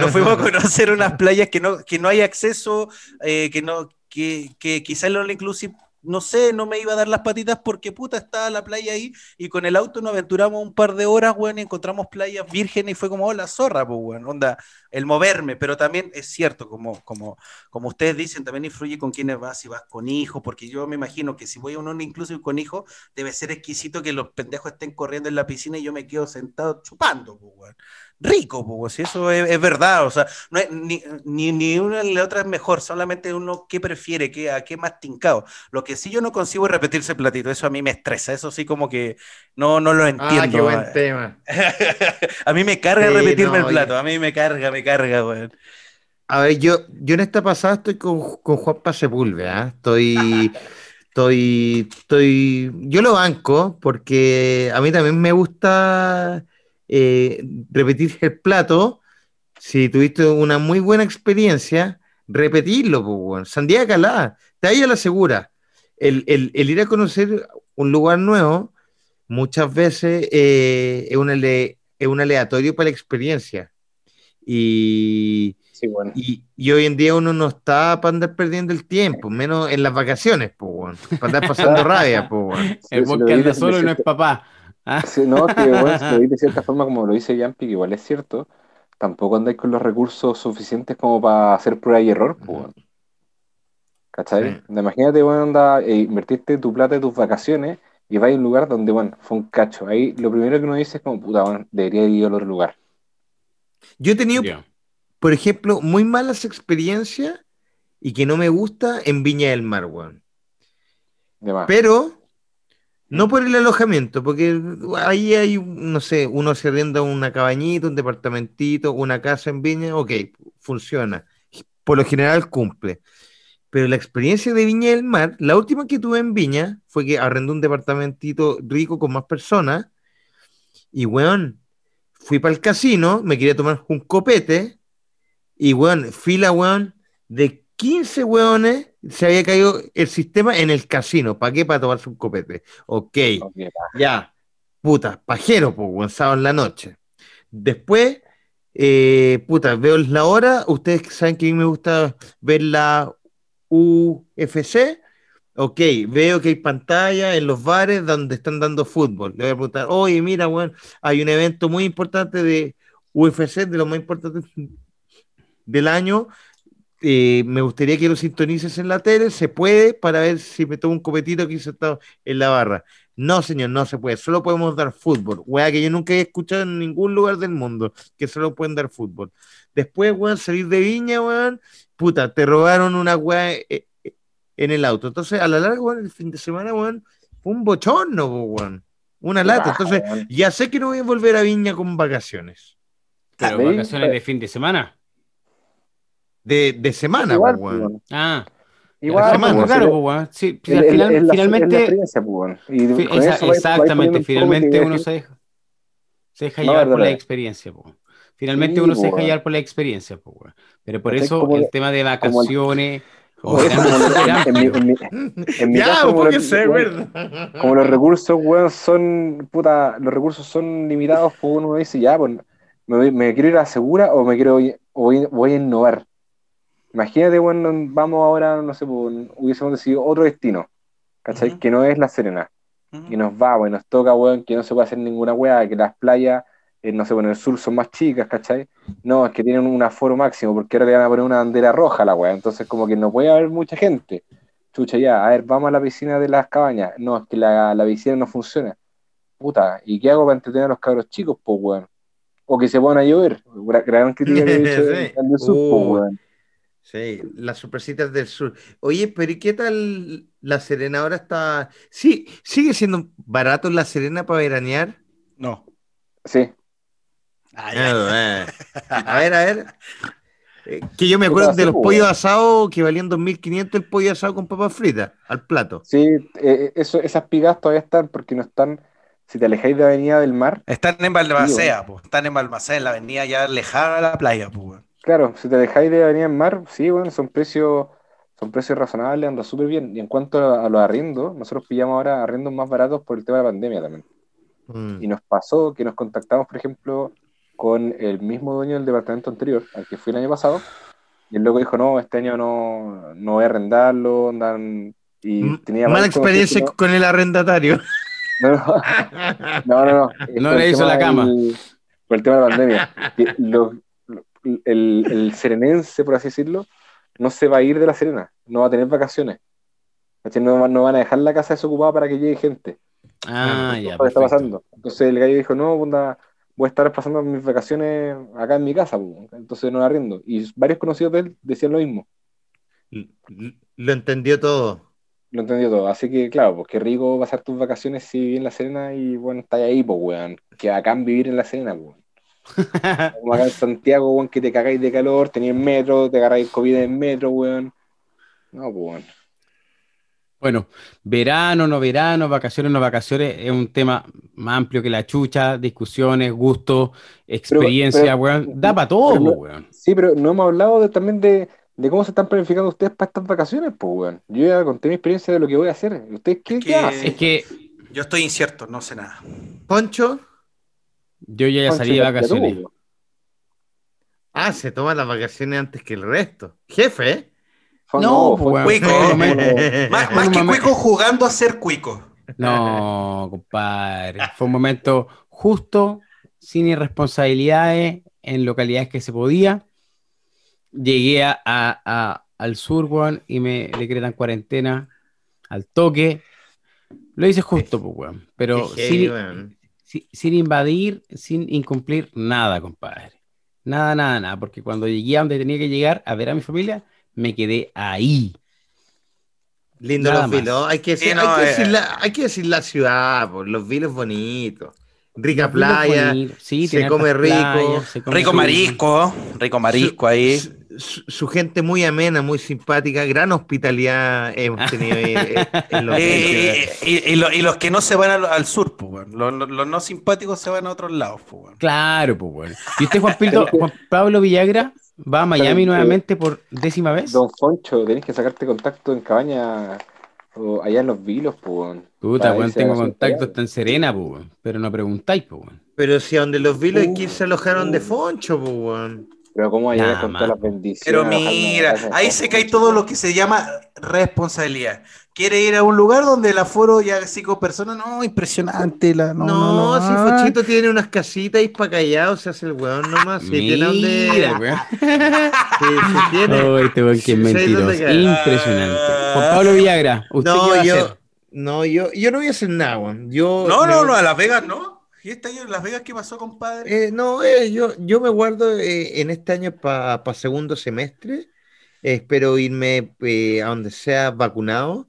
nos fuimos a conocer unas playas que no, que no hay acceso, eh, que no, que, que quizá el All Inclusive, no sé, no me iba a dar las patitas porque puta estaba la playa ahí y con el auto nos aventuramos un par de horas, weón, y encontramos playas vírgenes y fue como, oh, la zorra, pues, weón, onda, el moverme, pero también es cierto, como, como, como ustedes dicen, también influye con quiénes vas, si vas con hijos, porque yo me imagino que si voy a un All Inclusive con hijos, debe ser exquisito que los pendejos estén corriendo en la piscina y yo me quedo sentado chupando, pues, weón. Rico, pues, si eso es, verdad, o sea, no es- ni, ni, ni una ni la otra es mejor, solamente uno qué prefiere, qué, a qué más tincado. Lo que sí yo no consigo repetirse el platito, eso a mí me estresa, eso sí como que no, no lo entiendo. Ah, qué buen tema. [LAUGHS] a mí me carga Sí, repetirme no, el plato, a mí me carga, me carga, weón. A ver, yo, yo en esta pasada estoy con, con Juanpa Sepúlveda, ¿ah? Estoy, estoy, estoy, yo lo banco porque a mí también me gusta eh, repetir el plato. Si tuviste una muy buena experiencia, repetirlo, pues, weón. Sandía calada, te ahí a la segura. El, el- el ir a conocer un lugar nuevo, muchas veces eh, es, un ale- es un aleatorio para la experiencia. Y, Sí, bueno. y, y hoy en día uno no está para andar perdiendo el tiempo, menos en las vacaciones, pues, weón. Para andar pasando [LAUGHS] rabia, pues, weón. Sí, El sí, vi anda de- solo y no es papá. Ah, Sí, no, que bueno, si lo de cierta [LAUGHS] forma, como lo dice Yampi, que igual es cierto, tampoco andáis con los recursos suficientes como para hacer prueba y error, pues. ¿Cachai? Sí. Imagínate, bueno, anda, eh, invertiste tu plata de tus vacaciones y vais a un lugar donde, bueno, fue un cacho. Ahí lo primero que uno dice es como, puta, bueno, debería ir a otro lugar. Yo he tenido, por ejemplo, muy malas experiencias y que no me gusta en Viña del Mar, weón. Más. Pero no por el alojamiento, porque ahí hay, no sé, uno se arrienda una cabañita, un departamentito, una casa en Viña, ok, funciona. Por lo general cumple. Pero la experiencia de Viña del Mar, la última que tuve en Viña fue que arrendé un departamentito rico con más personas y, weón, fui para el casino, me quería tomar un copete y, weón, fila, weón, de 15 weones, se había caído el sistema en el casino. ¿Para qué? Para tomarse un copete. Ok, Ok, va. ya. Puta, pajero, pues, weón, sábado en la noche. Después, eh, puta, veo la hora. Ustedes saben que a mí me gusta ver la UFC. Ok, veo que hay pantalla en los bares donde están dando fútbol. Le voy a preguntar, oye, mira, weón, hay un evento muy importante de UFC, de los más importantes del año. Eh, me gustaría que lo sintonices en la tele, se puede, para ver si me tomo un copetito aquí sentado en la barra. No, señor, no se puede, solo podemos dar fútbol. Weá, que yo nunca he escuchado en ningún lugar del mundo, que solo pueden dar fútbol. Después, weón, salir de viña, weón, puta, te robaron una weá eh, eh, en el auto. Entonces, a la larga, weón, el fin de semana, weón, fue un bochorno, weón. Una lata. Entonces, ya sé que no voy a volver a Viña con vacaciones. Pero vacaciones de fin de semana. De, de semana, weón. Ah, Igual, pues, pues, weón, claro, pues, weón. Sí, es- al final- la finalmente, pues, weón. Y con esa- eso exactamente, finalmente uno se deja, se deja No, llevar por la experiencia, po. Finalmente Sí, uno se deja weón. llevar por la experiencia, weón. Pero por eso el el- tema de el- vacaciones, [LAUGHS] como el- en- mi- amplio. en mi- en mi Ya, caso, pues, como porque los- weón, ¿verdad? como los recursos, weón, son, puta, los recursos son limitados, pues uno dice, ya, pues, me, me quiero ir a segura o me quiero, o voy, voy a innovar. Imagínate, weón, vamos ahora, no sé, pues, hubiésemos decidido otro destino, ¿cachai? Que no es La Serena. y nos vamos y nos toca, weón, que no se puede hacer ninguna weá, que las playas, eh, no sé, bueno, en el sur son más chicas, ¿cachai? No, es que tienen un aforo máximo, porque ahora le van a poner una bandera roja a la weá, entonces como que no puede haber mucha gente. Chucha, ya, a ver, vamos a la piscina de las cabañas. No, es que la, la piscina no funciona. Puta, ¿y qué hago para entretener a los cabros chicos, pues, weón? O que se pongan a llover. Gra- Gran crítica que he dicho [LAUGHS] Sí. del sur, po, Uh. weón. Sí, las sorpresitas del sur. Oye, pero ¿y qué tal La Serena ahora está? Sí, sigue siendo barato La Serena para veranear. No. Sí. Ah. Ah, eh. A ver, a ver. Eh, Que yo me ¿Qué acuerdo de los po, pollos asados que valían 2.500 el pollo asado con papas fritas al plato. Sí, eh, eso, esas pigas todavía están porque no están. Si te alejáis de Avenida del Mar, Están en Balmacea, pues. Están en Balmacea, en la avenida ya lejana a la playa, pues. Claro, si te alejáis de Avenida del Mar, sí, bueno, son precios, son precios razonables, anda súper bien. Y en cuanto a, a los arriendos, nosotros pillamos ahora arriendos más baratos por el tema de la pandemia también. Mm. Y nos pasó que nos contactamos, por ejemplo, con el mismo dueño del departamento anterior, al que fui el año pasado, y el loco dijo, no, este año no, no voy a arrendarlo, andan... Y tenía Mala experiencia con el arrendatario. No, no, [LAUGHS] no, no, no. No le hizo la cama. del- por el tema de la pandemia. Que lo- lo- el, el serenense, por así decirlo, no se va a ir de la Serena, no va a tener vacaciones. No, no van a dejar la casa desocupada para que llegue gente. Ah, ya. lo está pasando. Entonces el gallo dijo, no, voy a estar pasando mis vacaciones acá en mi casa, pu". entonces no la arriendo. Y varios conocidos de él decían lo mismo, Lo entendió todo. lo entendió todo. Así que, claro, pues qué rico pasar tus vacaciones si vivís en la Serena y bueno, estás ahí, pues, weón. Que bacán vivir en la Serena, pues. [LAUGHS] Como acá en Santiago, weón, que te cagáis de calor, tenías metro, te agarráis COVID en metro, weón. No, pues, weón. Bueno, verano, no verano, vacaciones, no vacaciones, es un tema más amplio que la chucha, discusiones, gustos, experiencia, pero- weón. Da para todo, pero weón. Sí, pero no hemos hablado de- también de, de cómo se están planificando ustedes para estas vacaciones, pues, weón. Yo ya conté mi experiencia de lo que voy a hacer. ¿Ustedes qué, Es qué que- hacen? Es que Yo estoy incierto, no sé nada. Poncho, yo ya Conche, salí de ya- ya vacaciones. ah, se toma las vacaciones antes que el resto. Jefe, ¿eh? No, fue- pues, Cuico. [LAUGHS] momento. Más, que cuico jugando a ser cuico. No, compadre. Fue un momento justo, sin irresponsabilidades, en localidades que se podía. Llegué a, a- a- al sur, weón, y me decretan cuarentena al toque. Lo hice justo, pues, weón. Pero Qué heavy, sin, invadir, sin incumplir nada, compadre. Nada, nada, nada. Porque cuando llegué a donde tenía que llegar a ver a mi familia, me quedé ahí. Lindo Nada los más. vilos. Hay que decir, Sí, no, hay que eh. decir la, hay que decir la ciudad, los vilos bonitos. Rica Los vilos playa. bonitos, sí, se come rico. playas, se come Rico rico. marisco, rico marisco ahí. Su, gente muy amena, muy simpática, gran hospitalidad hemos tenido ahí, eh, en los [LAUGHS] vilos. Eh, y, y lo- y los que no se van al, al sur, pues, los, los- los no simpáticos se van a otros lados, pues. Claro, pues bueno. ¿Y usted, Juan, Pildo- [LAUGHS] Juan Pablo Villagra, va a Miami Pero, nuevamente por décima vez? Don Foncho, tenés que sacarte contacto en cabaña o allá en los vilos, pues. Puta, weón, tengo contactos tan serena, pues. Pero no preguntáis, pues. Pero si a donde los vilos hay que irse Uh, alojaron de uh. Foncho, pues. Pero cómo allá Nada con todas las bendiciones. Pero a mira, ahí se cae todo lo que se llama responsabilidad. Quiere ir a un lugar donde el aforo ya cinco personas, no, impresionante. La, no, No, no, no, si ah. Fochito tiene unas casitas ahí para callado, se hace el weón nomás. Si tiene donde. Mira, weón. Si, si tiene. Oh, este weón que es Sí, sí, mentiroso. Impresionante. Juan Pablo Villagra, ¿usted qué va No, a yo. hacer? No, yo, yo no voy a hacer nada, weón. Yo. No, me- no, no, a Las Vegas no. ¿Y este año en Las Vegas qué pasó, compadre? Eh, no, eh, yo, yo me guardo eh, en este año para segundo semestre. Espero irme eh, a donde sea vacunado,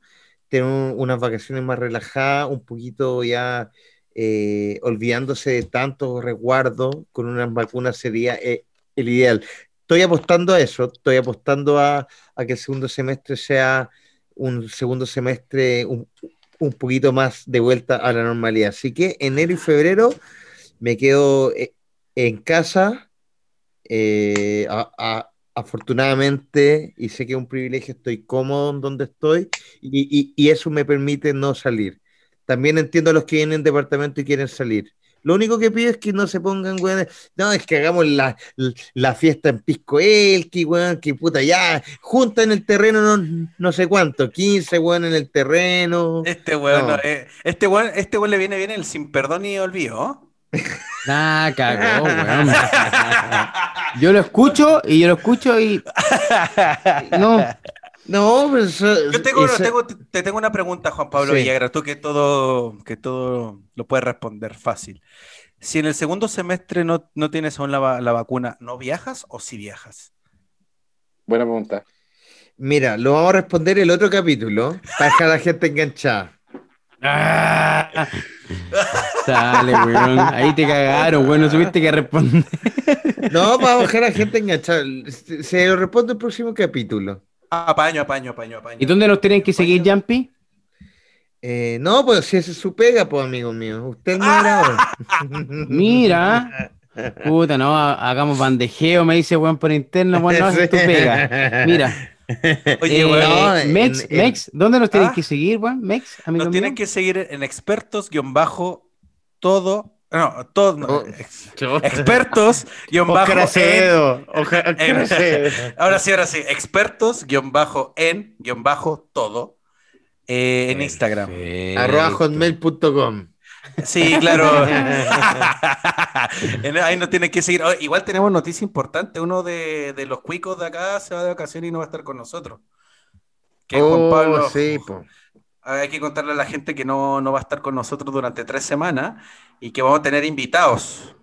tener un- unas vacaciones más relajadas, un poquito ya eh, olvidándose de tanto resguardo, con unas vacunas sería eh, el ideal. Estoy apostando a eso, estoy apostando a, a que el segundo semestre sea un segundo semestre un, un poquito más de vuelta a la normalidad. Así que enero y febrero me quedo eh, en casa. eh, afortunadamente, y sé que es un privilegio, estoy cómodo donde estoy y, y- y eso me permite no salir. También entiendo a los que vienen en departamento y quieren salir, Lo único que pido es que no se pongan, weón. No, es que hagamos la, la fiesta en Pisco Elqui, weón, que puta, ya, junta en el terreno no, no sé cuánto, 15, weón, en el terreno. Este weón, No. no, eh, este weón, este weón le viene bien el sin perdón y olvido. [LAUGHS] Nah, cagó, weón. Yo lo escucho y yo lo escucho y. [LAUGHS] No. No, pero eso- Yo tengo, te tengo una pregunta, Juan Pablo Sí. Villagra, tú que todo, que todo lo puedes responder fácil. Si en el segundo semestre no, no tienes aún la, la vacuna, ¿no viajas o sí viajas? Buena pregunta. Mira, lo vamos a responder el otro capítulo para dejar a la gente enganchada. Ah. Sale, weón. Ahí te cagaron, weón. No supiste que responder. No, para dejar a la gente enganchada. Se se lo respondo el próximo capítulo. Apaño, apaño, apaño, apaño. ¿Y dónde nos tienen que seguir, Jumpy? Eh, no, pues si esa es su pega, pues amigo mío. Usted no era ahora. [LAUGHS] Mira. Puta, no, ha- hagamos bandejeo, me dice, weón, por interno. Bueno, no, es tu pega. Mira. Oye, eh, weón, Mex, en- Mex, ¿dónde nos tienen ¿Ah? que seguir, weón? Mex, amigo nos tienen mío? que seguir en expertos guion bajo todo, no, todo, no, Oh. ex- expertos guion bajo Oscar en- Acevedo. [LAUGHS] ahora sí, ahora sí, expertos guion bajo en guion bajo todo eh, en Instagram. Arroba hotmail.com. Sí, claro. [LAUGHS] [LAUGHS] Ahí nos tienen que seguir. Oh, igual tenemos noticia importante. Uno de, de los cuicos de acá se va de vacaciones y no va a estar con nosotros. Que es Juan Oh, Pablo. sí, po. Hay que contarle a la gente que no, no va a estar con nosotros durante tres semanas y que vamos a tener invitados.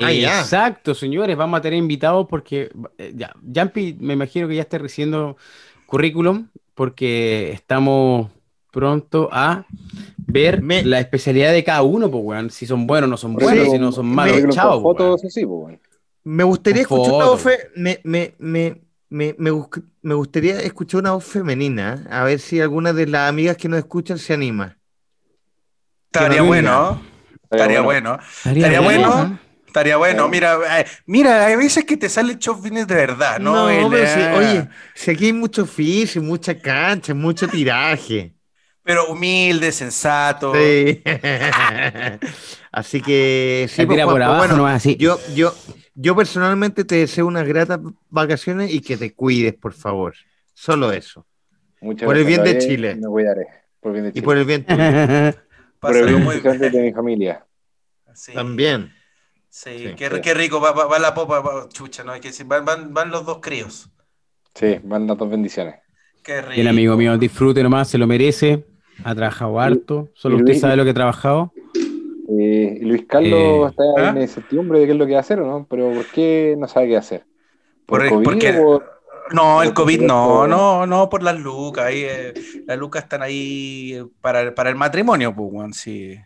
Ah, ya. Exacto, señores, vamos a tener invitados porque eh, ya, Jumpy, me imagino que ya está recibiendo currículum porque estamos pronto a ver Me- la especialidad de cada uno, pues, weón, si son buenos o no son Sí, buenos, si no son malos, con chao, fotos, sí, pues, bueno. Me gustaría escuchar me, me, me, me, me gustaría escuchar una voz femenina, a ver si alguna de las amigas que nos escuchan se anima. Estaría no bueno. Estaría bueno. Estaría Estaría bueno, bueno. ¿no? Estaría bueno. Mira, eh, mira, hay veces que te salen chofines de verdad, ¿no? No, El, pero sí, eh, oye, si aquí hay mucho oficio, mucha cancha, mucho tiraje. Pero humilde, sensato. Sí. [LAUGHS] Así que sí, pues, tira por abajo, bueno, no es así. yo, yo, yo personalmente te deseo unas gratas vacaciones y que te cuides, por favor. Solo eso. Muchas Por el bien Chile. Me cuidaré. Por el bien de Y Chile. por el bien tuyo [LAUGHS] Por el bien muy bien. de mi familia. Sí, también. sí, Sí. qué, Sí. qué rico. Va, va- va la popa, va- chucha, ¿no? Hay que decir, van, van, van los dos críos. Sí, van las dos bendiciones. Qué rico. Bien, amigo mío, disfrute nomás, se lo merece. Ha trabajado harto, solo y usted sabe lo que ha trabajado. Eh, y Luis Carlos Eh, está ¿ah? en incertidumbre de qué es lo que va a hacer o no, pero ¿por qué no sabe qué hacer? ¿Por, Por- COVID porque- o por- No, el COVID no, no, no, por las lucas. Ahí, eh, las lucas están ahí eh, para, para el matrimonio, pues, weón. Si,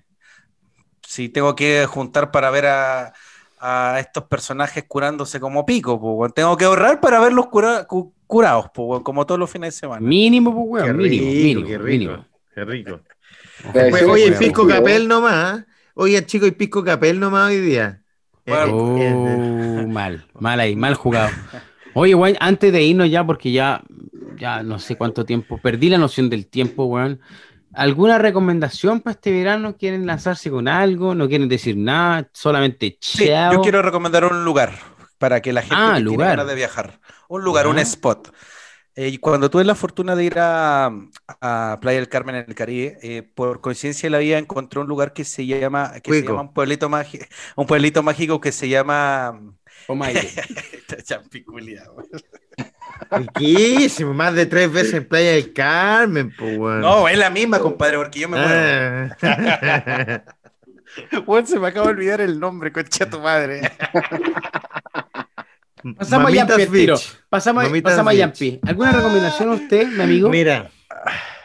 si tengo que juntar para ver a, a estos personajes curándose como pico, pues. Tengo que ahorrar para verlos cura- cu- curados, pues, como todos los fines de semana. Mínimo, pues, Qué weón, mínimo, rico, mínimo, qué rico. mínimo. Qué rico. Pues, Pues, sí, oye, sí, capel nomás. ¿eh? Oye, chico, y pisco capel nomás hoy día. Bueno. Eh, eh, Oh, mal, mal ahí, mal jugado. Oye, weón, antes de irnos ya, porque ya, ya no sé cuánto tiempo, perdí la noción del tiempo, weón. ¿Alguna recomendación para este verano? ¿Quieren lanzarse con algo? ¿No quieren decir nada? Solamente Sí, yo quiero recomendar un lugar para que la gente Ah, que lugar. tiene ganas de viajar. Un lugar, un Ya. spot. Eh, cuando tuve la fortuna de ir a, a Playa del Carmen en el Caribe, eh, por coincidencia de la vida encontré un lugar que se llama, que se llama un pueblito mágico, un pueblito mágico que se llama Toma aire. [LAUGHS] Champiculia, güey. Riquísimo, más de tres veces en Playa del Carmen, pues, weón. No, es la misma, compadre, porque yo me muero. Ah. [LAUGHS] Weón, se me acaba de olvidar el nombre, concha tu madre. [LAUGHS] Pasamos a Yampi tiro. Pasamos, pasamos a. Yampi. ¿Alguna recomendación a usted, mi amigo? Mira,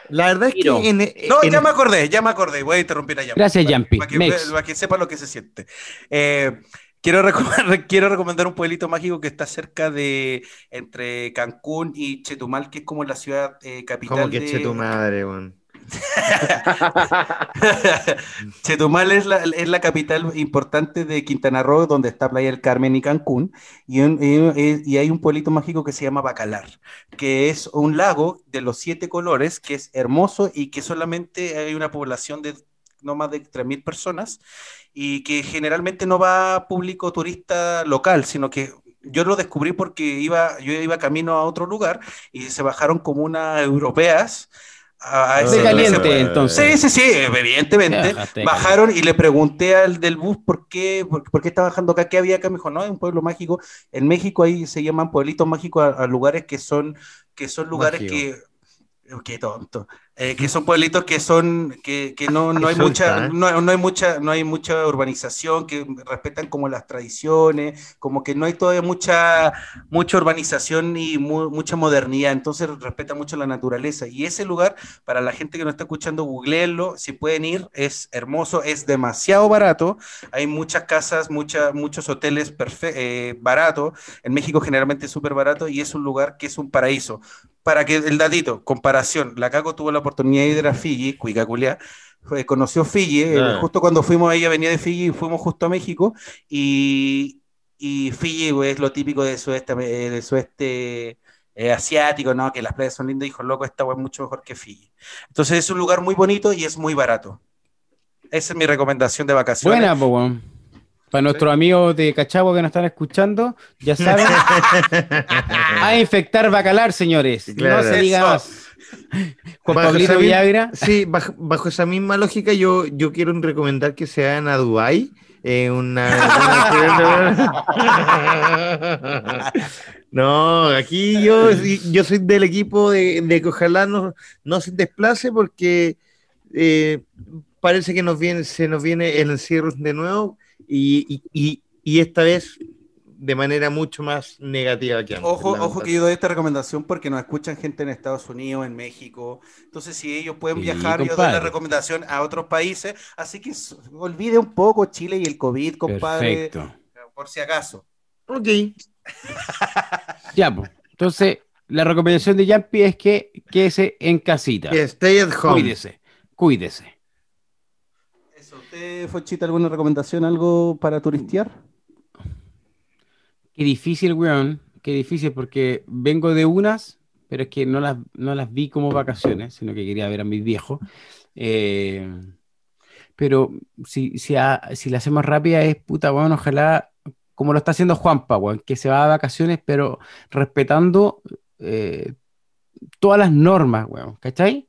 la verdad es que en, No, en- ya me acordé, ya me acordé. Voy a interrumpir a Yampi. Gracias, Para- Yampi. Para que, Mex. para que sepa lo que se siente. Eh, quiero, recomendar, [LAUGHS] quiero recomendar un pueblito mágico que está cerca de entre Cancún y Chetumal, que es como la ciudad eh, capital ¿Cómo que de... eche tu madre, weón? [LAUGHS] Chetumal es la, es la capital importante de Quintana Roo, donde está Playa del Carmen y Cancún, y, y hay un pueblito mágico que se llama Bacalar, que es un lago de los siete colores, que es hermoso y que solamente hay una población de no más de 3.000 personas y que generalmente no va público turista local, sino que yo lo descubrí porque iba, yo iba camino a otro lugar y se bajaron como unas europeas. A De caliente, entonces. Sí, sí, sí, evidentemente. Bajaste Bajaron y le pregunté al del bus por qué, por, por qué está bajando acá, qué había acá. Me dijo, no, es un pueblo mágico. En México ahí se llaman pueblitos mágicos a, a lugares que son, que son lugares Mágico. que. Qué tonto. Eh, que son pueblitos que son, que, que no, no hay mucha, ¿eh? no, no hay mucha, no hay mucha urbanización, que respetan como las tradiciones, como que no hay todavía mucha, mucha urbanización y mu- mucha modernidad, entonces respeta mucho la naturaleza. Y ese lugar, para la gente que no está escuchando, googleenlo, si pueden ir, es hermoso, es demasiado barato, hay muchas casas, mucha, muchos hoteles eh, baratos, en México generalmente es súper barato y es un lugar que es un paraíso. Para que el datito, comparación, la Caco tuvo la oportunidad de ir a Fiji, cuica culiá, fue- conoció Fiji, eh, justo cuando fuimos, ella venía de Fiji y fuimos justo a México, y, y Fiji es lo típico de sudeste, eh, del sudeste eh, asiático, ¿no? Que las playas son lindas, dijo, loco, esta es mucho mejor que Fiji. Entonces es un lugar muy bonito y es muy barato. Esa es mi recomendación de vacaciones. Buena. Para nuestros amigos de Cachagua que nos están escuchando, ya saben, [LAUGHS] a infectar bacalar, señores. Claro. No se diga Eso. más. Juan Bajo Pablito Viagra. Sí, bajo, bajo esa misma lógica, yo, yo quiero recomendar que se vayan a Dubái. eh, una, una- [LAUGHS] No, aquí yo, yo soy del equipo de, de que ojalá no, no se desplace porque eh, parece que nos viene, se nos viene el encierro de nuevo y, y- y- esta vez de manera mucho más negativa que antes. Ojo, ojo que yo doy esta recomendación porque nos escuchan gente en Estados Unidos, en México. Entonces, si ellos pueden Sí, viajar, yo doy compadre. la recomendación a otros países. Así que olvide un poco Chile y el COVID, compadre, Perfecto. por si acaso. Ok. [LAUGHS] Ya, pues. Entonces, la recomendación de Yampi es que quédese en casita. Que Stay at home. Cuídese, cuídese. ¿Usted, Fochita, alguna recomendación, algo para turistear? Qué difícil, weón. Qué difícil porque vengo de unas, pero es que no las, no las vi como vacaciones, sino que quería ver a mis viejos. Eh, pero si, si, a- si la hacemos rápida es puta, weón, ojalá, como lo está haciendo Juanpa, weón, que se va a vacaciones, pero respetando eh, todas las normas, weón, ¿cachai?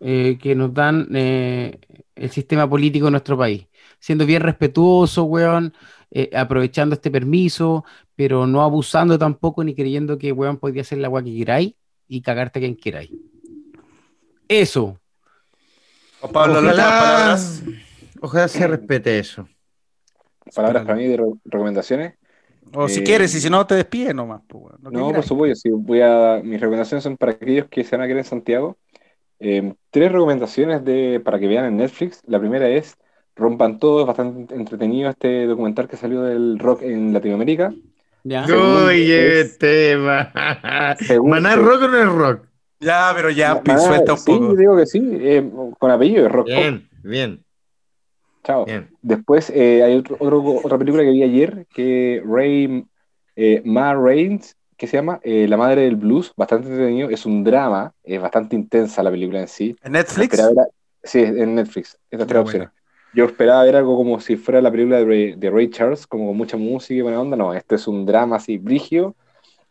Eh, que nos dan eh, el sistema político de nuestro país. Siendo bien respetuoso, weón, eh, aprovechando este permiso, pero no abusando tampoco ni creyendo que, weón, podía hacer la agua que queráis y cagarte a quien queráis. Eso. Pablo, las últimas Ojalá, palabras. ojalá se respete eso. Palabras para mí de re- recomendaciones. O si Eh, quieres, y si no, te despides nomás. pues, que No, por supuesto, sí, voy a, mis recomendaciones son para aquellos que se van a quedar en Santiago. Eh, tres recomendaciones de, para que vean en Netflix. La primera es Rompan Todo, es bastante entretenido este documental que salió del rock en Latinoamérica. ¿Ya? Oye, es- tema. ¿Maná es rock o no es rock? Ya, pero ya, Ah, suelta un sí, poco. digo que sí, eh, con apellido es rock. pop. Bien, bien, Chao. bien. Después eh, hay otro- otro- otra película que vi ayer que Ray eh, Ma Raines, que se llama eh, La Madre del Blues, bastante entretenido, es un drama, es bastante intensa la película en sí. ¿En Netflix? A- sí, en Netflix, estas tres opciones. Yo esperaba ver algo como si fuera la película de Ray, de Ray Charles, como con mucha música y buena onda. No, este es un drama así, brigio,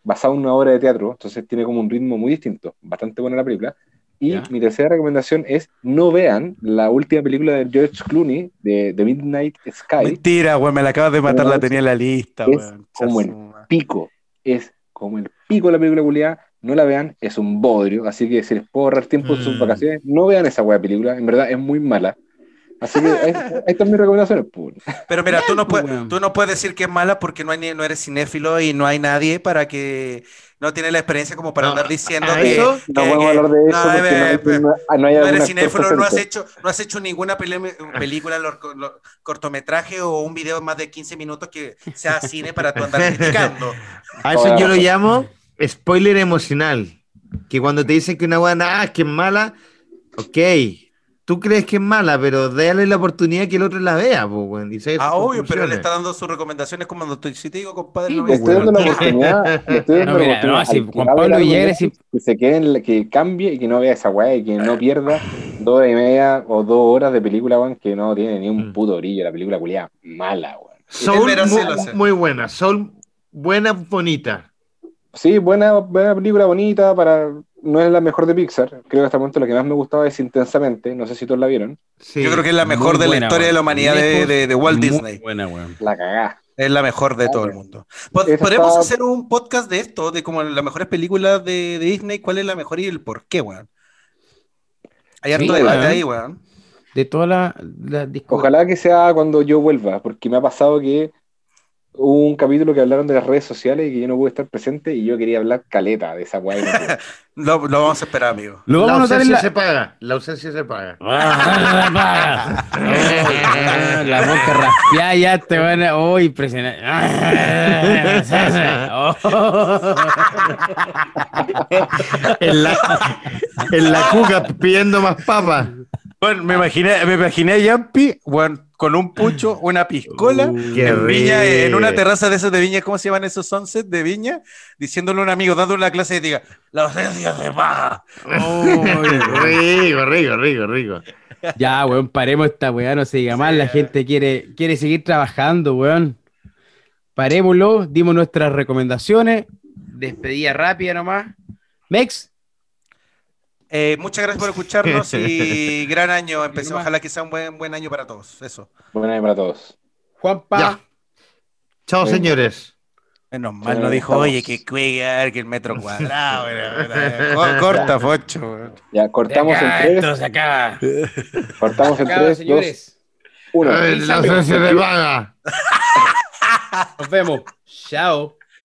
basado en una obra de teatro, entonces tiene como un ritmo muy distinto. Bastante buena la película. Y mi tercera recomendación es no vean la última película de George Clooney, de The Midnight Sky. Mentira, weón, me la acabas de matar, la tenía en la lista, es weón. como el pico, es como el pico de la película culiada, no la vean, es un bodrio, así que si les puedo ahorrar tiempo en sus Mm. vacaciones, no vean esa wea película, en verdad es muy mala. Así que ahí, [LAUGHS] ahí están mis recomendaciones. pues. Pero mira, tú no, puedes, tú no puedes decir que es mala porque no, hay, ni- no eres cinéfilo y no hay nadie para que no tiene la experiencia como para No, andar diciendo que, eso No que- podemos que- hablar de eso no, porque no, hay- no- no hay no eres cinéfilo, no has hecho, no has hecho ninguna película, lor- lo- cortometraje o un video de más de 15 minutos que sea cine para tú andar [LAUGHS] criticando. A eso yo lo llamo spoiler emocional. Que cuando te dicen que una buena ah, que es mala, ok, tú crees que es mala, pero dale la oportunidad que el otro la vea, pues, weón, Ah, obvio, pero él está dando sus recomendaciones como cuando estoy, si te digo, compadre, Sí, no me estoy dando la [LAUGHS] oportunidad, le estoy dando No, la mira, no, oportunidad si al que Juan Pablo Villegas que se quede en la- que cambie y que no vea esa weá y que no pierda Dos horas y media o dos horas de película, weón, que no tiene ni un Mm. puto brillo. La película culiada mala, weón. Soul muy, muy buena. Soul buena, bonita. Sí, buena, buena película, bonita, para... No es la mejor de Pixar. Creo que hasta el momento lo que más me gustaba es Intensamente. No sé si todos la vieron. Sí. Yo creo que es la mejor de la buena, historia de la humanidad de, de- de Walt Muy Disney. buena, weón. La cagá. Es la mejor de todo el mundo. Pod- Esa Podemos está- hacer un podcast de esto, de como las mejores películas de, de Disney, cuál es la mejor y el por qué, weón. Hay harto Sí, debate weón. ahí, weón. De todas las las disco- Ojalá que sea cuando yo vuelva, porque me ha pasado que hubo un capítulo que hablaron de las redes sociales y que yo no pude estar presente y yo quería hablar caleta de esa weá. y no pude. [LAUGHS] Lo, lo vamos a esperar, amigo. Lo La vamos a notar en ausencia la... se paga. La ausencia se paga. [LAUGHS] Ah, la boca [LAUGHS] raspeada ya te van a... Oh, impresionante. Oh. En la, en la cuca pidiendo más papas. Bueno, me imaginé, me imaginé a Yampi, weón, con un pucho, una piscola, Uh, en Viña, en una terraza de esas de Viña, ¿cómo se llaman esos sunsets de Viña? Diciéndole a un amigo, dándole una clase y diga, la ausencia se paga. rico, rico, rico, rico. Ya, weón, paremos esta weá, no se diga más. La gente quiere, quiere seguir trabajando, weón. Parémoslo, dimos nuestras recomendaciones. Despedida rápida nomás. Mex, Eh, muchas gracias por escucharnos [LAUGHS] y gran año. Empecé, ojalá que sea un buen, buen año para todos. Eso. Buen año para todos. Juanpa. Ya. Chao, señores. Menos mal, Sí, no dijo, estamos. oye, que cuelgar, que el metro cuadrado. [LAUGHS] Corta, Focho. Ya, cortamos en tres. Esto se acaba. Cortamos en Se acaba, tres, dos, señores. uno. Ay, La ausencia se paga. [LAUGHS] Nos vemos. Chao.